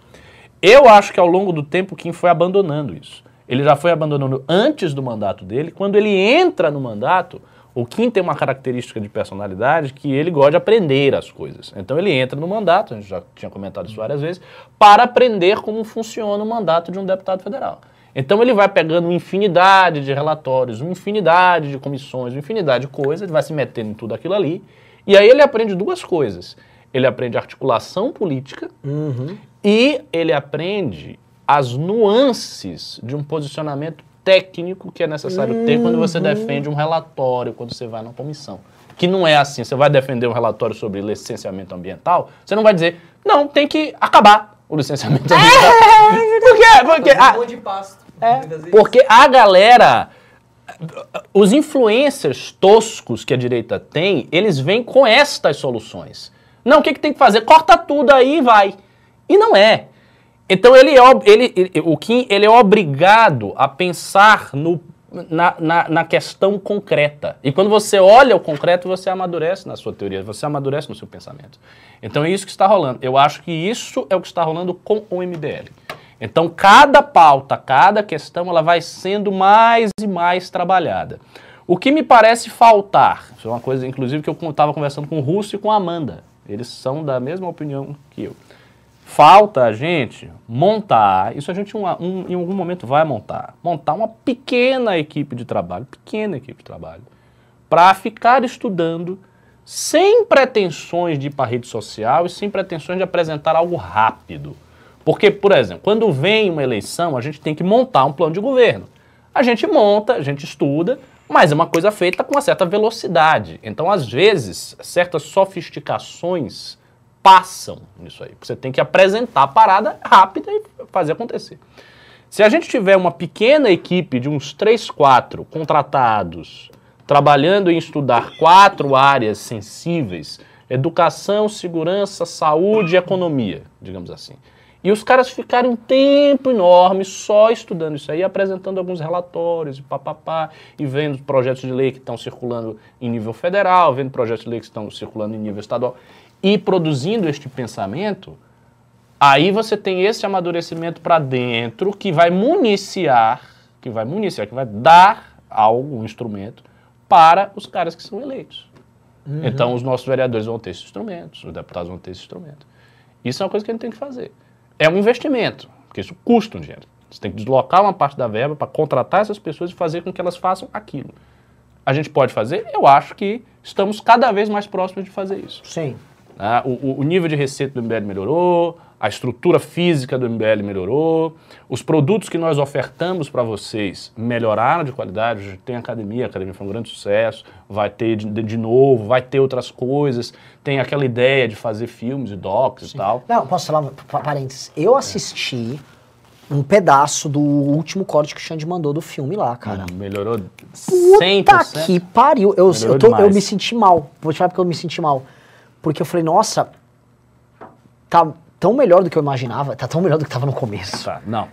Eu acho que ao longo do tempo Kim foi abandonando isso. Ele já foi abandonando antes do mandato dele. Quando ele entra no mandato, o Kim tem uma característica de personalidade que ele gosta de aprender as coisas. Então ele entra no mandato, a gente já tinha comentado isso várias vezes, para aprender como funciona o mandato de um deputado federal. Então ele vai pegando uma infinidade de relatórios, uma infinidade de comissões, uma infinidade de coisas, vai se metendo em tudo aquilo ali. E aí ele aprende duas coisas. Ele aprende articulação política Uhum. e ele aprende as nuances de um posicionamento técnico que é necessário ter quando você defende um relatório, quando você vai na comissão. Que não é assim, você vai defender um relatório sobre licenciamento ambiental, você não vai dizer, não, tem que acabar o licenciamento ambiental. Por quê? Porque, pasto. É, muitas vezes. porque a galera, os influencers toscos que a direita tem, eles vêm com estas soluções. Não, o que, que tem que fazer? Corta tudo aí e vai. E não é. Então ele, é ele, ele- o Kim ele é obrigado a pensar no, na, na, na questão concreta. E quando você olha o concreto, você amadurece na sua teoria, você amadurece no seu pensamento. Então é isso que está rolando. Eu acho que isso é o que está rolando com o MBL. Então cada pauta, cada questão, ela vai sendo mais e mais trabalhada. O que me parece faltar, isso é uma coisa, inclusive, que eu estava conversando com o Russo e com a Amanda. Eles são da mesma opinião que eu. Falta a gente montar, isso a gente um- um- em algum momento vai montar, montar uma pequena equipe de trabalho, pequena equipe de trabalho, para ficar estudando sem pretensões de ir para a rede social e sem pretensões de apresentar algo rápido. Porque, por exemplo, quando vem uma eleição, a gente tem que montar um plano de governo. A gente monta, a gente estuda, mas é uma coisa feita com uma certa velocidade. Então, às vezes, certas sofisticações passam nisso aí. Você tem que apresentar a parada rápida e fazer acontecer. Se a gente tiver uma pequena equipe de uns 3, 4 contratados, trabalhando em estudar quatro áreas sensíveis, educação, segurança, saúde e economia, digamos assim. E os caras ficarem um tempo enorme só estudando isso aí, apresentando alguns relatórios e papapá, e vendo projetos de lei que estão circulando em nível federal, vendo projetos de lei que estão circulando em nível estadual, e produzindo este pensamento, Aí você tem esse amadurecimento para dentro que vai municiar, que vai municiar, que vai dar algo, um instrumento para os caras que são eleitos. Então os nossos vereadores vão ter esses instrumentos, os deputados vão ter esse instrumento. Isso é uma coisa que a gente tem que fazer. É um investimento, porque isso custa um dinheiro. Você tem que deslocar uma parte da verba para contratar essas pessoas e fazer com que elas façam aquilo. A gente pode fazer? Eu acho que estamos cada vez mais próximos de fazer isso. Sim. Né? O, o- nível de receita do MBL melhorou, a estrutura física do MBL melhorou, os produtos que nós ofertamos para vocês melhoraram de qualidade. Hoje tem academia, a academia foi um grande sucesso, vai ter de, de- novo, vai ter outras coisas, tem aquela ideia de fazer filmes e docs e tal. Não, posso falar, pa- parênteses, eu assisti um pedaço do último corte que o Xande mandou do filme lá, cara. Hum, Melhorou Puta 100%. que pariu. Eu, eu, tô- eu me senti mal. Vou te falar porque eu me senti mal. Porque eu falei, nossa, tá tão melhor do que eu imaginava. Tá tão melhor do que tava no começo. Tá, não.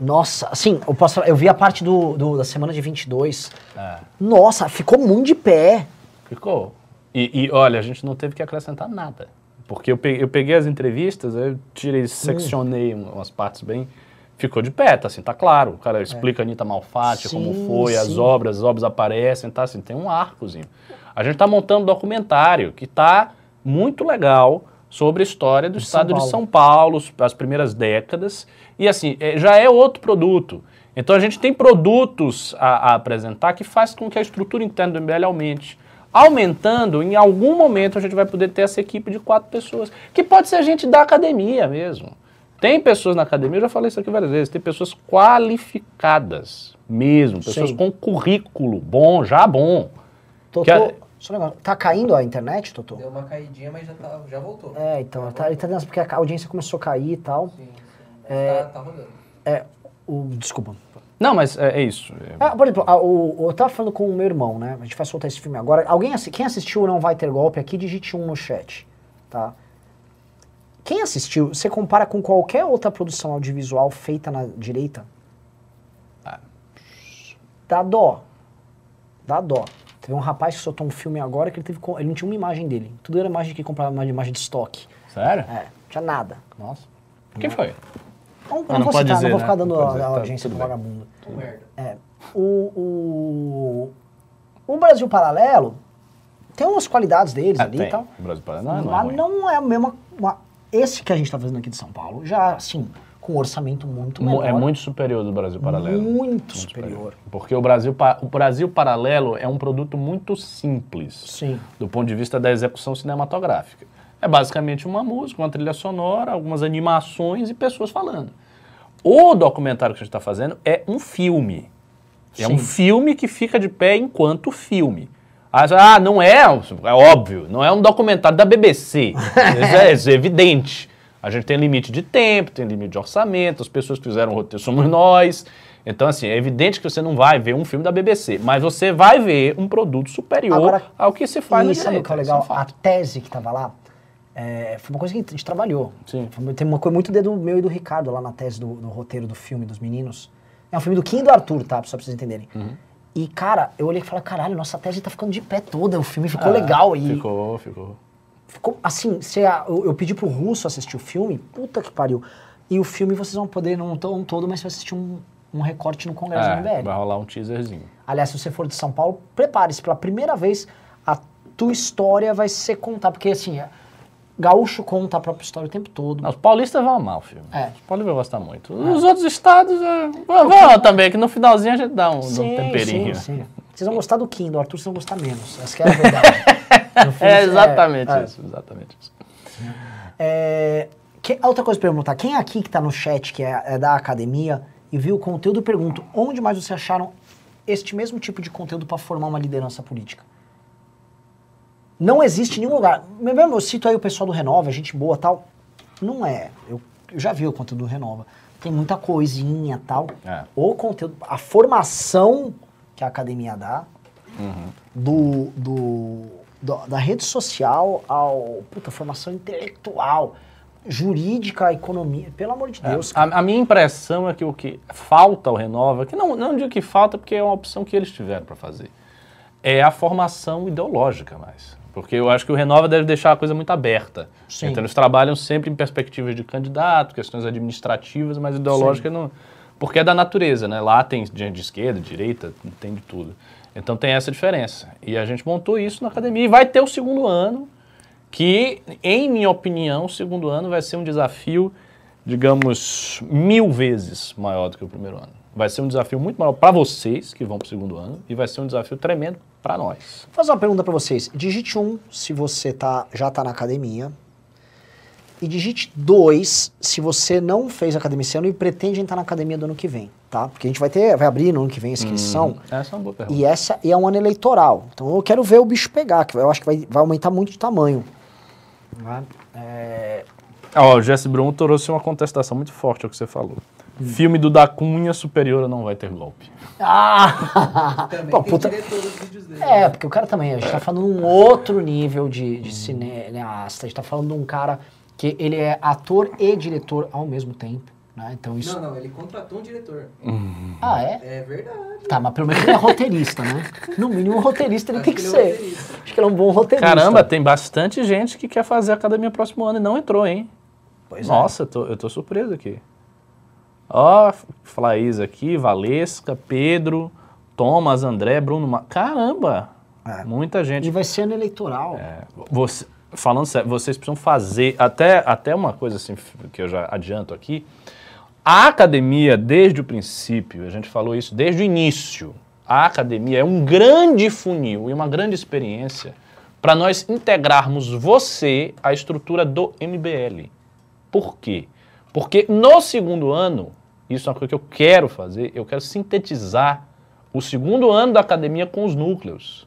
Nossa, assim, eu posso falar, eu vi a parte do, do- da semana de 22. É, Nossa, ficou muito de pé. ficou. E, e, olha, a gente não teve que acrescentar nada. Porque eu peguei, eu peguei as entrevistas, eu tirei, seccionei um- umas partes bem. Ficou de pé, tá assim, tá claro. O cara explica a Anitta Malfatti, como Sim, foi, as sim. obras, as obras aparecem, tá assim, tem um arcozinho. A gente tá montando um documentário que tá muito legal sobre a história do De estado São de. São Paulo, as primeiras décadas. E assim, é, já é outro produto. Então a gente tem produtos a, a apresentar que faz com que a estrutura interna do MBL aumente. Aumentando, em algum momento a gente vai poder ter essa equipe de quatro pessoas, que pode ser gente da academia mesmo. Tem pessoas na academia, eu já falei isso aqui várias vezes, tem pessoas qualificadas mesmo, pessoas Sim. com currículo bom, já bom. Tô, Que Só um negócio. Tá caindo a internet, Totô? Deu uma caidinha, mas já, tá, já voltou. É, então, tá, ele tá dando porque a audiência começou a cair e tal. Sim, sim. É. Tá, tá rodando. É, o, desculpa. Não, mas é, é isso. É- Ah, por exemplo, a- o, eu tava falando com o meu irmão, né? A gente vai soltar esse filme agora. Alguém, quem assistiu Não Vai Ter Golpe aqui, digite um no chat, tá? Quem assistiu, você compara com qualquer outra produção audiovisual feita na direita? Ah. Dá dó. Dá dó. Teve um rapaz que soltou um filme agora que ele, teve, ele não tinha uma imagem dele. Tudo era imagem que comprava uma imagem de estoque. Sério? É, não tinha nada. Nossa. O que foi? Não, Ah, não não vou pode citar, dizer, não vou né? ficar dando Não pode a, dizer, a tá, agência do bem. vagabundo. É, o, o, o Brasil Paralelo tem umas qualidades deles Ah, ali tem. e tal. O Brasil Paraná não é mas não é a mesma. uma- esse que a gente tá fazendo aqui de São Paulo, já assim, com um orçamento muito Mu- menor. É muito superior do Brasil Paralelo. Muito superior. Porque o Brasil, o Brasil Paralelo é um produto muito simples Sim. do ponto de vista da execução cinematográfica. É basicamente uma música, uma trilha sonora, algumas animações e pessoas falando. O documentário que a gente está fazendo é um filme. É um Sim. filme que fica de pé enquanto filme. Ah, não é, é óbvio, não é um documentário da BBC. Isso é, isso é evidente. A gente tem limite de tempo, tem limite de orçamento, as pessoas que fizeram o roteiro somos nós. Então, assim, é evidente que você não vai ver um filme da BBC, mas você vai ver um produto superior Agora, ao que se faz e no sabe o que é legal? isso é um A tese que tava lá é, foi uma coisa que a gente trabalhou. Sim. Foi- Tem uma coisa muito dedo meu e do Ricardo lá na tese do, do roteiro do filme dos meninos. É um filme do Kim e do Arthur, tá? Só pra vocês entenderem. Uhum. E, cara, eu olhei e falei, caralho, nossa tese tá ficando de pé toda. O filme ficou Ah, legal. E Ficou, ficou. Ficou assim, se a- eu, eu pedi pro Russo assistir o filme, puta que pariu. E o filme vocês vão poder, não tão todo, mas você vai assistir um, um recorte no Congresso É, do MBL. vai rolar um teaserzinho. Aliás, se você for de São Paulo, prepare-se. Pela primeira vez, a tua história vai ser contada. Porque, assim, é- gaúcho conta a própria história o tempo todo. Não, os paulistas vão amar o filme. É. Os paulistas vão gostar muito. Os outros estados é, vão, vão também, que no finalzinho a gente dá um, dá um temperinho. Sim, sim. Vocês vão gostar do Kim, do Arthur vocês vão gostar menos. Essa que é a verdade. Filme, É exatamente é, é. isso, exatamente isso. É, que- outra coisa pra perguntar, quem aqui que tá no chat, que é, é da academia, e viu o conteúdo, eu pergunto, onde mais vocês acharam este mesmo tipo de conteúdo para formar uma liderança política? Não existe em nenhum lugar. Mesmo eu cito aí o pessoal do Renova, gente boa tal. Não é. Eu, eu já vi o conteúdo do Renova. Tem muita coisinha tal. É. O conteúdo, a formação que a academia dá, Uhum. do, do, do- da rede social ao puta, formação intelectual, jurídica, economia, pelo amor de Deus. cara. A, a minha impressão é que o que falta ao Renova, que não, não digo que falta porque é uma opção que eles tiveram para fazer, é a formação ideológica mais. Porque eu acho que o Renova deve deixar a coisa muito aberta. Sim. Então eles trabalham sempre em perspectivas de candidato, questões administrativas, mas ideológicas não. Porque é da natureza, né? Lá tem gente de esquerda, de direita, tem de tudo. Então tem essa diferença. E a gente montou isso na academia. E vai ter o segundo ano, que, em minha opinião, o segundo ano vai ser um desafio, digamos, mil vezes maior do que o primeiro ano. Vai ser um desafio muito maior para vocês que vão para o segundo ano e vai ser um desafio tremendo para nós. Vou fazer uma pergunta pra vocês. Digite um se você tá, já tá na academia. E digite dois se você não fez academia esse ano e pretende entrar na academia do ano que vem, tá? Porque a gente vai ter, vai abrir no ano que vem a inscrição. Essa é uma boa pergunta. E essa e é um ano eleitoral. Então eu quero ver o bicho pegar, que eu acho que vai, vai aumentar muito de tamanho. É, Ó, o Jesse Brum trouxe uma contestação muito forte ao que você falou. Filme do Da Cunha superior não vai ter golpe. Ah! Também Pô, puta- diretor dos vídeos dele. É, porque o cara também, a gente tá falando de um outro nível de, de cineasta. A gente tá falando de um cara que ele é ator e diretor ao mesmo tempo. Né? Então isso. Não, não, ele contratou um diretor. Ah, é? É verdade. Tá, mas pelo menos ele é roteirista, né? No mínimo, roteirista ele Acho tem que que ele é ser. roteirista. Acho que ele é um bom roteirista. Caramba, tem bastante gente que quer fazer a academia próximo ano e não entrou, hein? Pois é. Nossa, eu, tô, eu tô surpreso aqui. Ó, Flaís aqui, Valesca, Pedro, Thomas, André, Bruno. Ma... Caramba! É. Muita gente. E vai ser ano eleitoral. É, você- falando sério, vocês precisam fazer até, até uma coisa assim que eu já adianto aqui. A academia, desde o princípio, a gente falou isso desde o início, a academia é um grande funil e uma grande experiência para nós integrarmos você à estrutura do MBL. Por quê? Porque no segundo ano, isso é uma coisa que eu quero fazer, eu quero sintetizar o segundo ano da academia com os núcleos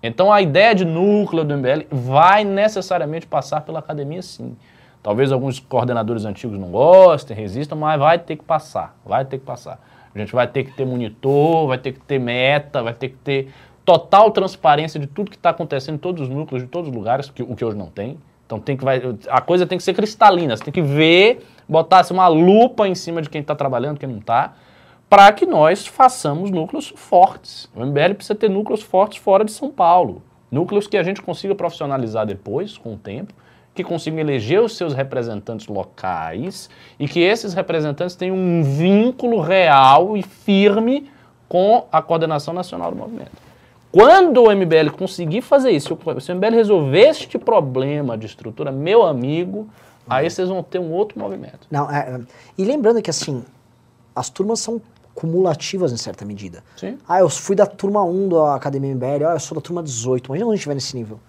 Então a ideia de núcleo do MBL vai necessariamente passar pela academia sim. Talvez alguns coordenadores antigos não gostem, resistam, mas vai ter que passar, vai ter que passar. A gente vai ter que ter monitor, vai ter que ter meta, vai ter que ter total transparência de tudo que está acontecendo em todos os núcleos, de todos os lugares, que, o que hoje não tem. Então tem que vai, a coisa tem que ser cristalina, você tem que ver, botar uma lupa em cima de quem está trabalhando, quem não está, para que nós façamos núcleos fortes. O MBL precisa ter núcleos fortes fora de São Paulo. Núcleos que a gente consiga profissionalizar depois, com o tempo, que consigam eleger os seus representantes locais e que esses representantes tenham um vínculo real e firme com a coordenação nacional do movimento. Quando o MBL conseguir fazer isso, se o MBL resolver este problema de estrutura, meu amigo, aí vocês vão ter um outro movimento. Não, é, é, e lembrando que assim, as turmas são cumulativas em certa medida. Sim. Ah, eu fui da turma 1 da Academia MBL, ah, eu sou da turma 18. Imagina quando a gente estiver nesse nível.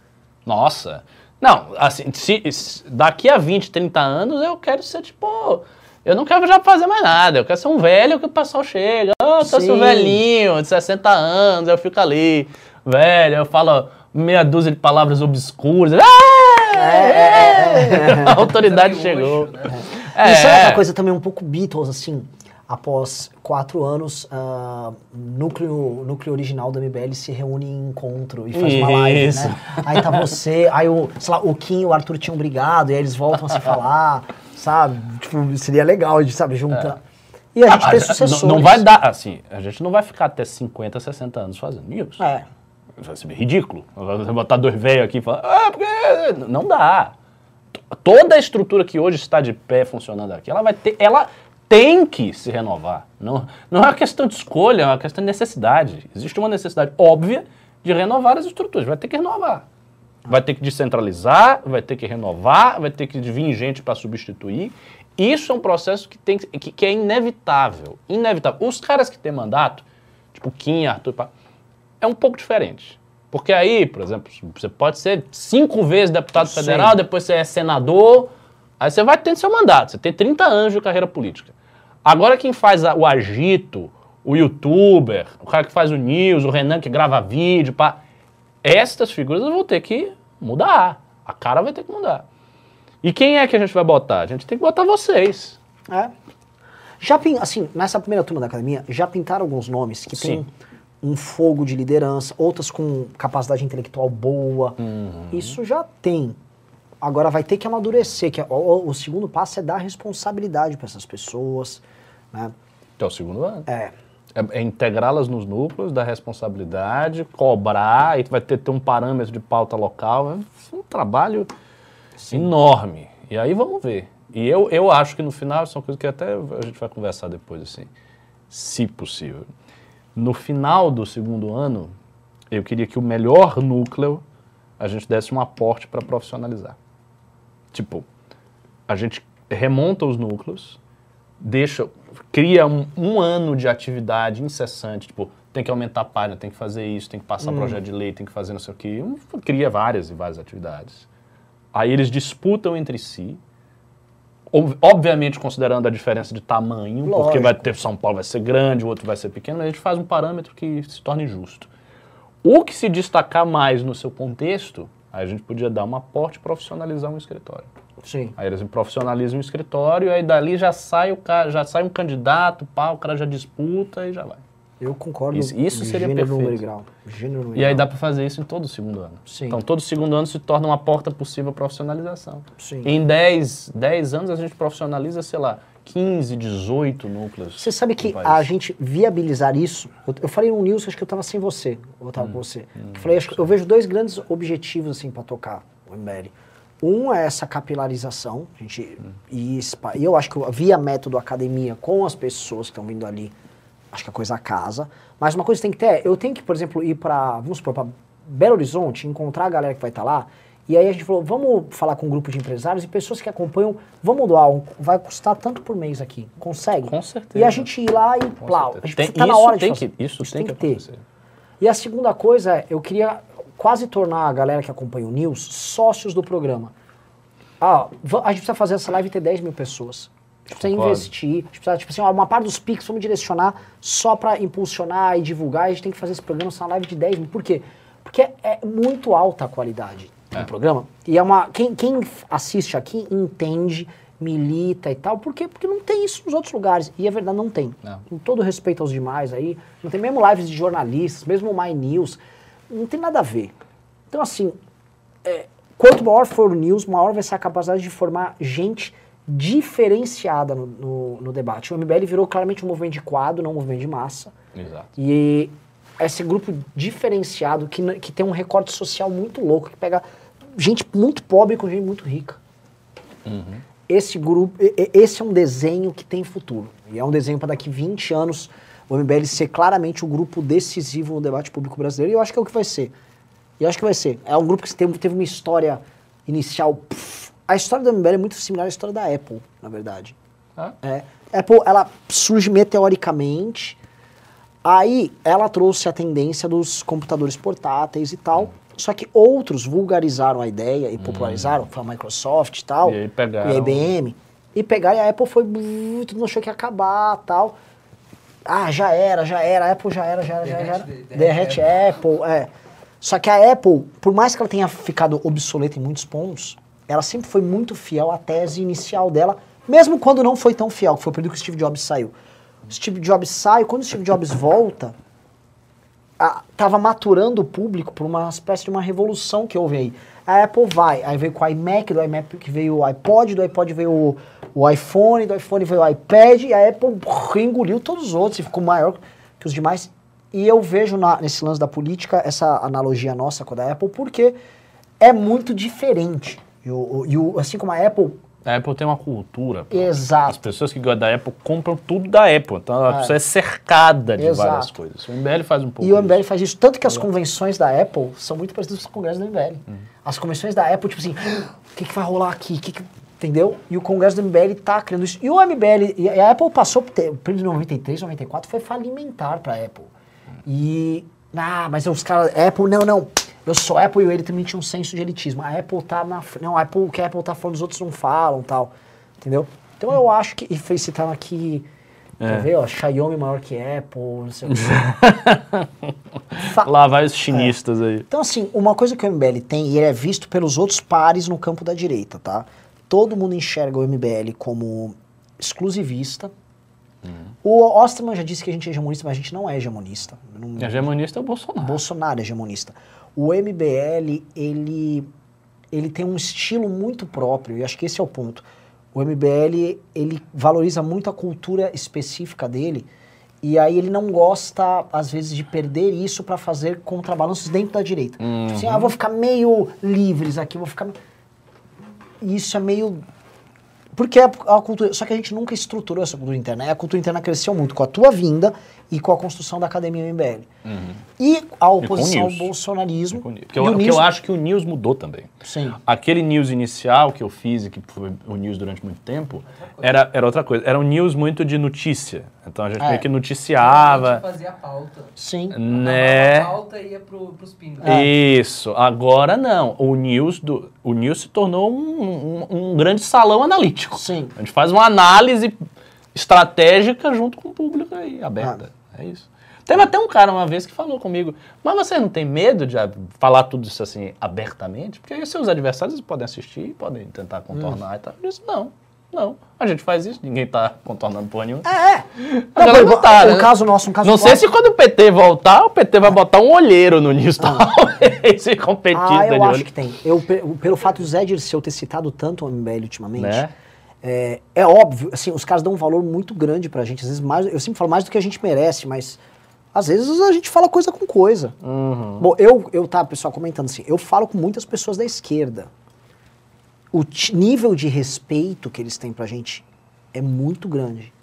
Nossa. Não, assim, se, se- daqui a 20, 30 anos eu quero ser tipo. Eu não quero já fazer mais nada. Eu quero ser um velho que o pessoal chega. Ah, eu sou Sim. velhinho, de 60 anos, eu fico ali, velho, eu falo meia dúzia de palavras obscuras. Ah! é, A autoridade Sangue chegou. roxo, né? É, Isso é uma coisa também um pouco Beatles, assim. Após quatro anos, ah, núcleo, núcleo original do MBL se reúne em encontro e faz uma live, Isso. né? Aí tá você, aí o, sei lá, o Kim e o Arthur tinham brigado, e aí eles voltam a se falar, sabe? Tipo, seria legal de, sabe, juntar. E a gente Ah, tem sucessores. Não, não vai dar, assim, a gente não vai ficar até 50, 60 anos fazendo isso. É. Vai ser ridículo. Você botar dois velhos aqui e falar, ah, porque. Não dá. Toda a estrutura que hoje está de pé funcionando aqui, ela vai ter. Ela tem que se renovar. Não, não é uma questão de escolha, é uma questão de necessidade. Existe uma necessidade óbvia de renovar as estruturas. Vai ter que renovar. Vai ter que descentralizar, vai ter que renovar, vai ter que vir gente para substituir. Isso é um processo que, tem, que, que é inevitável. Inevitável. Os caras que têm mandato, tipo Kim, Arthur, é um pouco diferente. Porque aí, por exemplo, você pode ser cinco vezes deputado Sim. federal, depois você é senador, aí você vai tendo seu mandato, você tem 30 anos de carreira política. Agora quem faz a- o agito, o youtuber, o cara que faz o news, o Renan que grava vídeo, pá, estas figuras vão ter que mudar. A cara vai ter que mudar. E quem é que a gente vai botar? A gente tem que botar vocês. É. Já assim, nessa primeira turma da academia, já pintaram alguns nomes que têm Sim. um fogo de liderança, outras com capacidade intelectual boa. Uhum. Isso já tem. Agora vai ter que amadurecer, que é- o, o segundo passo é dar responsabilidade para essas pessoas, né? Que é o segundo ano. É. É, é integrá-las nos núcleos, dar responsabilidade, cobrar, aí vai ter, ter um parâmetro de pauta local. É um trabalho enorme. E aí vamos ver. E eu, eu acho que no final, são coisas que até a gente vai conversar depois, assim, se possível. No final do segundo ano, eu queria que o melhor núcleo a gente desse um aporte para profissionalizar. Tipo, a gente remonta os núcleos, deixa, cria um, um ano de atividade incessante, tipo, tem que aumentar a página, tem que fazer isso, tem que passar projeto de lei, tem que fazer não sei o quê. Um, Cria várias e várias atividades. Aí eles disputam entre si, ob- obviamente considerando a diferença de tamanho, porque Lógico. vai ter São Paulo vai ser grande, o outro vai ser pequeno, mas a gente faz um parâmetro que se torne justo. O que se destacar mais no seu contexto, aí a gente podia dar um aporte e profissionalizar um escritório. Sim. Aí eles profissionalizam o escritório, e aí dali já sai o cara, já sai um candidato, pá, o cara já disputa e já vai. Eu concordo. Isso- isso seria gênero, perfeito. número e grau. Gênero, número E aí dá para fazer isso em todo o segundo ano. Sim. Então todo segundo ano se torna uma porta possível à profissionalização. Sim. Em 10, 10 anos a gente profissionaliza, sei lá, 15, 18 núcleos. Você sabe que a gente viabilizar isso, eu, eu falei no news, acho que eu tava sem você, eu tava com você. Eu falei, acho que eu vejo dois grandes objetivos assim para tocar o MBL. Um é essa capilarização, a gente e, espa- e eu acho que via método academia com as pessoas que estão vindo ali, acho que a coisa casa. Mas uma coisa que tem que ter, é, eu tenho que, por exemplo, ir para, vamos supor, para Belo Horizonte, encontrar a galera que vai estar lá. E aí a gente falou, vamos falar com um grupo de empresários e pessoas que acompanham, vamos doar, um- vai custar tanto por mês aqui. Consegue? Com certeza. E a gente ir lá e Com plau. certeza. A gente Tem- tá na isso hora de tem fazer. que- isso tem que ter. acontecer. E a segunda coisa é, eu queria quase tornar a galera que acompanha o News sócios do programa. Ah, a gente precisa fazer essa live e ter 10 mil pessoas. A gente precisa Concordo. investir, a gente precisa, tipo assim, ó, uma parte dos Pix vamos direcionar só para impulsionar e divulgar. A gente tem que fazer esse programa ser uma live de 10 mil. Por quê? Porque é, é muito alta a qualidade do É. programa. E é uma. Quem, quem assiste aqui entende, milita e tal. Por quê? Porque não tem isso nos outros lugares. E é verdade, não tem. Não. Com todo respeito aos demais aí, não tem mesmo lives de jornalistas, mesmo o My News. Não tem nada a ver. Então, assim, é, quanto maior for o news, maior vai ser a capacidade de formar gente diferenciada no, no- no debate. O MBL virou claramente um movimento de quadro, não um movimento de massa. Exato. E esse grupo diferenciado, que, que tem um recorte social muito louco, que pega gente muito pobre com gente muito rica. Esse grupo, esse é um desenho que tem futuro. E é um desenho para daqui 20 anos o MBL ser claramente o grupo decisivo no debate público brasileiro. E eu acho que é o que vai ser. E eu acho que vai ser. É um grupo que teve, teve uma história inicial. pff. A história do MBL é muito similar à história da Apple, na verdade. Ah, É, Apple, ela surge meteoricamente, aí ela trouxe a tendência dos computadores portáteis e tal, só que outros vulgarizaram a ideia e popularizaram, foi a Microsoft e tal, E aí pegaram- e a IBM, e pegaram e a Apple foi, todo mundo achou que ia acabar tal. Ah, já era, já era, a Apple já era, já era, já era. Derrete- derrete Derrete Apple, é. Só que a Apple, por mais que ela tenha ficado obsoleta em muitos pontos, ela sempre foi muito fiel à tese inicial dela, mesmo quando não foi tão fiel, que foi o período que o Steve Jobs saiu. O Steve Jobs sai, quando o Steve Jobs volta, a- tava maturando o público por uma espécie de uma revolução que houve aí. A Apple vai, aí veio com o iMac, do iMac veio o iPod, do iPod veio o, o iPhone, do iPhone veio o iPad, e a Apple engoliu todos os outros e ficou maior que os demais. E eu vejo na- nesse lance da política essa analogia nossa com a da Apple, porque é muito diferente. E, o- e o- assim como a Apple A Apple tem uma cultura. pô. Exato. As pessoas que gostam da Apple compram tudo da Apple. Então a É. pessoa é cercada de Exato. várias coisas. O MBL faz um pouco E o isso. MBL faz isso. Tanto que as convenções da Apple são muito parecidas com os congressos do MBL. Uhum. As convenções da Apple, tipo assim, o que, que vai rolar aqui? Que que- entendeu? E o congresso do MBL tá criando isso. E o MBL, e a Apple passou, por ter- o período de 93, 94 foi falimentar pra Apple. E, ah, mas os caras, Apple, não, não. Eu sou Apple e ele também tinha um senso de elitismo. A Apple tá na. Não, a Apple, o que a Apple tá falando, os outros não falam tal. Entendeu? Então eu acho que. E foi citando aqui. É. Quer ver, ó? Xiaomi maior que Apple, não sei o. Fa- Lá vai os chinistas aí. então, assim, uma coisa que o MBL tem, e ele é visto pelos outros pares no campo da direita, tá? Todo mundo enxerga o MBL como exclusivista. O Osterman já disse que a gente é hegemonista, mas a gente não é hegemonista. Não, A hegemonista é o Bolsonaro. Bolsonaro é hegemonista. O MBL, ele, ele tem um estilo muito próprio, e acho que esse é o ponto. O MBL, ele valoriza muito a cultura específica dele, e aí ele não gosta, às vezes, de perder isso para fazer contrabalanços dentro da direita. Tipo assim, ah, vou ficar meio livres aqui, vou ficar... Isso é meio... Porque é a cultura. Só que a gente nunca estruturou essa cultura interna. A cultura interna cresceu muito com a tua vinda e com a construção da academia MBL. E a oposição ao bolsonarismo. Porque e eu, o news- eu acho que o news mudou também. Sim. Aquele news inicial que eu fiz e que foi o news durante muito tempo, era, era outra coisa. Era um news muito de notícia. Então a gente É. meio que A gente noticiava. fazia a pauta. Sim. Né? A pauta ia pro, pros pingos. É. Isso. Agora não. O news, do, o news se tornou um, um- um grande salão analítico. Sim. A gente faz uma análise estratégica junto com o público aí, aberta. É isso. Teve até um cara uma vez que falou comigo, mas você não tem medo de ah, falar tudo isso assim abertamente? Porque aí seus adversários podem assistir, podem tentar contornar e tal. Eu disse, não, não. A gente faz isso, ninguém tá contornando porra nenhuma. É. Galera não tá, um né? caso nosso, um caso Não sei se quando o PT voltar, o PT vai botar um olheiro no News, talvez, e competir Ah, tá eu acho olho. que tem. Eu, pe- pelo fato do Zé Dirceu ter citado tanto o MBL ultimamente, Né? É, é óbvio, assim, os caras dão um valor muito grande pra gente. Às vezes mais, eu sempre falo mais do que a gente merece, mas às vezes a gente fala coisa com coisa. Uhum. Bom, eu, eu tava, pessoal, comentando assim, eu falo com muitas pessoas da esquerda. O nível de respeito que eles têm pra gente é muito grande.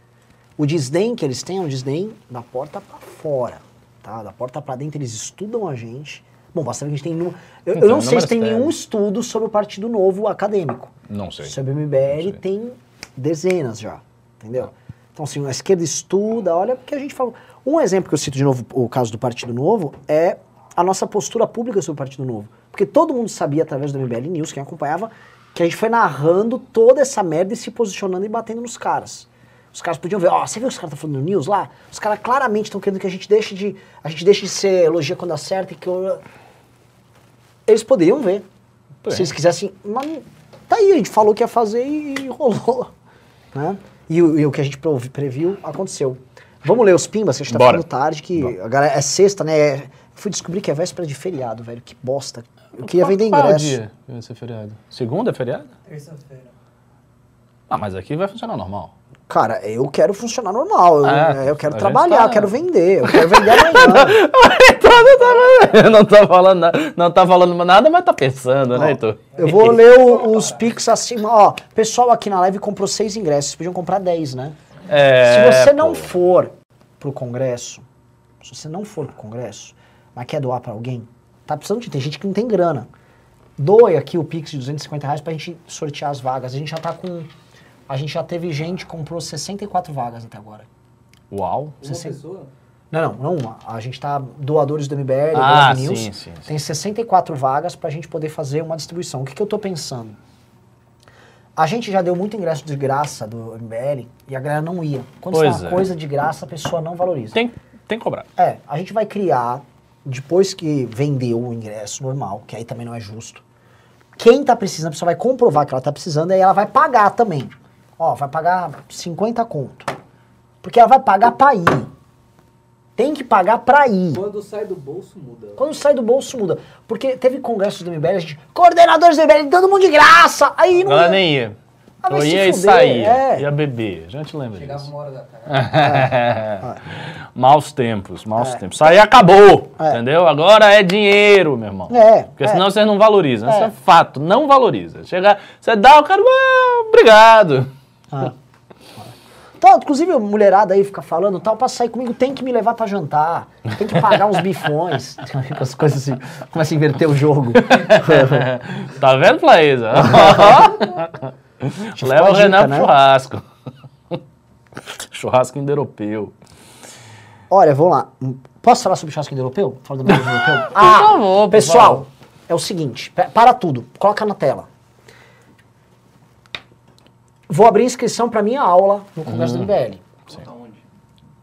O desdém que eles têm é um desdém da porta pra fora, tá? Da porta pra dentro eles estudam a gente. Bom, basta ver que a gente tem... Eu, eu Então, não sei se tem nenhum estudo sobre o Partido Novo acadêmico. Não sei. Sobre o MBL tem dezenas já, entendeu? Então, assim, a esquerda estuda, olha, porque a gente fala... Um exemplo que eu cito de novo, o caso do Partido Novo, é a nossa postura pública sobre o Partido Novo. Porque todo mundo sabia, através do MBL News, quem acompanhava, que a gente foi narrando toda essa merda e se posicionando e batendo nos caras. Os caras podiam ver, ó, você viu os caras estão falando no news lá? Os caras claramente estão querendo que a gente deixe de. A gente deixe de ser elogia quando acerta e que. eu- eles poderiam ver. Bem. Se eles quisessem. Mas tá aí, a gente falou que ia fazer e rolou. Né? E, o- e o que a gente previu aconteceu. Vamos ler os pimbas, que a gente tá Bora. ficando tarde, que a galera, é sexta, né? É- fui descobrir que é véspera de feriado, velho. Que bosta. Eu queria vender Qual é o ingresso. dia que vai ser feriado? Segunda é feriado? Terça-feira. Ah, mas aqui vai funcionar normal. Cara, eu quero funcionar normal. Eu, Ah, eu quero trabalhar, tá- eu quero vender. Eu quero vender amanhã. Não tá, não tá falando nada, não tá falando nada, mas tá pensando, né, Heitor? Eu vou ler o- os pics acima. Ó, pessoal aqui na live comprou seis ingressos. Vocês podiam comprar 10, né? É, se você não pô. for pro congresso, se você não for pro congresso, mas quer doar pra alguém, tá precisando de. Tem gente que não tem grana. Doe aqui o Pix de 250 reais pra gente sortear as vagas. A gente já tá com. A gente já teve gente que comprou 64 vagas até agora. Uau. Uma Você- pessoa? Não, não, não uma. A gente tá doadores do MBL, Ah, Brave News. sim, sim, sim. Tem 64 vagas pra gente poder fazer uma distribuição. O que, que eu tô pensando? A gente já deu muito ingresso de graça do MBL e a galera não ia. Quando Pois você dá é. uma coisa de graça, a pessoa não valoriza. Tem, tem que cobrar. É, a gente vai criar, depois que vendeu o ingresso normal, que aí também não é justo, quem tá precisando, a pessoa vai comprovar que ela tá precisando, aí ela vai pagar também. Ó, vai pagar 50 conto. Porque ela vai pagar pra ir. Tem que pagar pra ir. Quando sai do bolso, muda. Quando sai do bolso, muda. Porque teve congressos do MBL, a gente, coordenadores do MBL, todo mundo de graça. Aí não Ela ia. nem ia. Ah, Eu ia e saía. é. Ia beber. A gente lembra Chegava disso. uma hora da tarde. maus tempos, maus É. tempos. Isso aí acabou, É. entendeu? Agora é dinheiro, meu irmão. É, Porque é. senão vocês não valorizam. Isso É. é fato, não valoriza. Chega, você dá, o cara, "Ah, obrigado. Ah. Então, inclusive, a mulherada aí fica falando tal, pra sair comigo tem que me levar pra jantar, tem que pagar uns bifões, as coisas assim, começa a inverter o jogo. tá vendo, Flaísa? Leva o a Renan pro né? churrasco. churrasco indo-europeu. Olha, vamos lá. Posso falar sobre churrasco europeu? Fala do meu europeu? Ah, favor, por pessoal, favor. é o seguinte, pa- para tudo, coloca na tela. Vou abrir inscrição pra minha aula no Congresso Hum. do MBL. Conta onde?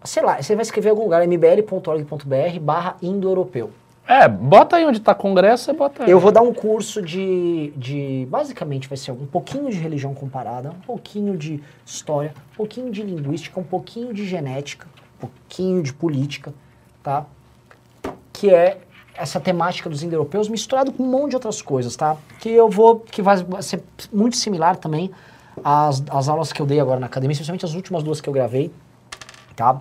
Sei lá, você vai escrever em algum lugar, mbl.org.br barra indo-europeu. É, bota aí onde tá congresso, você bota aí. Eu vou dar um curso de, de. Basicamente vai ser um pouquinho de religião comparada, um pouquinho de história, um pouquinho de linguística, um pouquinho de genética, um pouquinho de política, tá? Que é essa temática dos indo-europeus misturado com um monte de outras coisas, tá? Que eu vou. que vai ser muito similar também às, às aulas que eu dei agora na academia, especialmente as últimas duas que eu gravei, tá?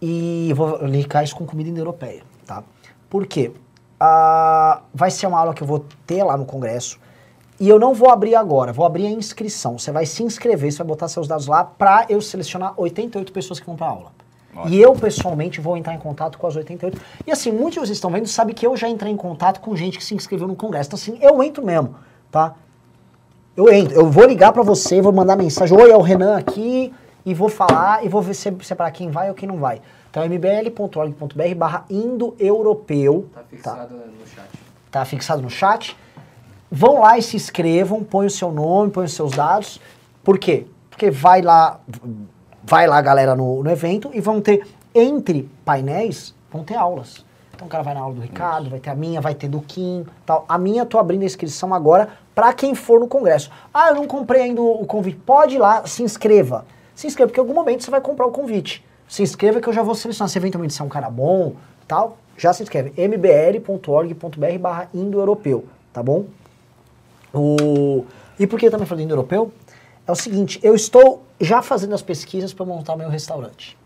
E vou linkar isso com comida indo-europeia, tá? Por quê? Ah, vai ser uma aula que eu vou ter lá no congresso e eu não vou abrir agora, vou abrir a inscrição. Você vai se inscrever, você vai botar seus dados lá pra eu selecionar 88 pessoas que vão pra aula. E eu, pessoalmente, vou entrar em contato com as 88. E assim, muitos de vocês estão vendo, sabem que eu já entrei em contato com gente que se inscreveu no congresso. Então assim, eu entro mesmo, tá? Eu entro, eu vou ligar pra você, vou mandar mensagem, oi, é o Renan aqui, e vou falar, e vou ver se- separar quem vai ou quem não vai. Então mbl.org.br barra indo-europeu, Tá fixado no chat. tá fixado no chat. Vão lá e se inscrevam, põe o seu nome, põe os seus dados. Por quê? Porque vai lá, vai lá a galera no, no evento e vão ter, entre painéis, vão ter aulas. Então o cara vai na aula do Ricardo, vai ter a minha, vai ter do Kim, tal. A minha eu tô abrindo a inscrição agora para quem for no congresso. Ah, eu não comprei ainda o convite. Pode ir lá, se inscreva. Se inscreva, porque em algum momento você vai comprar o convite. Se inscreva que eu já vou selecionar. Se eventualmente você é um cara bom, tal, já se inscreve. mbl.org.br barra indo-europeu, tá bom? O... E por que eu também falei indo-europeu? É o seguinte, eu estou já fazendo as pesquisas para montar meu restaurante.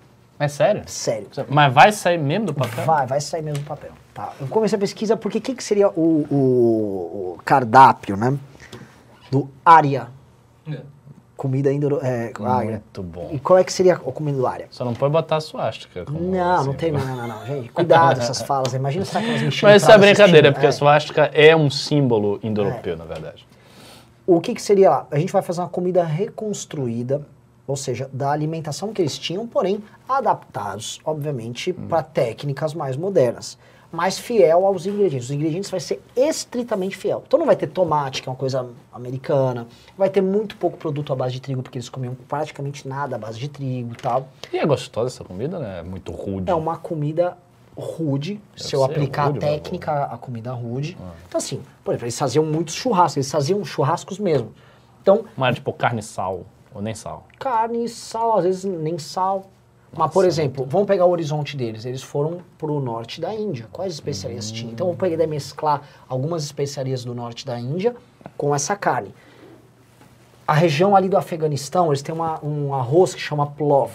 É sério? Sério. Mas vai sair mesmo do papel? Vai, vai sair mesmo do papel. Tá. Eu comecei a pesquisa porque o que, que seria o, o- o cardápio, né? Do Ária. É. Comida indo é. Muito bom. E qual é que seria a comida do Ária? Só não pode botar a suástica. Não, assim. não tem, não, não, não, não, gente. Cuidado essas falas. Imagina se aquelas me Mas isso é brincadeira, porque a suástica é um símbolo indo-europeu, na verdade. O que, que seria lá? A gente vai fazer uma comida reconstruída, ou seja, da alimentação que eles tinham, porém adaptados, obviamente, para técnicas mais modernas. Mas fiel aos ingredientes. Os ingredientes vai ser estritamente fiel. Então não vai ter tomate, que é uma coisa americana. Vai ter muito pouco produto à base de trigo, porque eles comiam praticamente nada à base de trigo e tal. E é gostosa essa comida, né? É muito rude. É uma comida rude, se eu aplicar rude, a técnica, a comida rude. Então assim, por exemplo, eles faziam muitos churrascos, eles faziam churrascos mesmo. Então, Mas tipo carne e sal, ou nem sal. carne, sal, às vezes nem sal. Mas, por exemplo, vamos pegar o horizonte deles. Eles foram pro norte da Índia. Quais especiarias tinha? Então, pegar e mesclar algumas especiarias do norte da Índia com essa carne. A região ali do Afeganistão, eles têm uma- um arroz que chama plov,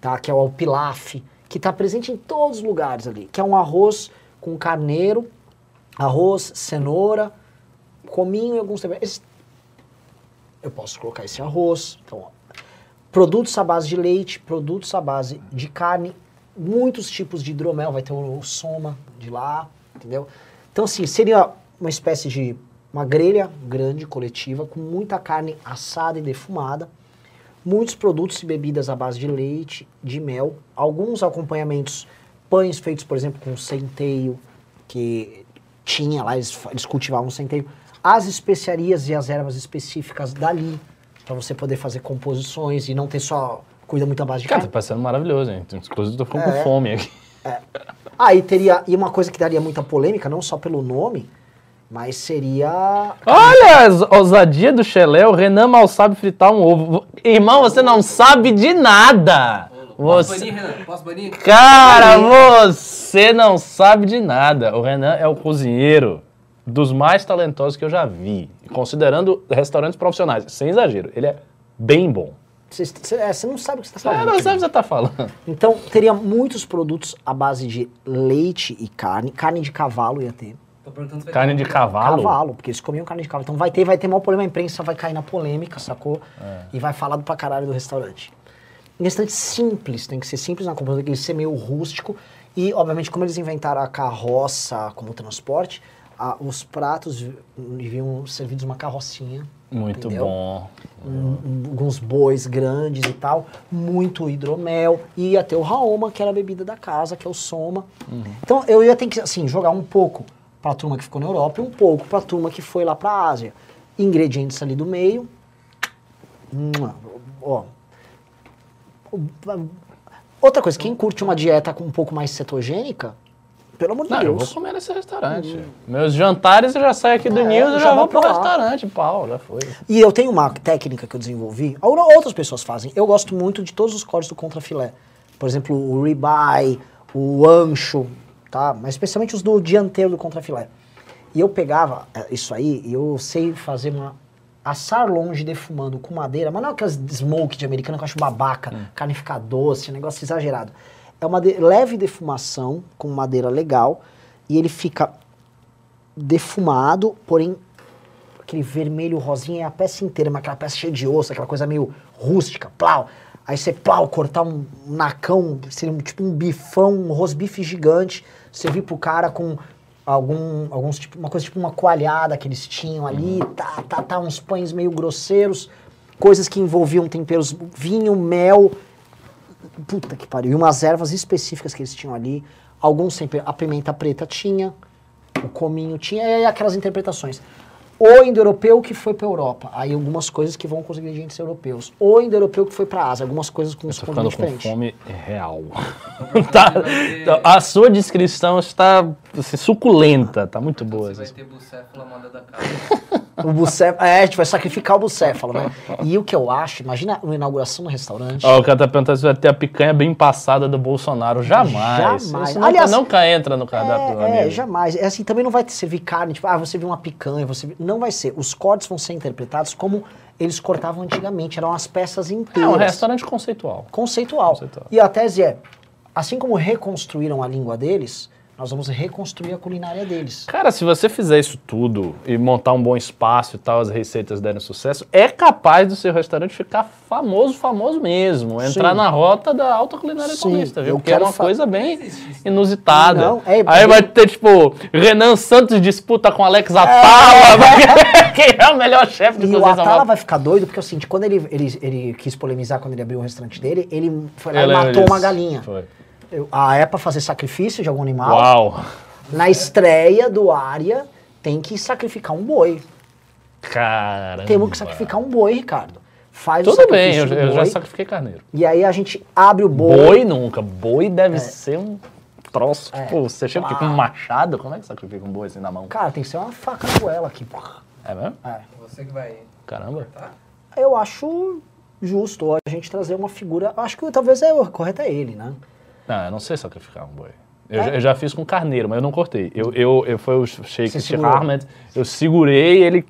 tá? que é o pilaf, que está presente em todos os lugares ali. Que é um arroz com carneiro, arroz, cenoura, cominho e alguns temperos. Esse- Eu posso colocar esse arroz. Então, ó, produtos à base de leite, produtos à base de carne, muitos tipos de hidromel, vai ter o, soma de lá, entendeu? Então, assim, seria uma espécie de uma grelha grande, coletiva, com muita carne assada e defumada, muitos produtos e bebidas à base de leite, de mel, alguns acompanhamentos, pães feitos, por exemplo, com centeio, que tinha lá, eles, eles cultivavam centeio, as especiarias e as ervas específicas dali, para você poder fazer composições e não ter só cuida muito à base de Cara, tá carne. parecendo maravilhoso, hein? Inclusive tô ficando É. com fome aqui. Ah, e teria, e uma coisa que daria muita polêmica, não só pelo nome, mas seria Olha a ousadia do Xelé, o Renan mal sabe fritar um ovo. Irmão, você não sabe de nada. Posso Você... banir, Renan? Posso banir? Cara, você não sabe de nada. O Renan é o cozinheiro dos mais talentosos que eu já vi. Considerando restaurantes profissionais, sem exagero. Ele é bem bom. Você, você- é, não sabe o que você está É, falando. não querido. sabe o que você tá falando. Então, teria muitos produtos à base de leite e carne. Carne de cavalo ia ter. Carne de cavalo. Cavalo, porque eles comiam carne de cavalo. Então vai ter, vai ter maior problema, a imprensa vai cair na polêmica, sacou? É. E vai falar do pra caralho do restaurante. Um restaurante simples, tem que ser simples na composição, tem que ser meio rústico. E, obviamente, como eles inventaram a carroça como transporte, a- os pratos vi- deviam servidos uma carrocinha. Muito entendeu? bom. um- alguns bois grandes e tal, muito hidromel, e ia ter o Raoma, que era a bebida da casa, que é o Soma. Então eu ia ter que, assim, jogar um pouco pra turma que ficou na Europa e um pouco pra turma que foi lá pra Ásia. Ingredientes ali do meio. Ó. Outra coisa, quem curte uma dieta com um pouco mais cetogênica, pelo amor de Não, eu vou Deus. comer nesse restaurante. Meus jantares eu já saio aqui do É, News e já já vou pro lá. restaurante, pau, já foi. E eu tenho uma técnica que eu desenvolvi, ou- outras pessoas fazem. Eu gosto muito de todos os cortes do contrafilé. Por exemplo, o ribeye, o ancho, tá? Mas especialmente os do dianteiro do contrafilé. E eu pegava eh, isso aí e eu sei fazer uma assar longe defumando com madeira, mas não aquelas smoke de americano que eu acho babaca, carne fica doce, negócio exagerado. É uma de- leve defumação com madeira legal e ele fica defumado, porém aquele vermelho rosinha é a peça inteira, mas aquela peça cheia de osso, aquela coisa meio rústica, plau. Aí você, plau, cortar um nacão, seria um, tipo um bifão, um rosbife gigante, servir pro cara com algum, alguns tipo, uma coisa tipo uma coalhada que eles tinham ali, tá, tá, tá, uns pães meio grosseiros, coisas que envolviam temperos, vinho, mel, puta que pariu, e umas ervas específicas que eles tinham ali, alguns temperos, a pimenta preta tinha, o cominho tinha, e aquelas interpretações. O indo-europeu que foi pra Europa, aí algumas coisas que vão com os ingredientes europeus. O indo-europeu que foi pra Ásia, algumas coisas com os com diferentes. fome real. Tá- então, a sua descrição está assim, suculenta, tá muito boa. Você vai essa- ter bucéfala moda da casa. O bucéfalo, é, a gente vai sacrificar o bucéfalo, né? E o que eu acho, imagina uma inauguração no restaurante. Ó, o cara tá perguntando se vai ter a picanha bem passada do Bolsonaro. Jamais. Jamais. Isso nunca, Aliás, nunca entra no cardápio do É, é, jamais. É assim, também não vai servir carne, tipo, ah, você viu uma picanha, você viu... Não vai ser. Os cortes vão ser interpretados como eles cortavam antigamente, eram as peças É inteiras. um restaurante conceitual. Conceitual. Conceitual. E a tese é, assim como reconstruíram a língua deles, nós vamos reconstruir a culinária deles. Cara, se você fizer isso tudo e montar um bom espaço e tal, as receitas derem sucesso, é capaz do seu restaurante ficar famoso, famoso mesmo. Entrar Sim. na rota da alta culinária Sim, paulista, viu? eu Porque é uma coisa bem inusitada. Não, é- Aí é- vai ter, tipo, Renan Santos disputa com Alex Atala. Quem é o melhor chefe de E cozinha o Atala vai ficar doido, porque é o seguinte, quando ele, ele, ele quis polemizar quando ele abriu o restaurante dele, ele foi e lembro matou uma galinha. Foi. Eu- A é pra fazer sacrifício de algum animal. Uau. Na estreia do Área, tem que sacrificar um boi. Caramba. Temos que sacrificar um boi, Ricardo. Faz o Tudo bem, sacrifício eu, eu já sacrifiquei carneiro. E aí a gente abre o boi. Boi nunca. Boi deve É. ser um troço. É. Pô, você chega aqui com um machado, como é que sacrifica um boi assim na mão? Cara, tem que ser uma faca na goela aqui. É mesmo? É. Você que vai Caramba. cortar? Eu acho justo a gente trazer uma figura. Acho que talvez é o correto é ele, né? Não, eu não sei sacrificar um boi. Eu, É? já, eu já fiz com carneiro, mas eu não cortei. Eu, eu, eu foi o Sheikh? Ahmed, eu segurei ele,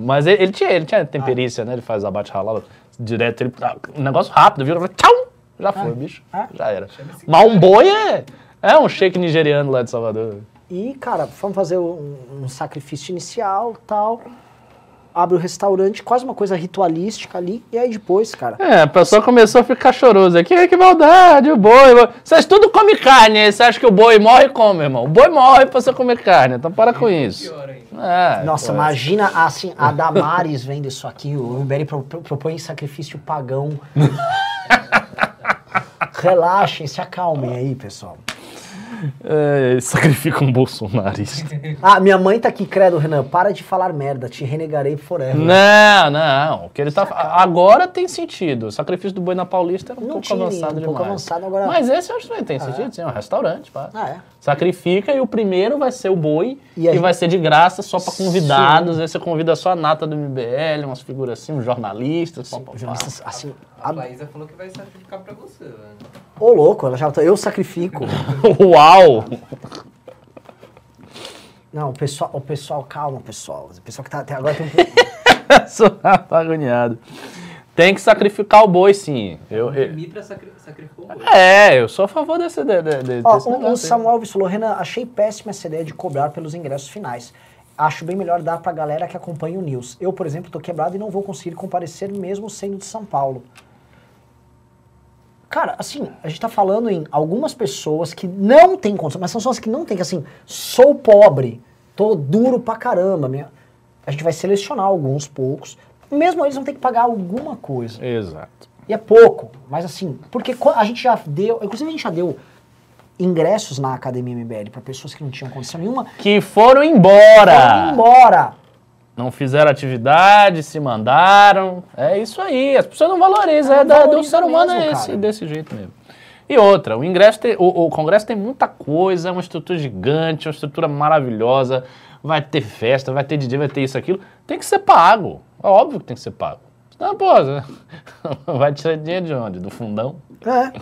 mas ele, ele tinha, ele tinha temperícia, né? Ele faz abate halal direto, ele, um negócio rápido, viu? Tchau! Já foi, bicho. É? Já era. Mas um boi é, é um shake nigeriano lá de Salvador. E, cara, vamos fazer um, um sacrifício inicial tal. Abre o restaurante, quase uma coisa ritualística ali. E aí depois, cara. É, a pessoa começou a ficar choroso aqui, que maldade, o boi. o boi. Vocês tudo comem carne, você acha que o boi morre e come, irmão. O boi morre pra você comer carne, então para com isso. Pior ainda. É, Nossa, imagina assim, a Damares vendo isso aqui. O Iberi pro, pro- propõe sacrifício pagão. Relaxem, se acalmem aí, pessoal. É, sacrifica um bolsonarista. Ah, minha mãe tá aqui, credo, Renan. Para de falar merda, te renegarei forever. Não, não. O que ele tá agora tem sentido. O sacrifício do boi na Paulista era um Não pouco tinha, avançado um demais. pouco avançado, agora- Mas esse eu acho que tem sentido, sim. É um restaurante, pá. Ah, é. Sacrifica e o primeiro vai ser o boi E e, a gente- vai ser de graça só pra convidados. Aí você convida só a nata do MBL, umas figuras assim, uns jornalistas. pá, pá. Jornalistas, assim, A a- Laísa falou que vai sacrificar pra você, velho. Ô, louco, ela já, eu sacrifico. Uau! Não, o pessoal, o pessoal, calma, pessoal. O pessoal que tá até agora tem um... Sou tá agoniado. Tem que sacrificar o boi, sim. Eu, eu- Mitra sacri sacrificou um boi. é, eu sou a favor desse, de, de, de- Ó, desse o, o negócio. Samuel Alves falou, Renan, achei péssima essa ideia de cobrar pelos ingressos finais. Acho bem melhor dar pra galera que acompanha o News. Eu, por exemplo, tô quebrado e não vou conseguir comparecer mesmo sendo de São Paulo. Cara, assim, a gente tá falando em algumas pessoas que não têm condição, mas são pessoas que não têm, que assim, sou pobre, tô duro pra caramba. Minha... A gente vai selecionar alguns poucos, mesmo eles vão ter que pagar alguma coisa. Exato. E é pouco, mas assim, porque a gente já deu, inclusive a gente já deu ingressos na Academia MBL para pessoas que não tinham condição nenhuma, Que foram foram embora. embora. Não fizeram atividade, se mandaram. É isso aí. As pessoas não valorizam. Não É da, do valoriza ser humano mesmo, é esse, cara. desse jeito mesmo. E outra, o ingresso tem, o, o congresso tem muita coisa, é uma estrutura gigante, uma estrutura maravilhosa. Vai ter festa, vai ter DJ, vai ter isso, aquilo. Tem que ser pago. É óbvio que tem que ser pago. Senão, pô, vai tirar dinheiro de onde? Do fundão? É.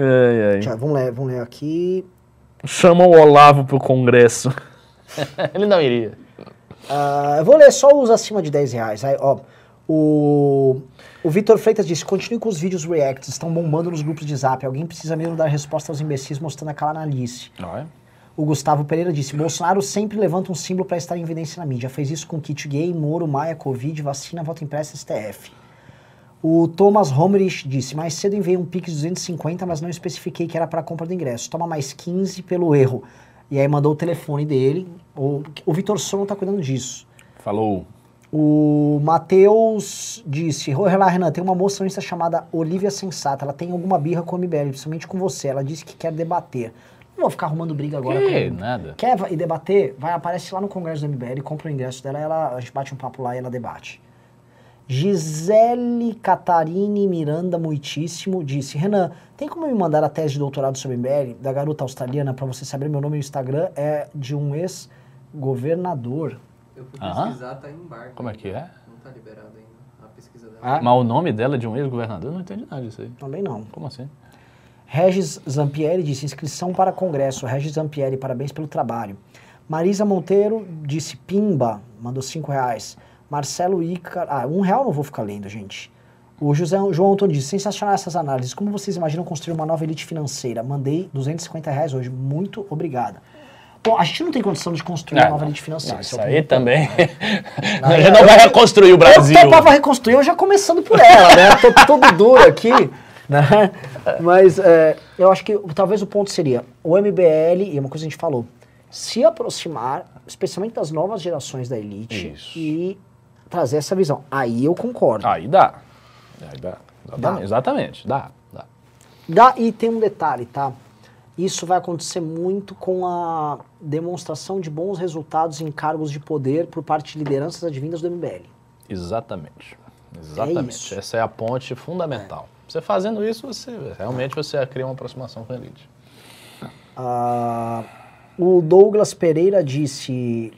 Ai, ai. Eu- vamos ler, vamos ler aqui. Chama o Olavo pro congresso. Ele não iria. Ah, eu vou ler só os acima de 10 reais. Aí, ó, o o Vitor Freitas disse: continue com os vídeos reacts, estão bombando nos grupos de zap. Alguém precisa mesmo dar resposta aos imbecis mostrando a canalice. Não é? O Gustavo Pereira disse: Bolsonaro sempre levanta um símbolo para estar em evidência na mídia. Fez isso com kit gay, Moro, Maia, Covid, vacina, voto impresso, STF. O Thomas Homerich disse: Mais cedo enviei um Pix de 250, mas não especifiquei que era para compra do ingresso. Toma mais 15 pelo erro. E aí mandou o telefone dele. O, o Vitor Sono tá cuidando disso. Falou. O Matheus disse: Oi, lá, Renan, tem uma moça no chamada Olivia Sensata. Ela tem alguma birra com o MBL, principalmente com você. Ela disse que quer debater. Não vou ficar arrumando briga agora Que? com Nada. Quer ir debater? Vai, aparece lá no Congresso do MBL, compra o ingresso dela, ela, a gente bate um papo lá e ela debate. Gisele Catarine Miranda Muitíssimo disse: Renan, tem como me mandar a tese de doutorado sobre MBL da garota australiana para você saber meu nome no Instagram? É de um ex-governador. Eu fui pesquisar, tá em embarque. Como é que é? Não tá liberado ainda a pesquisa dela. Ah. Mas o nome dela é de um ex-governador? Eu Não entendi nada disso aí. Também não. Como assim? Regis Zampieri disse inscrição para congresso. Regis Zampieri, parabéns pelo trabalho. Marisa Monteiro disse pimba, mandou cinco reais. Marcelo Icar, ah, um real não vou ficar lendo, gente. O José, João Antônio disse, sensacional essas análises. Como vocês imaginam construir uma nova elite financeira? Mandei 250 reais hoje, muito obrigada. Bom, a gente não tem condição de construir uma nova elite financeira. Não, isso é o aí também. Não, a gente não vai reconstruir o Brasil. Eu topava reconstruir, eu já começando por ela, né? Tô todo duro aqui, né? Mas é, eu acho que talvez o ponto seria o MBL, e é uma coisa que a gente falou, se aproximar, especialmente das novas gerações da elite, Isso. e trazer essa visão. Aí eu concordo. Aí dá. Aí dá. Exatamente. Dá. Exatamente. Dá. Dá. Dá, e tem um detalhe, tá? Isso vai acontecer muito com a demonstração de bons resultados em cargos de poder por parte de lideranças advindas do MBL. Exatamente. Exatamente. isso. Essa é a ponte fundamental. Você fazendo isso, você realmente você cria uma aproximação com a elite. Ah, o Douglas Pereira disse.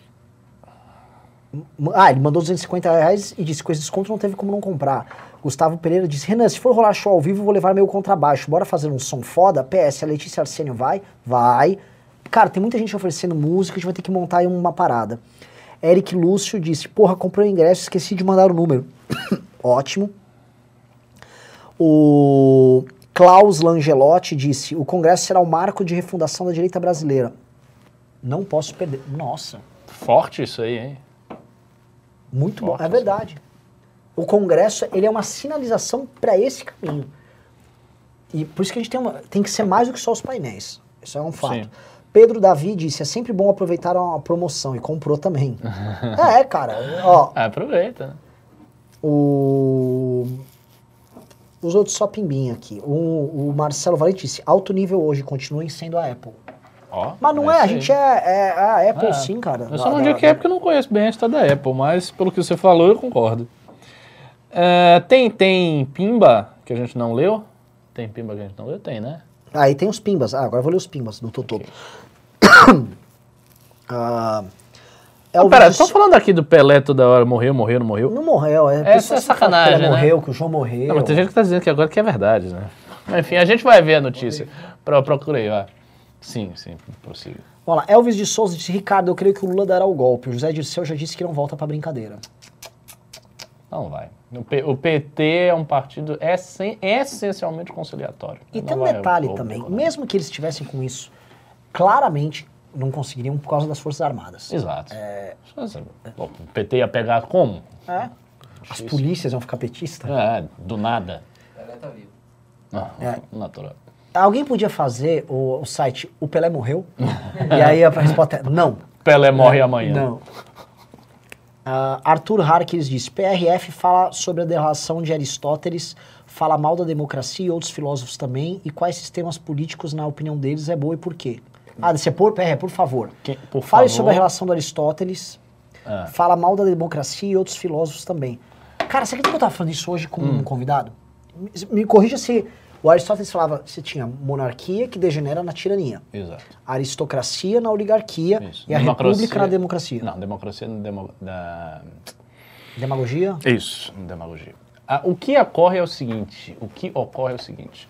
Ah, ele mandou 250 reais e disse: com esse desconto não teve como não comprar. Gustavo Pereira disse: Renan, se for rolar show ao vivo, vou levar meu contrabaixo. Bora fazer um som foda? PS, a Letícia Arsênio vai? Vai. Cara, tem muita gente oferecendo música, a gente vai ter que montar aí uma parada. Eric Lúcio disse: Porra, comprei o ingresso, esqueci de mandar o número. Ótimo. O Klaus Langelotti disse: O congresso será o marco de refundação da direita brasileira. Não posso perder. Nossa, Forte isso aí, hein? muito bom. Forte, É verdade. O congresso ele é uma sinalização para esse caminho. E por isso que a gente tem, uma, tem que ser mais do que só os painéis. Isso é um fato. Sim. Pedro Davi disse: é sempre bom aproveitar a promoção e comprou também. é, cara. Ó, aproveita. o... Os outros só pimbinha aqui. O, o Marcelo Valente disse: alto nível hoje, continuem sendo a Apple. Ó, Mas não é, a gente é, é a Apple É. sim, cara. Eu só não digo que é porque eu não conheço bem a história da Apple, mas pelo que você falou, eu concordo. É, tem, tem Pimba, que a gente não leu? Tem Pimba que a gente não leu? Tem, né? Aí tem os pimbas. Ah, agora eu vou ler os pimbas do Totô. ah, é Não, o pera, estão falando aqui do Pelé toda hora, morreu, morreu, não morreu? Não morreu, é. Essa é que fala sacanagem, Que né? morreu, que o João morreu. Não, mas tem gente que tá dizendo que agora que é verdade, né? Enfim, a gente vai ver a notícia. Pro, procurei, ó. Sim, sim, prossiga. Vamos lá, Elvis de Souza disse: Ricardo, eu creio que o Lula dará o golpe. O José Dirceu já disse que não volta pra brincadeira. Não vai. O, P- o PT é um partido essen- essencialmente conciliatório. E Não tem um detalhe também: mesmo que eles estivessem com isso, claramente não conseguiriam por causa das Forças Armadas. Exato. Bom, o PT ia pegar como? É. As polícias vão ficar petistas. É, do nada. Pelé tá vivo. Ah, É. Natural. Alguém podia fazer o, o site O Pelé Morreu? e aí a resposta é: não. Pelé morre amanhã. Não. Ah, Arthur Harkins diz: PRF fala sobre a derração de Aristóteles, fala mal da democracia e outros filósofos também, e quais sistemas políticos, na opinião deles, é boa e por quê? Ah, você por PR, por favor. Que- por Fale favor. sobre a relação do Aristóteles, Ah. fala mal da democracia e outros filósofos também. Cara, você acredita que eu tava falando isso hoje com Hum. um convidado? Me, me corrija se o Aristóteles falava, você tinha monarquia que degenera na tirania, Exato. aristocracia na oligarquia Isso. e a Democracia- república na democracia. Não, democracia na demo, da... Demagogia? Isso, demagogia. Ah, o que ocorre é o seguinte, o que ocorre é o seguinte.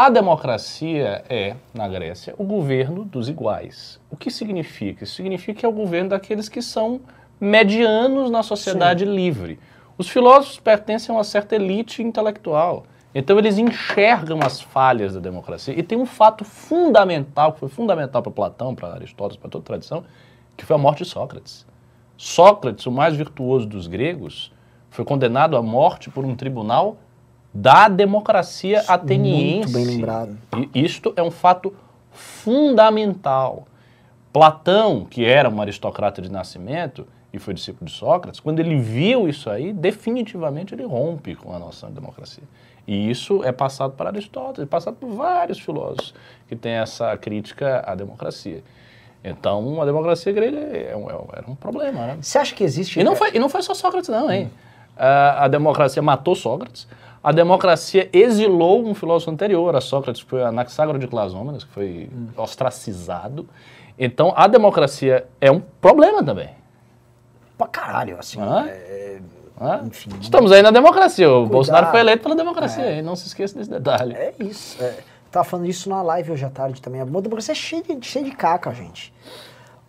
A democracia é, na Grécia, o governo dos iguais. O que significa? Isso significa que é o governo daqueles que são medianos na sociedade livre. Os filósofos pertencem a uma certa elite intelectual. Então eles enxergam as falhas da democracia. E tem um fato fundamental, que foi fundamental para Platão, para Aristóteles, para toda a tradição, que foi a morte de Sócrates. Sócrates, o mais virtuoso dos gregos, foi condenado à morte por um tribunal da democracia ateniense. muito bem lembrado. E isto é um fato fundamental. Platão, que era um aristocrata de nascimento e foi discípulo de Sócrates, quando ele viu isso aí, definitivamente ele rompe com a noção de democracia. E isso é passado para Aristóteles, é passado por vários filósofos que têm essa crítica à democracia. Então, a democracia grega é um, é um- era um problema, né? Você acha que existe. E não foi, e não foi só Sócrates, não, hein? Ah, a democracia matou Sócrates. A democracia exilou um filósofo anterior a Sócrates, que foi Anaxágoras de Clasômenes, que foi ostracizado. Então, a democracia é um problema também. Pra caralho, assim. Hã? é- né? Enfim. Estamos aí na democracia. O Cuidado. Bolsonaro foi eleito pela democracia, hein? não se esqueça desse detalhe. É isso. É. Tava falando isso na live hoje à tarde também. A democracia é cheia de, cheia de caca, gente.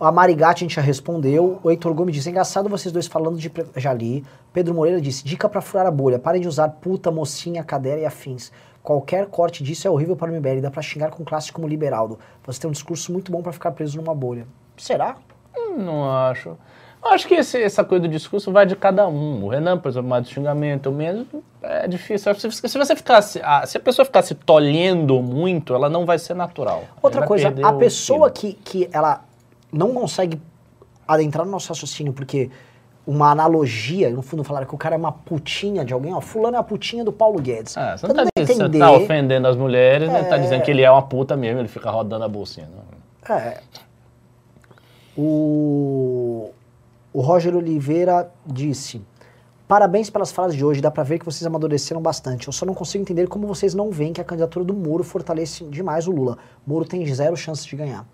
A Marigatti a gente já respondeu. O Heitor Gomes disse: engraçado vocês dois falando de. pre- Já li. Pedro Moreira disse: dica pra furar a bolha. Parem de usar puta, mocinha, cadeira e afins. Qualquer corte disso é horrível para o MBL. Dá pra xingar com classe como Liberaldo. Você tem um discurso muito bom pra ficar preso numa bolha. Será? Hum, Não acho. Acho que esse- essa coisa do discurso vai de cada um. O Renan, por exemplo, mais de xingamento, eu mesmo, é difícil. Se, se você ficasse, a- se a pessoa ficasse tolhendo muito, ela não vai ser natural. Outra Ela coisa, a pessoa que, que ela não consegue adentrar no nosso raciocínio porque uma analogia, no fundo falaram que o cara é uma putinha de alguém, ó, fulano é a putinha do Paulo Guedes. Ah, você não tá, dizendo, você entender- tá ofendendo as mulheres, né? Tá É. dizendo que ele é uma puta mesmo, ele fica rodando a bolsinha. Não. É. O, o Roger Oliveira disse: Parabéns pelas falas de hoje, dá pra ver que vocês amadureceram bastante. Eu só não consigo entender como vocês não veem que a candidatura do Moro fortalece demais o Lula. Moro tem zero chances de ganhar.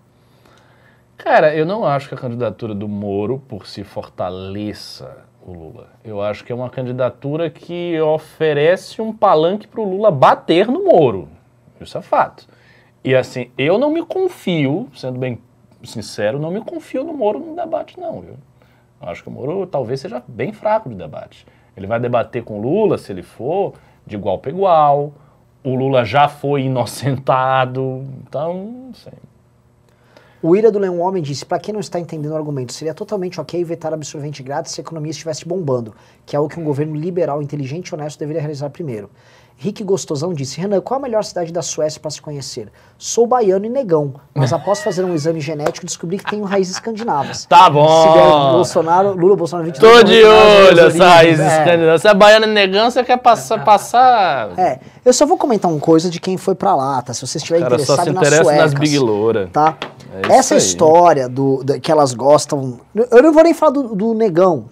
Cara, eu não acho que a candidatura do Moro por si fortaleça o Lula. Eu acho que é uma candidatura que oferece um palanque para o Lula bater no Moro. Isso é fato. E assim, eu não me confio, sendo bem sincero, não me confio no Moro no debate, não, viu? Eu acho que o Moro talvez seja bem fraco de debate. Ele vai debater com o Lula, se ele for, de igual para igual. O Lula já foi inocentado, então, não sei. O Ira do Leão Homem disse: para quem não está entendendo o argumento, seria totalmente ok vetar absorvente grátis se a economia estivesse bombando, que é o que um governo liberal, inteligente e honesto deveria realizar primeiro. Rick Gostosão disse: Renan, qual a melhor cidade da Suécia para se conhecer? Sou baiano e negão, mas após fazer um exame genético descobri que tenho raízes escandinavas. Tá bom. Se der Bolsonaro, Lula Bolsonaro 22 Tô de olho essa raiz é. escandinava. Você é baiano e negão, você quer passar. passar... É, eu só vou comentar uma coisa de quem foi pra lá, tá? Se você estiver Cara, só interessado se nas interessa suecas, nas Big Loura. tá? É Essa aí. história do, da- que elas gostam. Eu não vou nem falar do, do negão.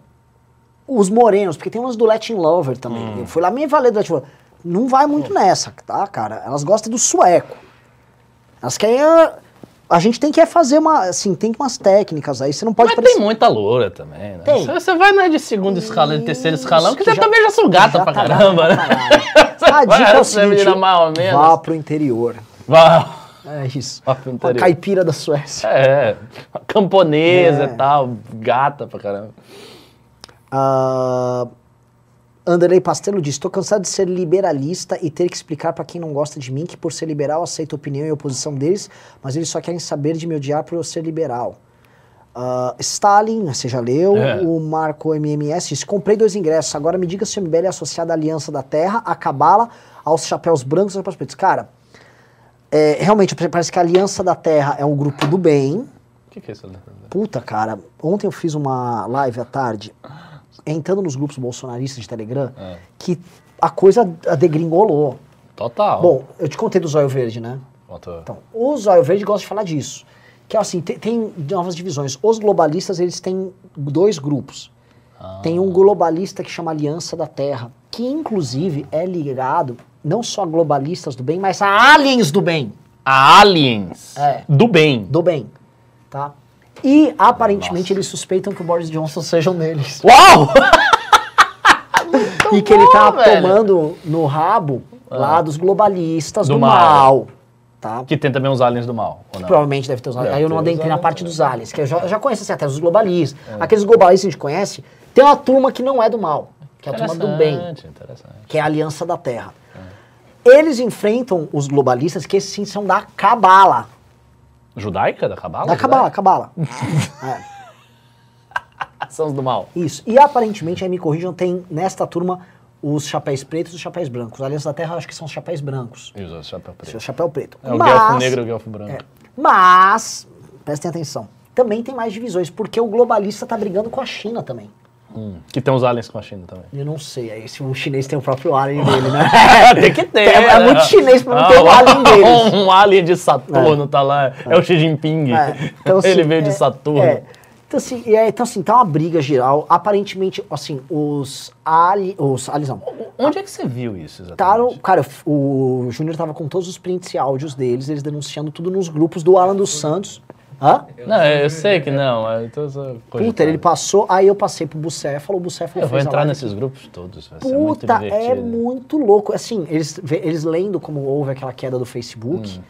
Os morenos, porque tem umas do Latin Lover também. Hum. Eu fui lá me valer do Latin Lover. Não vai muito nessa, tá, cara? Elas gostam do sueco. Elas querem. A, a gente tem que fazer uma. Assim, tem umas técnicas aí. Você não pode Mas parecer- tem muita loura também, né? Tem. Você- vai na de segundo escalão, de terceiro escalão, que Isso, você também já sou gata já pra tá caramba, né? A dica é o seguinte, mais ou menos. vá pro interior. Vá. É isso. A caipira da Suécia. É, camponesa É. e tal, gata pra caramba. Ah, Anderley Pastelo diz: Estou cansado de ser liberalista e ter que explicar para quem não gosta de mim que, por ser liberal, aceito a opinião e a oposição deles, mas eles só querem saber de me odiar por eu ser liberal. Ah, Stalin, você já leu. É. O Marco MMS diz: Comprei dois ingressos. Agora me diga se o MBL é associado à Aliança da Terra, à Cabala, aos Chapéus Brancos e aos Chapéus Pretos. Cara, é, realmente parece que a Aliança da Terra é um grupo do bem. O que, que é isso? Puta, cara, ontem eu fiz uma live à tarde, entrando nos grupos bolsonaristas de Telegram, É. que a coisa degringolou. Total. Bom, eu te contei do Zóio Verde, né? Conta- Então, o Zóio Verde gosta de falar disso. Que é assim, tem, tem novas divisões. Os globalistas, eles têm dois grupos. Ah. Tem um globalista que chama Aliança da Terra, que inclusive é ligado não só a globalistas do bem, mas a aliens do bem. A Aliens É. do bem. Do bem, tá? E aparentemente eles suspeitam que o Boris Johnson seja um deles. Uau! e que ele tá bom, velho. tomando no rabo lá dos globalistas do, Do mal. mal. Tá? Que tem também os aliens do mal? Provavelmente deve ter os aliens. Deve Aí eu não adentrei na parte dos aliens, que eu já, já conheço assim, até os globalistas. É. Aqueles globalistas que a gente conhece, tem uma turma que não é do mal, que é a turma do bem, Interessante, interessante. que é a Aliança da Terra. Eles enfrentam os globalistas, que esses sim são da Cabala. Judaica da Cabala? Da Cabala, Cabala. é. São os do mal. Isso. E aparentemente, aí me corrijam, tem nesta turma os chapéus pretos e os chapéus brancos. A Aliança da Terra, acho que são os chapéus brancos. E os chapéu preto. o chapéu preto. É o Mas- guelfo negro e o guelfo branco. é. Mas, prestem atenção, também tem mais divisões, porque o globalista tá brigando com a China também. Hum. Que tem os aliens com a China também. Eu não sei, aí se o chinês tem o próprio alien dele, né? tem que ter. É, é né? muito chinês pra não ter o alien deles. Um alien de Saturno tá lá. É, o Xi Jinping. É, então, assim, Ele veio de é, Saturno. é. Então, assim, é, então, assim, tá uma briga geral. Aparentemente, assim, os ali, os aliens não. Onde é que você viu isso exatamente? Taram, cara, o Júnior tava com todos os prints e áudios deles, eles denunciando tudo nos grupos do Alan dos Santos. Hã? Não, eu sei que não. Eu tô só cogitando. Puta, ele passou, aí eu passei pro Bucéfalo, o Bucéfalo Eu vou fez entrar nesses grupos todos. Vai ser muito Puta, é muito louco. Assim, eles, eles lendo como houve aquela queda do Facebook. Hum.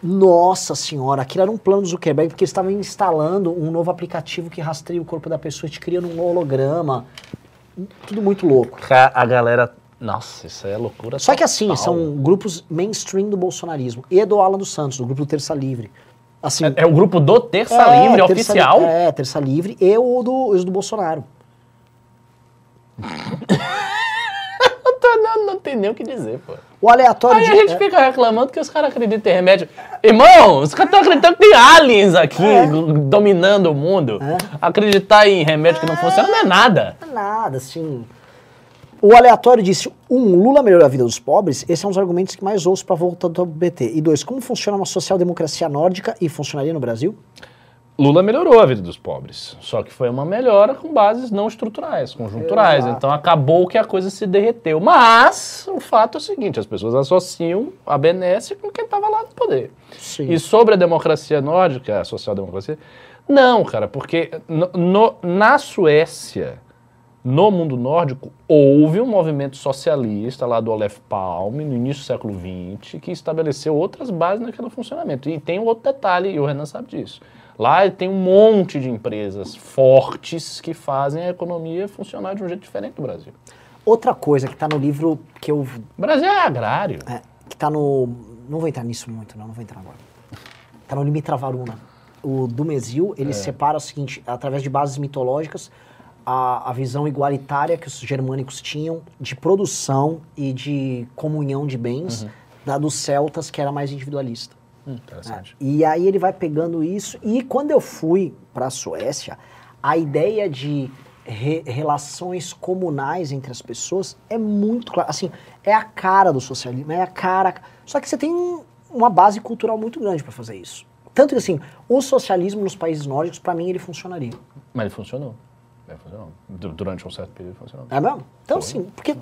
Nossa senhora, aquilo era um plano do Zuckerberg, porque eles estavam instalando um novo aplicativo que rastreia o corpo da pessoa e te cria num holograma. Tudo muito louco. A galera. Nossa, isso é loucura. Só que assim, total. são grupos mainstream do bolsonarismo. E do Alan dos Santos, do grupo do Terça Livre. Assim, É, é o grupo do Terça é, Livre, Terça oficial? Li- É, Terça Livre e o do, os do Bolsonaro. Não, não, não tem nem o que dizer, pô. O aleatório Aí de- a gente é- fica reclamando que os caras acreditam em remédio. Irmão, os caras estão acreditando que tem aliens aqui É. dominando o mundo. Acreditar em remédio que não funciona não é nada. Nada, assim. O aleatório disse: um, Lula melhorou a vida dos pobres. Esse é um dos argumentos que mais ouço para voltar do BT. E dois, como funciona uma social-democracia nórdica e funcionaria no Brasil? Lula melhorou a vida dos pobres, só que foi uma melhora com bases não estruturais, conjunturais. Exato. Então acabou que a coisa se derreteu. Mas o fato é o seguinte: as pessoas associam a benesse com quem estava lá no poder. Sim. E sobre a democracia nórdica, a social-democracia, não, cara, porque no- no- na Suécia, no mundo nórdico, houve um movimento socialista lá do Olaf Palme, no início do século XX, que estabeleceu outras bases naquele funcionamento. E tem um outro detalhe, e o Renan sabe disso. Lá tem um monte de empresas fortes que fazem a economia funcionar de um jeito diferente do Brasil. Outra coisa que tá no livro que eu. O Brasil é agrário. é, que tá no. Não vou entrar nisso muito, não, não vou entrar agora. Tá no Limitra Varuna. O Dumézil, ele separa o seguinte, através de bases mitológicas, a, a visão igualitária que os germânicos tinham de produção e de comunhão de bens da dos celtas, que era mais individualista. Hum, interessante. É, E aí ele vai pegando isso. E quando eu fui para a Suécia, a ideia de re- relações comunais entre as pessoas é muito clara. Assim, é a cara do socialismo, é a cara. Só que você tem um- uma base cultural muito grande para fazer isso. Tanto que assim, o socialismo nos países nórdicos, para mim, ele funcionaria. Mas ele funcionou. Du- Durante um certo período funcionou. É mesmo? Então, sim, porque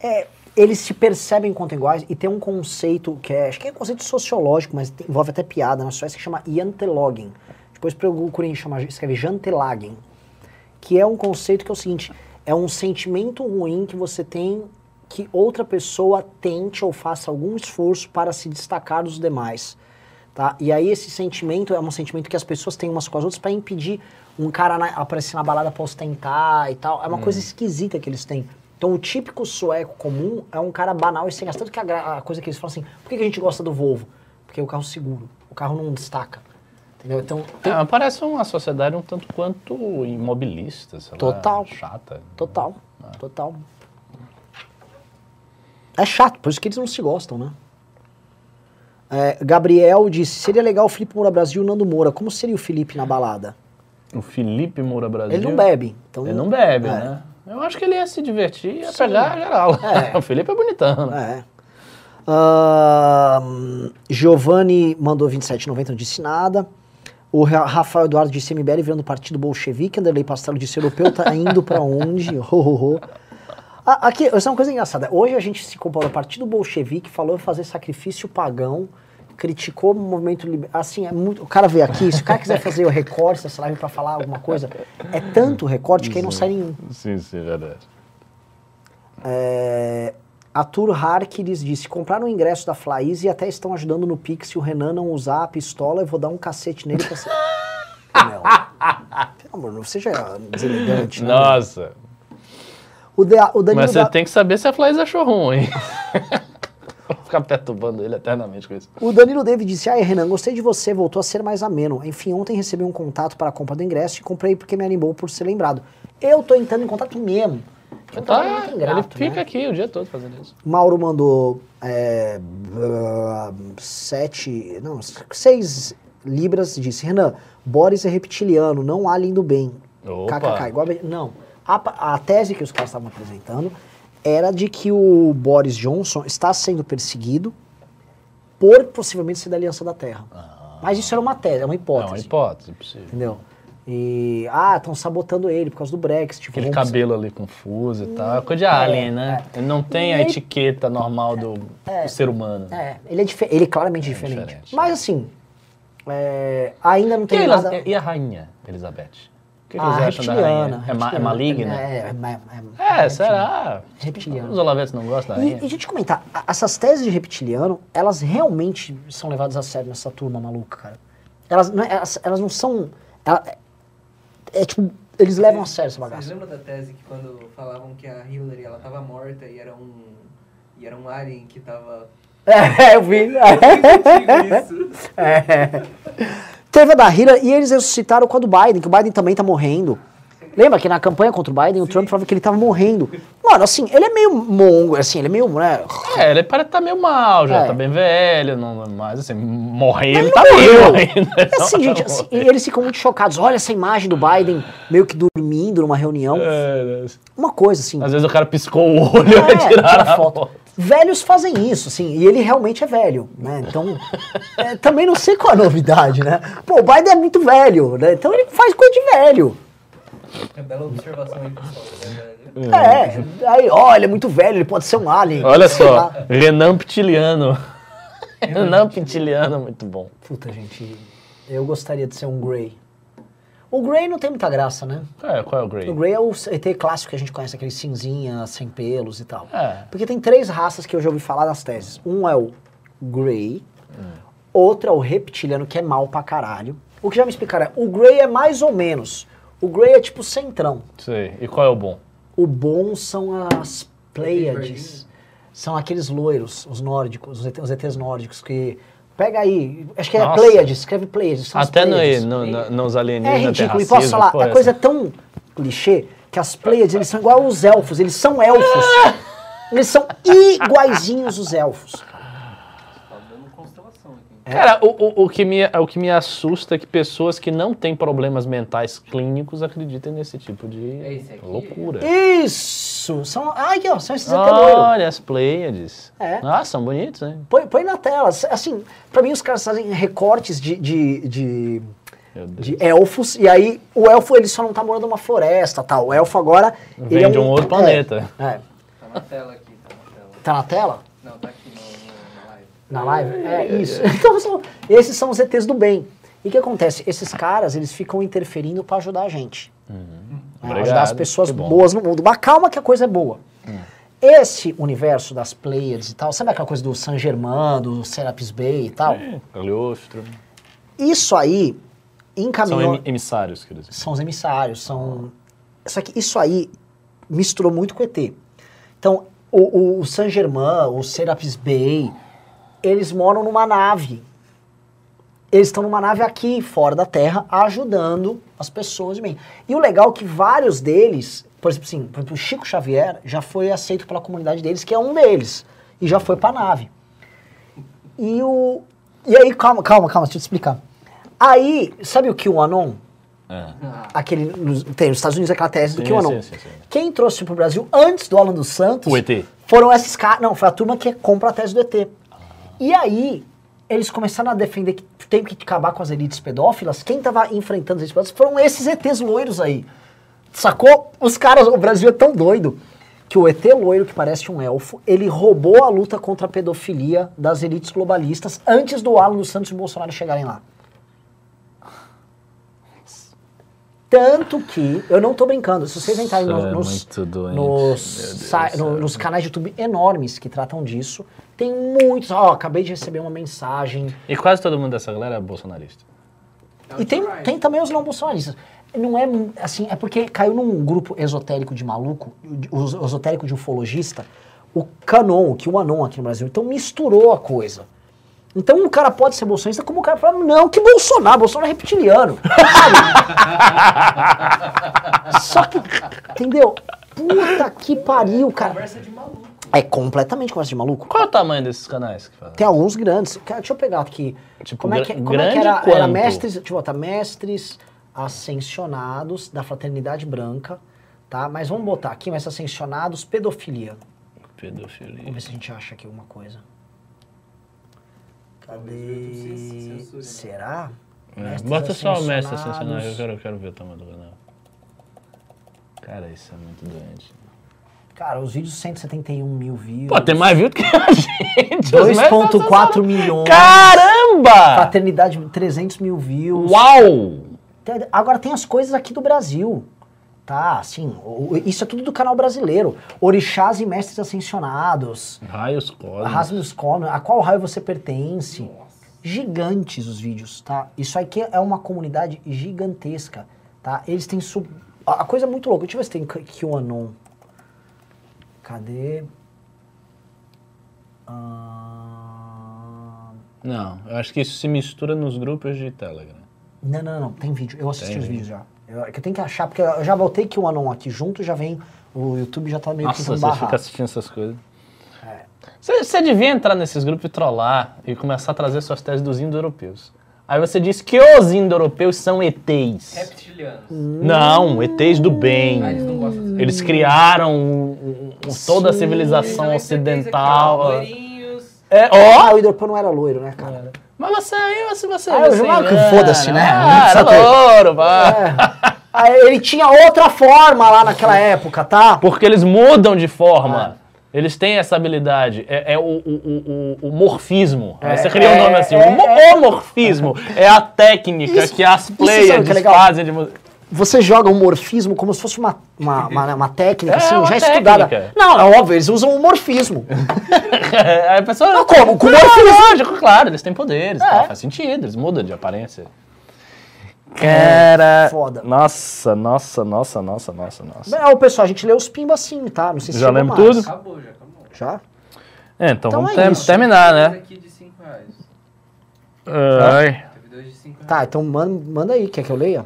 é, eles se percebem enquanto iguais e tem um conceito que é, acho que é um conceito sociológico, mas envolve até piada na Suécia, que chama janteloggen. Depois procurem chamar, escreve jantelagen, que é um conceito que é o seguinte, é um sentimento ruim que você tem que outra pessoa tente ou faça algum esforço para se destacar dos demais. Tá? E aí esse sentimento é um sentimento que as pessoas têm umas com as outras para impedir um cara na- aparecer na balada pra ostentar e tal. É uma coisa esquisita que eles têm. Então o típico sueco comum é um cara banal e sem graça. Tanto que a, a coisa que eles falam assim, por que, que a gente gosta do Volvo? Porque é o carro seguro. O carro não destaca. Entendeu? Então, É, mas parece uma sociedade um tanto quanto imobilista, sei lá, Total. chata. total, total. É chato, por isso que eles não se gostam, né? É, Gabriel disse, seria legal o Felipe Moura Brasil e o Nando Moura. Como seria o Felipe na balada? O Felipe Moura Brasil. Ele não bebe. Então, Ele não bebe, É. né? Eu acho que ele ia se divertir e ia pegar geral. É. o Felipe é bonitão. né? É. Ahn, Giovanni mandou 27,90, não disse nada. O Ra- Rafael Eduardo disse MBL virando partido bolchevique. Anderlei Pastelo disse europeu tá indo pra onde? Ho, ho, ho. Ah, Aqui, essa é uma coisa engraçada. Hoje a gente se comparou ao partido bolchevique, falou em fazer sacrifício pagão, criticou o movimento liber... Assim, é muito... o cara veio aqui, se o cara quiser fazer o recorte dessa live pra falar alguma coisa, é tanto recorte que aí não sai nenhum. Sim, sim, verdade. É, a Tour Harkins disse: compraram o ingresso da Flaís e até estão ajudando no Pix. Se o Renan não usar a pistola, eu vou dar um cacete nele pra ser. Meu, pelo amor, não seja deselegante. né? O, de, o Danilo Mas você da- tem que saber se a Flaís achou ruim. Vou ficar perturbando ele eternamente com isso. O Danilo David disse: Ai, Renan, gostei de você, voltou a ser mais ameno. Enfim, ontem recebi um contato para a compra do ingresso e comprei porque me animou por ser lembrado. Eu tô entrando em contato mesmo. Tá, muito ele ingrato, fica né? aqui o dia todo fazendo isso. Mauro mandou é, sete, não, seis libras e disse, Renan, Boris é reptiliano, não alien do bem. Opa. KKK, igual a, não. A, a tese que os caras estavam apresentando era de que o Boris Johnson está sendo perseguido por possivelmente ser da Aliança da Terra. Mas isso era uma tese, é uma É hipótese. uma hipótese possível. Entendeu? E, ah, estão sabotando ele por causa do Brexit. Aquele vamos- cabelo ali confuso e tal. É coisa de alien, né? Ele não tem a E ele- etiqueta normal do, do ser humano. É, ele é, dife- ele é claramente diferente. diferente. Mas assim, é, ainda não E, tem elas- nada. e a rainha Elizabeth? O que, que Ah, eles acham da rainha? É, ma- é maligna? É, é, é, É, será? Reptiliano. Os olavetes não gostam da rainha? E, e deixa eu te comentar, essas teses de reptiliano, elas realmente são levadas a sério nessa turma maluca, cara. Elas, não é- elas, elas não são. ela- é, é tipo, eles levam a sério essa bagaça. lembram da tese que quando falavam que a Hillary ela tava morta e era um e era um alien que tava É, eu vi. Digo isso. É. Teve a da Hillary e eles ressuscitaram com a do Biden, que o Biden também tá morrendo. Lembra que na campanha contra o Biden, o Trump falava que ele tava morrendo. Mano, assim, ele é meio mongo, assim, ele é meio, né? É, ele parece estar meio mal, já É. tá bem velho, não, mas assim, morrer ele tá morreu. ainda. É assim, gente, assim, e eles ficam muito chocados. Olha essa imagem do Biden meio que dormindo numa reunião. É, Uma coisa, assim. Às vezes o cara piscou o olho e É, tiraram tira a foto. foto. Velhos fazem isso, assim, e ele realmente é velho, né? Então, é, também não sei qual a novidade, né? Pô, o Biden é muito velho, né? Então ele faz coisa de velho. É bela observação aí, pessoal. É verdade. É, aí, olha, é muito velho, ele pode ser um alien. Olha só, lá. Renan Pitiliano. Renan Pitiliano, muito bom. Puta, gente, eu gostaria de ser um Grey. O Grey não tem muita graça, né? É, qual é o Grey? O Grey é o ET clássico que a gente conhece, aquele cinzinha, sem pelos e tal. É. Porque tem três raças que eu já ouvi falar nas teses. Um é o Grey, outro é o reptiliano, que é mal pra caralho. O que já me explicaram é, o Grey é mais ou menos. O Grey é tipo centrão. Sei. E qual é o bom? O bom são as Pleiades. São aqueles loiros, os nórdicos, os ET os ETs nórdicos, que... Pega aí, acho que é Nossa. Pleiades, escreve Pleiades. Até no, Pleiades. no, no, nos É alienígenas ridículo. E posso falar, a coisa é tão clichê que as Pleiades, eles são igual aos elfos. Eles são elfos. Eles são iguaizinhos os elfos. Tá dando constelação aqui. Cara, o, o, o, que me, o que me assusta é que pessoas que não têm problemas mentais clínicos acreditem nesse tipo de É loucura. Isso! São, aqui, ó, são esses loiro. Olha as Pleiades. É. Ah, são bonitos, hein? Põe, põe na tela. Assim, pra mim os caras fazem recortes de, de, de, de elfos, e aí o elfo ele só não tá morando numa floresta tal. O elfo agora. Vem ele é de um outro planeta. É, é. Tá na tela aqui, tá na tela. Tá na tela? Não, tá aqui na live. Na live? É, isso. Então, são- esses são os ETs do bem. E o que acontece? Esses caras, eles ficam interferindo pra ajudar a gente. Obrigado, ajudar as pessoas boas no mundo. Mas calma que a coisa é boa. Esse universo das Pleiades e tal, sabe aquela coisa do Saint Germain, do Serapis Bay e tal? É, Cagliostro. Isso aí São encaminhou... emi- emissários, quer dizer. São os emissários, são... Só que isso aí misturou muito com o ET. Então, o, o, Saint Germain, o Serapis Bay, eles moram numa nave. Eles estão numa nave aqui, fora da Terra, ajudando as pessoas de bem. E o legal é que vários deles, por exemplo, assim, por exemplo, o Chico Xavier já foi aceito pela comunidade deles, que é um deles, e já foi pra nave. E o. E aí, calma, calma, calma, deixa eu te explicar. Aí, sabe o QAnon? É. aquele nos, tem nos Estados Unidos aquela tese do Sim, QAnon. sim, sim, sim. Quem trouxe pro Brasil antes do Alan dos Santos O ET. foram esses caras. Não, foi a turma que compra a tese do ET. E aí, eles começaram a defender que tem que acabar com as elites pedófilas. Quem tava enfrentando esses pedófilos foram esses ETs loiros aí. Sacou? Os caras, o Brasil é tão doido que o ET loiro, que parece um elfo, ele roubou a luta contra a pedofilia das elites globalistas antes do Alan dos Santos e Bolsonaro chegarem lá. Tanto que, eu não tô brincando, se vocês entrarem nos, é nos, nos, nos canais de YouTube enormes que tratam disso, tem muitos. Ó, acabei de receber uma mensagem. E quase todo mundo dessa galera é bolsonarista. E tem, tem também os não bolsonaristas. Não é assim, é porque caiu num grupo esotérico de maluco, esotérico de ufologista, o Canon, o QAnon aqui no Brasil. Então misturou a coisa. Então o cara pode ser bolsonarista, como o cara fala, não, que Bolsonaro, Bolsonaro é reptiliano. sabe? Só que, entendeu? Puta que pariu, cara. Conversa de maluco. É completamente conversa de maluco. Qual é o tamanho desses canais que fazem? Tem alguns grandes. Cara, Deixa eu pegar aqui. Tipo, como é que, como é que era, era quanto? mestres, deixa eu botar, mestres ascensionados da fraternidade branca, tá? Mas vamos botar aqui, mestres ascensionados, pedofilia. Pedofilia. Vamos ver se a gente acha aqui alguma coisa. Cadê? Será? É, Mestres Bota só o mestre ascensionado, eu quero, eu quero ver o tamanho do canal. Cara, isso é muito doente. Cara, os vídeos 171 mil views. Pô, tem mais view do que a gente. os mestres 2.4 milhões. Caramba! Fraternidade 300 mil views. Uau! Agora tem as coisas aqui do Brasil. Tá, assim, isso é tudo do canal brasileiro. Orixás e mestres ascensionados. Raios cósmicos. Rasmus Common, a qual raio você pertence? Gigantes os vídeos, tá? Isso aqui é uma comunidade gigantesca, tá? Eles têm sub... A coisa é muito louca. Deixa eu ver se tem Q- QAnon. Cadê? Ah, Não, eu acho que isso se mistura nos grupos de Telegram. Não, não, não. Tem vídeo. Eu assisti Tem os vídeo. vídeos já. Eu, é que eu tenho que achar, porque eu já botei que o Anon aqui junto, já vem. O YouTube já tá meio Nossa, tentando você barrar. fica assistindo essas coisas. É. Você, você devia entrar nesses grupos e trollar e começar a trazer suas teses dos indo-europeus. Aí você diz que os indo-europeus são ETs. Reptilianos. Não, ETs do bem. Ah, eles não gostam de Eles criaram um- um- toda a Sim. civilização aqui, ó, ocidental. É, ó, Ah, o Idorpão não era loiro, né, cara? mas você aí, você, você. Ah, eu você jurava que engana. foda-se, né? Ah, era louro, pá. É. Ah, ele tinha outra forma lá naquela época, tá? Porque eles mudam de forma. Eles têm essa habilidade. É, é o, o, o, o- morfismo. Aí você cria um é, nome assim. é, o, é. o morfismo é a técnica Isso- que as players que é fazem de música. Você joga o morfismo como se fosse uma, uma, uma, uma técnica, É, assim, uma já técnica. estudada. Não, é óbvio, eles usam o morfismo. Aí a pessoa. Não, como? Com Não, morfismo. lógico, claro, eles têm poderes. É. tá, faz sentido, eles mudam de aparência. Cara. foda. Nossa, nossa, nossa, nossa, nossa, nossa. É, o pessoal, a gente lê os pimbas assim, tá? Não sei se Já lemos mais. tudo? Acabou, já acabou. Já? É, então, Então vamos é ter- terminar, Dois né? aqui de 5 reais. Ai. Teve dois de 5 reais. Tá, então manda, manda aí, quer que eu leia?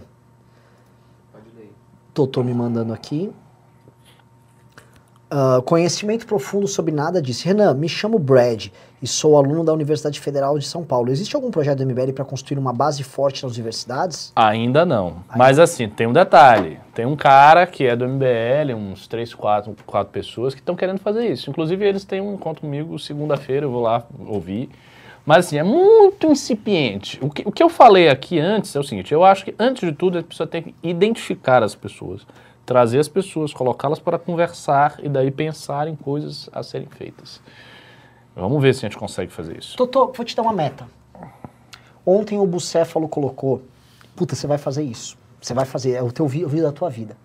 Doutor me mandando aqui. Ah, conhecimento profundo sobre nada disse. Renan, me chamo Brad e sou aluno da Universidade Federal de São Paulo. Existe algum projeto do MBL para construir uma base forte nas universidades? Ainda não. Mas assim, tem um detalhe. Tem um cara que é do MBL, uns três, quatro, quatro pessoas que estão querendo fazer isso. Inclusive, eles têm um encontro comigo segunda-feira, eu vou lá ouvir. Mas assim, é muito incipiente. O que, o que eu falei aqui antes é o seguinte, eu acho que antes de tudo a pessoa tem que identificar as pessoas, trazer as pessoas, colocá-las para conversar e daí pensar em coisas a serem feitas. Vamos ver se a gente consegue fazer isso. Totô, vou te dar uma meta. Ontem o Bucéfalo colocou. Puta, você vai fazer isso. Você vai fazer, é o teu vídeo da tua vida.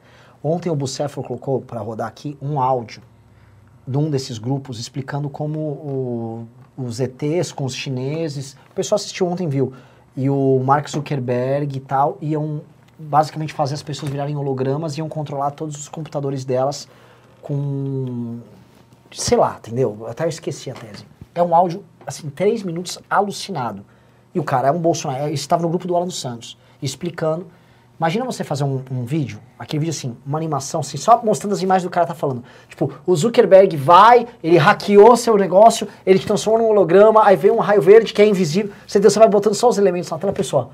Ontem o Bucéfalo colocou, para rodar aqui, um áudio de um desses grupos explicando como o- os ETs com os chineses. O pessoal assistiu ontem, viu? E o Mark Zuckerberg e tal iam basicamente fazer as pessoas virarem hologramas e iam controlar todos os computadores delas com sei lá, entendeu? Até eu esqueci a tese. É um áudio, assim, três minutos alucinado. E o cara é um Bolsonaro, estava no grupo do Alan dos Santos, explicando. Imagina você fazer um, um vídeo, aquele vídeo assim, uma animação, assim, só mostrando as imagens do cara tá falando. Tipo, o Zuckerberg vai, ele hackeou seu negócio, ele te transforma num holograma, aí vem um raio verde que é invisível, você, você vai botando só os elementos na tela, pessoal.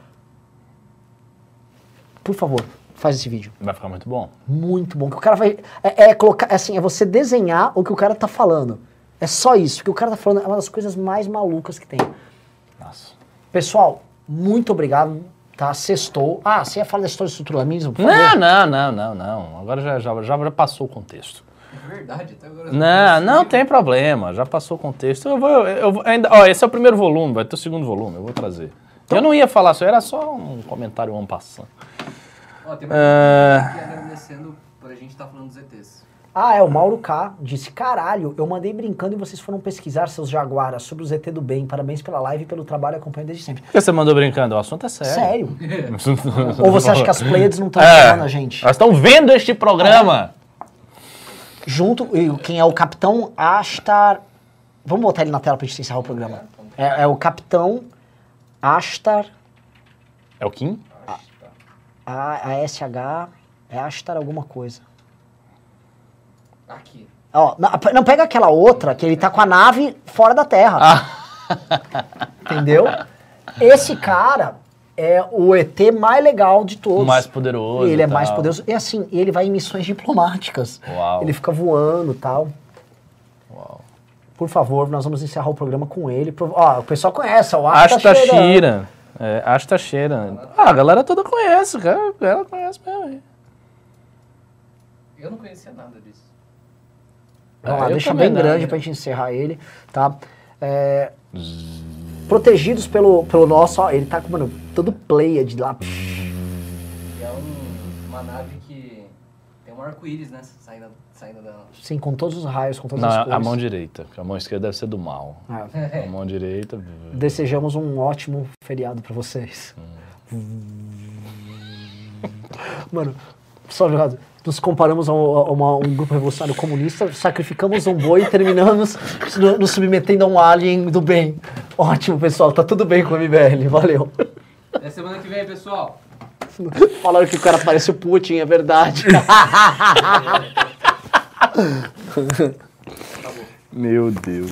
Por favor, faz esse vídeo. Vai ficar muito bom. Muito bom. Que o cara vai. É, é colocar. é Assim, é você desenhar o que o cara tá falando. É só isso. O que o cara tá falando é uma das coisas mais malucas que tem. Nossa. Pessoal, muito obrigado. Tá? Sextou. Ah, você ia falar da história do estruturalismo? Por favor. Não, não, não, não, não. Agora já, já, já, já passou o contexto. É verdade, até agora. eu Não, não tem problema, já passou o contexto. Eu vou, eu vou ainda, ó, esse é o primeiro volume, vai ter o segundo volume, eu vou trazer. Eu não ia falar isso, era só um comentário en passant. Ó, tem mais É. um aqui agradecendo por a gente estar falando dos ETs. Ah, é, o Mauro K disse: caralho, eu mandei brincando e vocês foram pesquisar seus jaguaras sobre o ZT do bem. Parabéns pela live e pelo trabalho acompanhando desde sempre. Por que você mandou brincando? O assunto é sério. Sério? Ou você acha que as Pleiades não estão É, chamando a gente? Elas estão vendo este programa. Junto, e quem é o Capitão Astar. Vamos botar ele na tela pra gente encerrar o programa. É, é o Capitão Astar. É o Kim? A, a SH. É Astar alguma coisa. Aqui. Ó, não, pega aquela outra que ele tá com a nave fora da Terra. Entendeu? Esse cara é o ET mais legal de todos. O mais poderoso. Ele é e mais tal. poderoso. E assim, ele vai em missões diplomáticas. Uau. Ele fica voando e tal. Uau. Por favor, nós vamos encerrar o programa com ele. Ó, o pessoal conhece, o Asta Asta Sheeran. Shira. É, Asta Shira. Ah, a galera toda conhece, cara. Ela conhece mesmo. Eu não conhecia nada disso. Vamos lá, Ah, deixa bem não, grande né? pra gente encerrar ele, tá? É, protegidos pelo, pelo nosso, ó, ele tá com, mano, todo played lá. E é um- uma nave que tem um arco-íris, né? Saindo, saindo da. Sim, com todos os raios, com todas Não, as a cores. mão direita. porque A mão esquerda deve ser do mal. É. A mão direita. Desejamos um ótimo feriado pra vocês. Mano, só jogado. Nos comparamos a, um- a uma- um grupo revolucionário comunista, sacrificamos um boi e terminamos no- nos submetendo a um alien do bem. Ótimo, pessoal. Tá tudo bem com o MBL. Valeu. Até semana que vem, pessoal. Falaram que o cara parece o Putin, é verdade. Meu Deus.